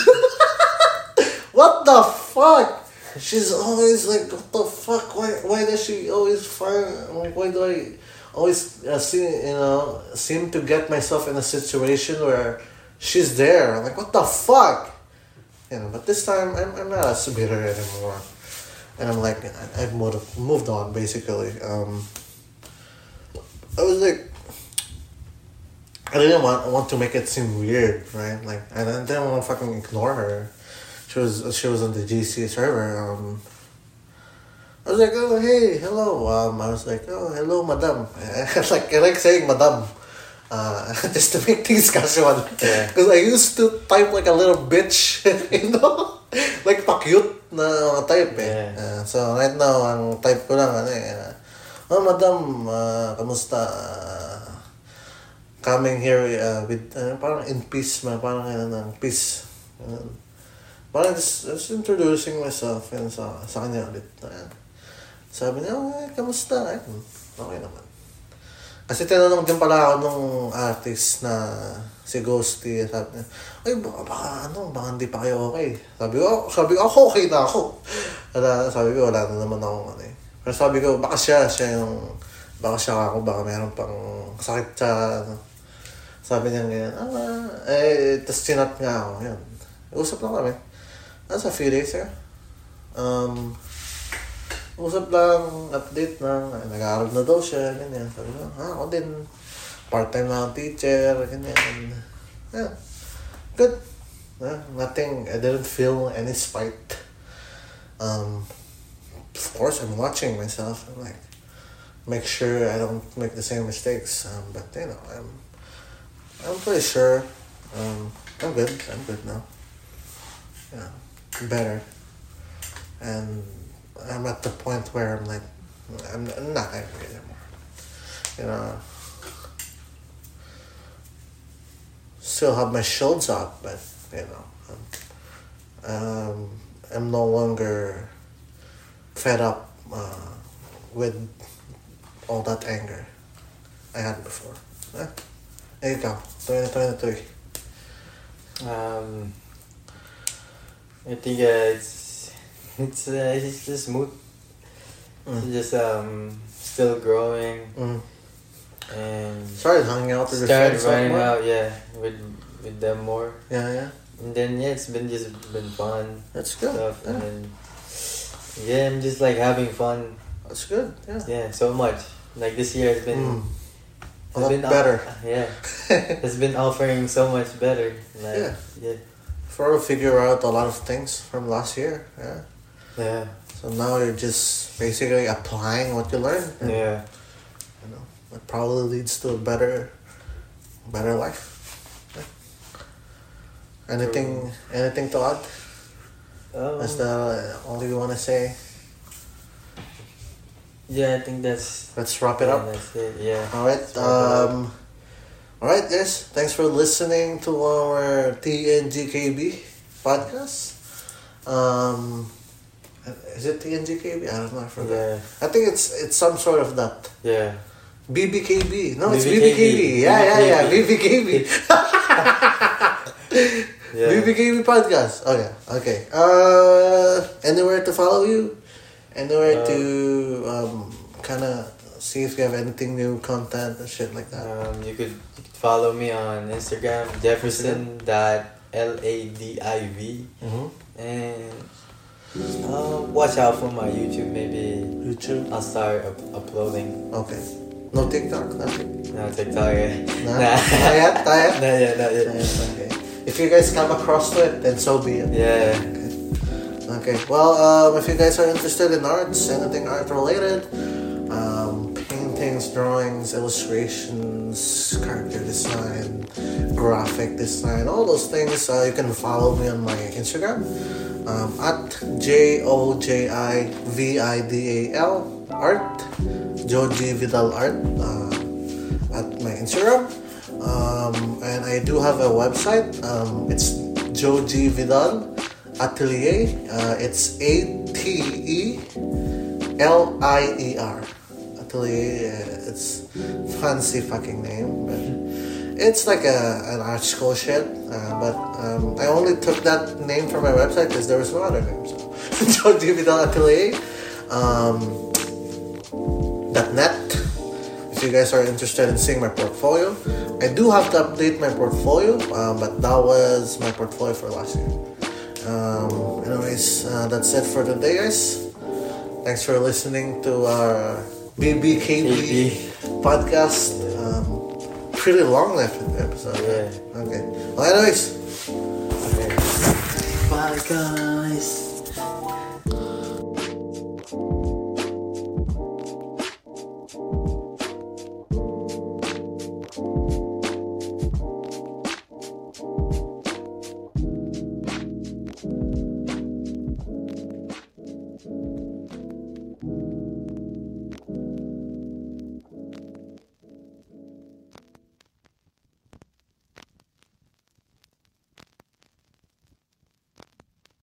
what the fuck? She's always like, what the fuck? Why, why does she always find, why do I always uh, you know, seem to get myself in a situation where she's there? Like, what the fuck? You know, but this time I'm, I'm not as bitter anymore. And I'm like, I've moved, moved on basically. Um, I was like, I didn't want want to make it seem weird, right? Like, and I didn't want to fucking ignore her. She was she was on the GC server. Um, I was like, oh hey, hello. Um, I was like, oh hello, madam. like I like saying madam, uh, just to make things casual. Yeah. Because I used to type like a little bitch, you know, like pa-cute na mga type eh. Yeah. Uh, so right now, ang type ko lang ano eh. uh, oh madam, uh, kamusta? Uh, coming here uh, with uh, parang in peace man parang ano ng peace. Ganun. parang just, just introducing myself and sa sa kanya ulit. Ayan. sabi niya oh, eh, kamusta? Ay, hmm, okay naman. Kasi tinanong din pala ako nung artist na si Ghosty sabi niya ay baka, baka ano baka hindi pa kayo okay. Sabi ko sabi ko ako okay na ako. Wala, sabi ko wala na naman akong ano eh. Pero sabi ko baka siya siya yung baka siya ako baka meron pang sakit sa ano sabi niya ganyan, ah, eh, tapos chinat nga ako, yun. Usap lang kami. Nasa few days ago. Um, usap lang, update lang, ah, nag-aaral na daw siya, ganyan. Sabi ko, ha, ako din, part-time na teacher, ganyan. Yeah, good. Yeah, nothing, I didn't feel any spite. Um, of course, I'm watching myself. I'm like, make sure I don't make the same mistakes. Um, but, you know, I'm, I'm pretty sure. Um, I'm good. I'm good now. Yeah, better. And I'm at the point where I'm like, I'm, I'm not angry anymore. You know, still have my shields up, but you know, um, um, I'm no longer fed up uh, with all that anger I had before. Yeah. Eh, ikaw, 2023. Um, I think uh, it's it's uh, it's just smooth. It's just um still growing Mm. and Started hanging out with started running more? out yeah with with them more Yeah, yeah. and then yeah it's been just been fun That's good. stuff and Yeah. then yeah I'm just like having fun That's good. Yeah. Yeah, so much. Like this year has been. Mm. A lot been better. yeah, it's been offering so much better. Like, Yeah. yeah, For to figure out a lot of things from last year. Yeah. yeah, So now you're just basically applying what you learned. and, yeah. You know, it probably leads to a better, better life. Yeah. Anything, anything to add? Um, Is that all you want to say? Yeah, I think that's. Let's wrap it yeah, up. That's it. Yeah. All right. Let's wrap it up. Um, all right, guys. Thanks for listening to our TNGKB podcast. Um, is it TNGKB? I don't know. I forgot. Yeah, I think it's it's some sort of that. yeah. BBKB. No, it's BBKB. BBKB. Yeah, yeah, yeah. BBKB. Yeah. BBKB podcast. Oh yeah. Okay. Uh, anywhere to follow you? Anywhere Uh, to um, kind of see if you have anything new content and shit like that. Um, you could you could follow me on Instagram Jefferson dot L A D I V Mm-hmm. and uh, watch out for my YouTube. Maybe YouTube. I'll start up- uploading. Okay. No TikTok. Nothing. No TikTok. Yeah. Nah. Not yet. Not yet. Not yet. Not yet. Okay. If you guys come across to it, then so be it. Yeah. Okay. Okay, well, um, if you guys are interested in arts, anything art related, um, paintings, drawings, illustrations, character design, graphic design, all those things, uh, you can follow me on my Instagram um, at J O J I V I D A L art, Joji Vidal art uh, at my Instagram. Um, and I do have a website. Um, it's Joji Vidal Atelier. Uh, it's A T E L I E R. Atelier. uh, It's fancy fucking name, but it's like a an art school shit. Uh, but um, I only took that name from my website because there was no other name. So Joji Vidal Atelier. Um, net if you guys are interested in seeing my portfolio. I do have to update my portfolio, uh, but that was my portfolio for last year. Um, anyways, uh, that's it for today, guys. Thanks for listening to our BBKB KB. podcast. Um, pretty long left episode. Yeah. Okay. Well, anyways, Okay. Bye guys.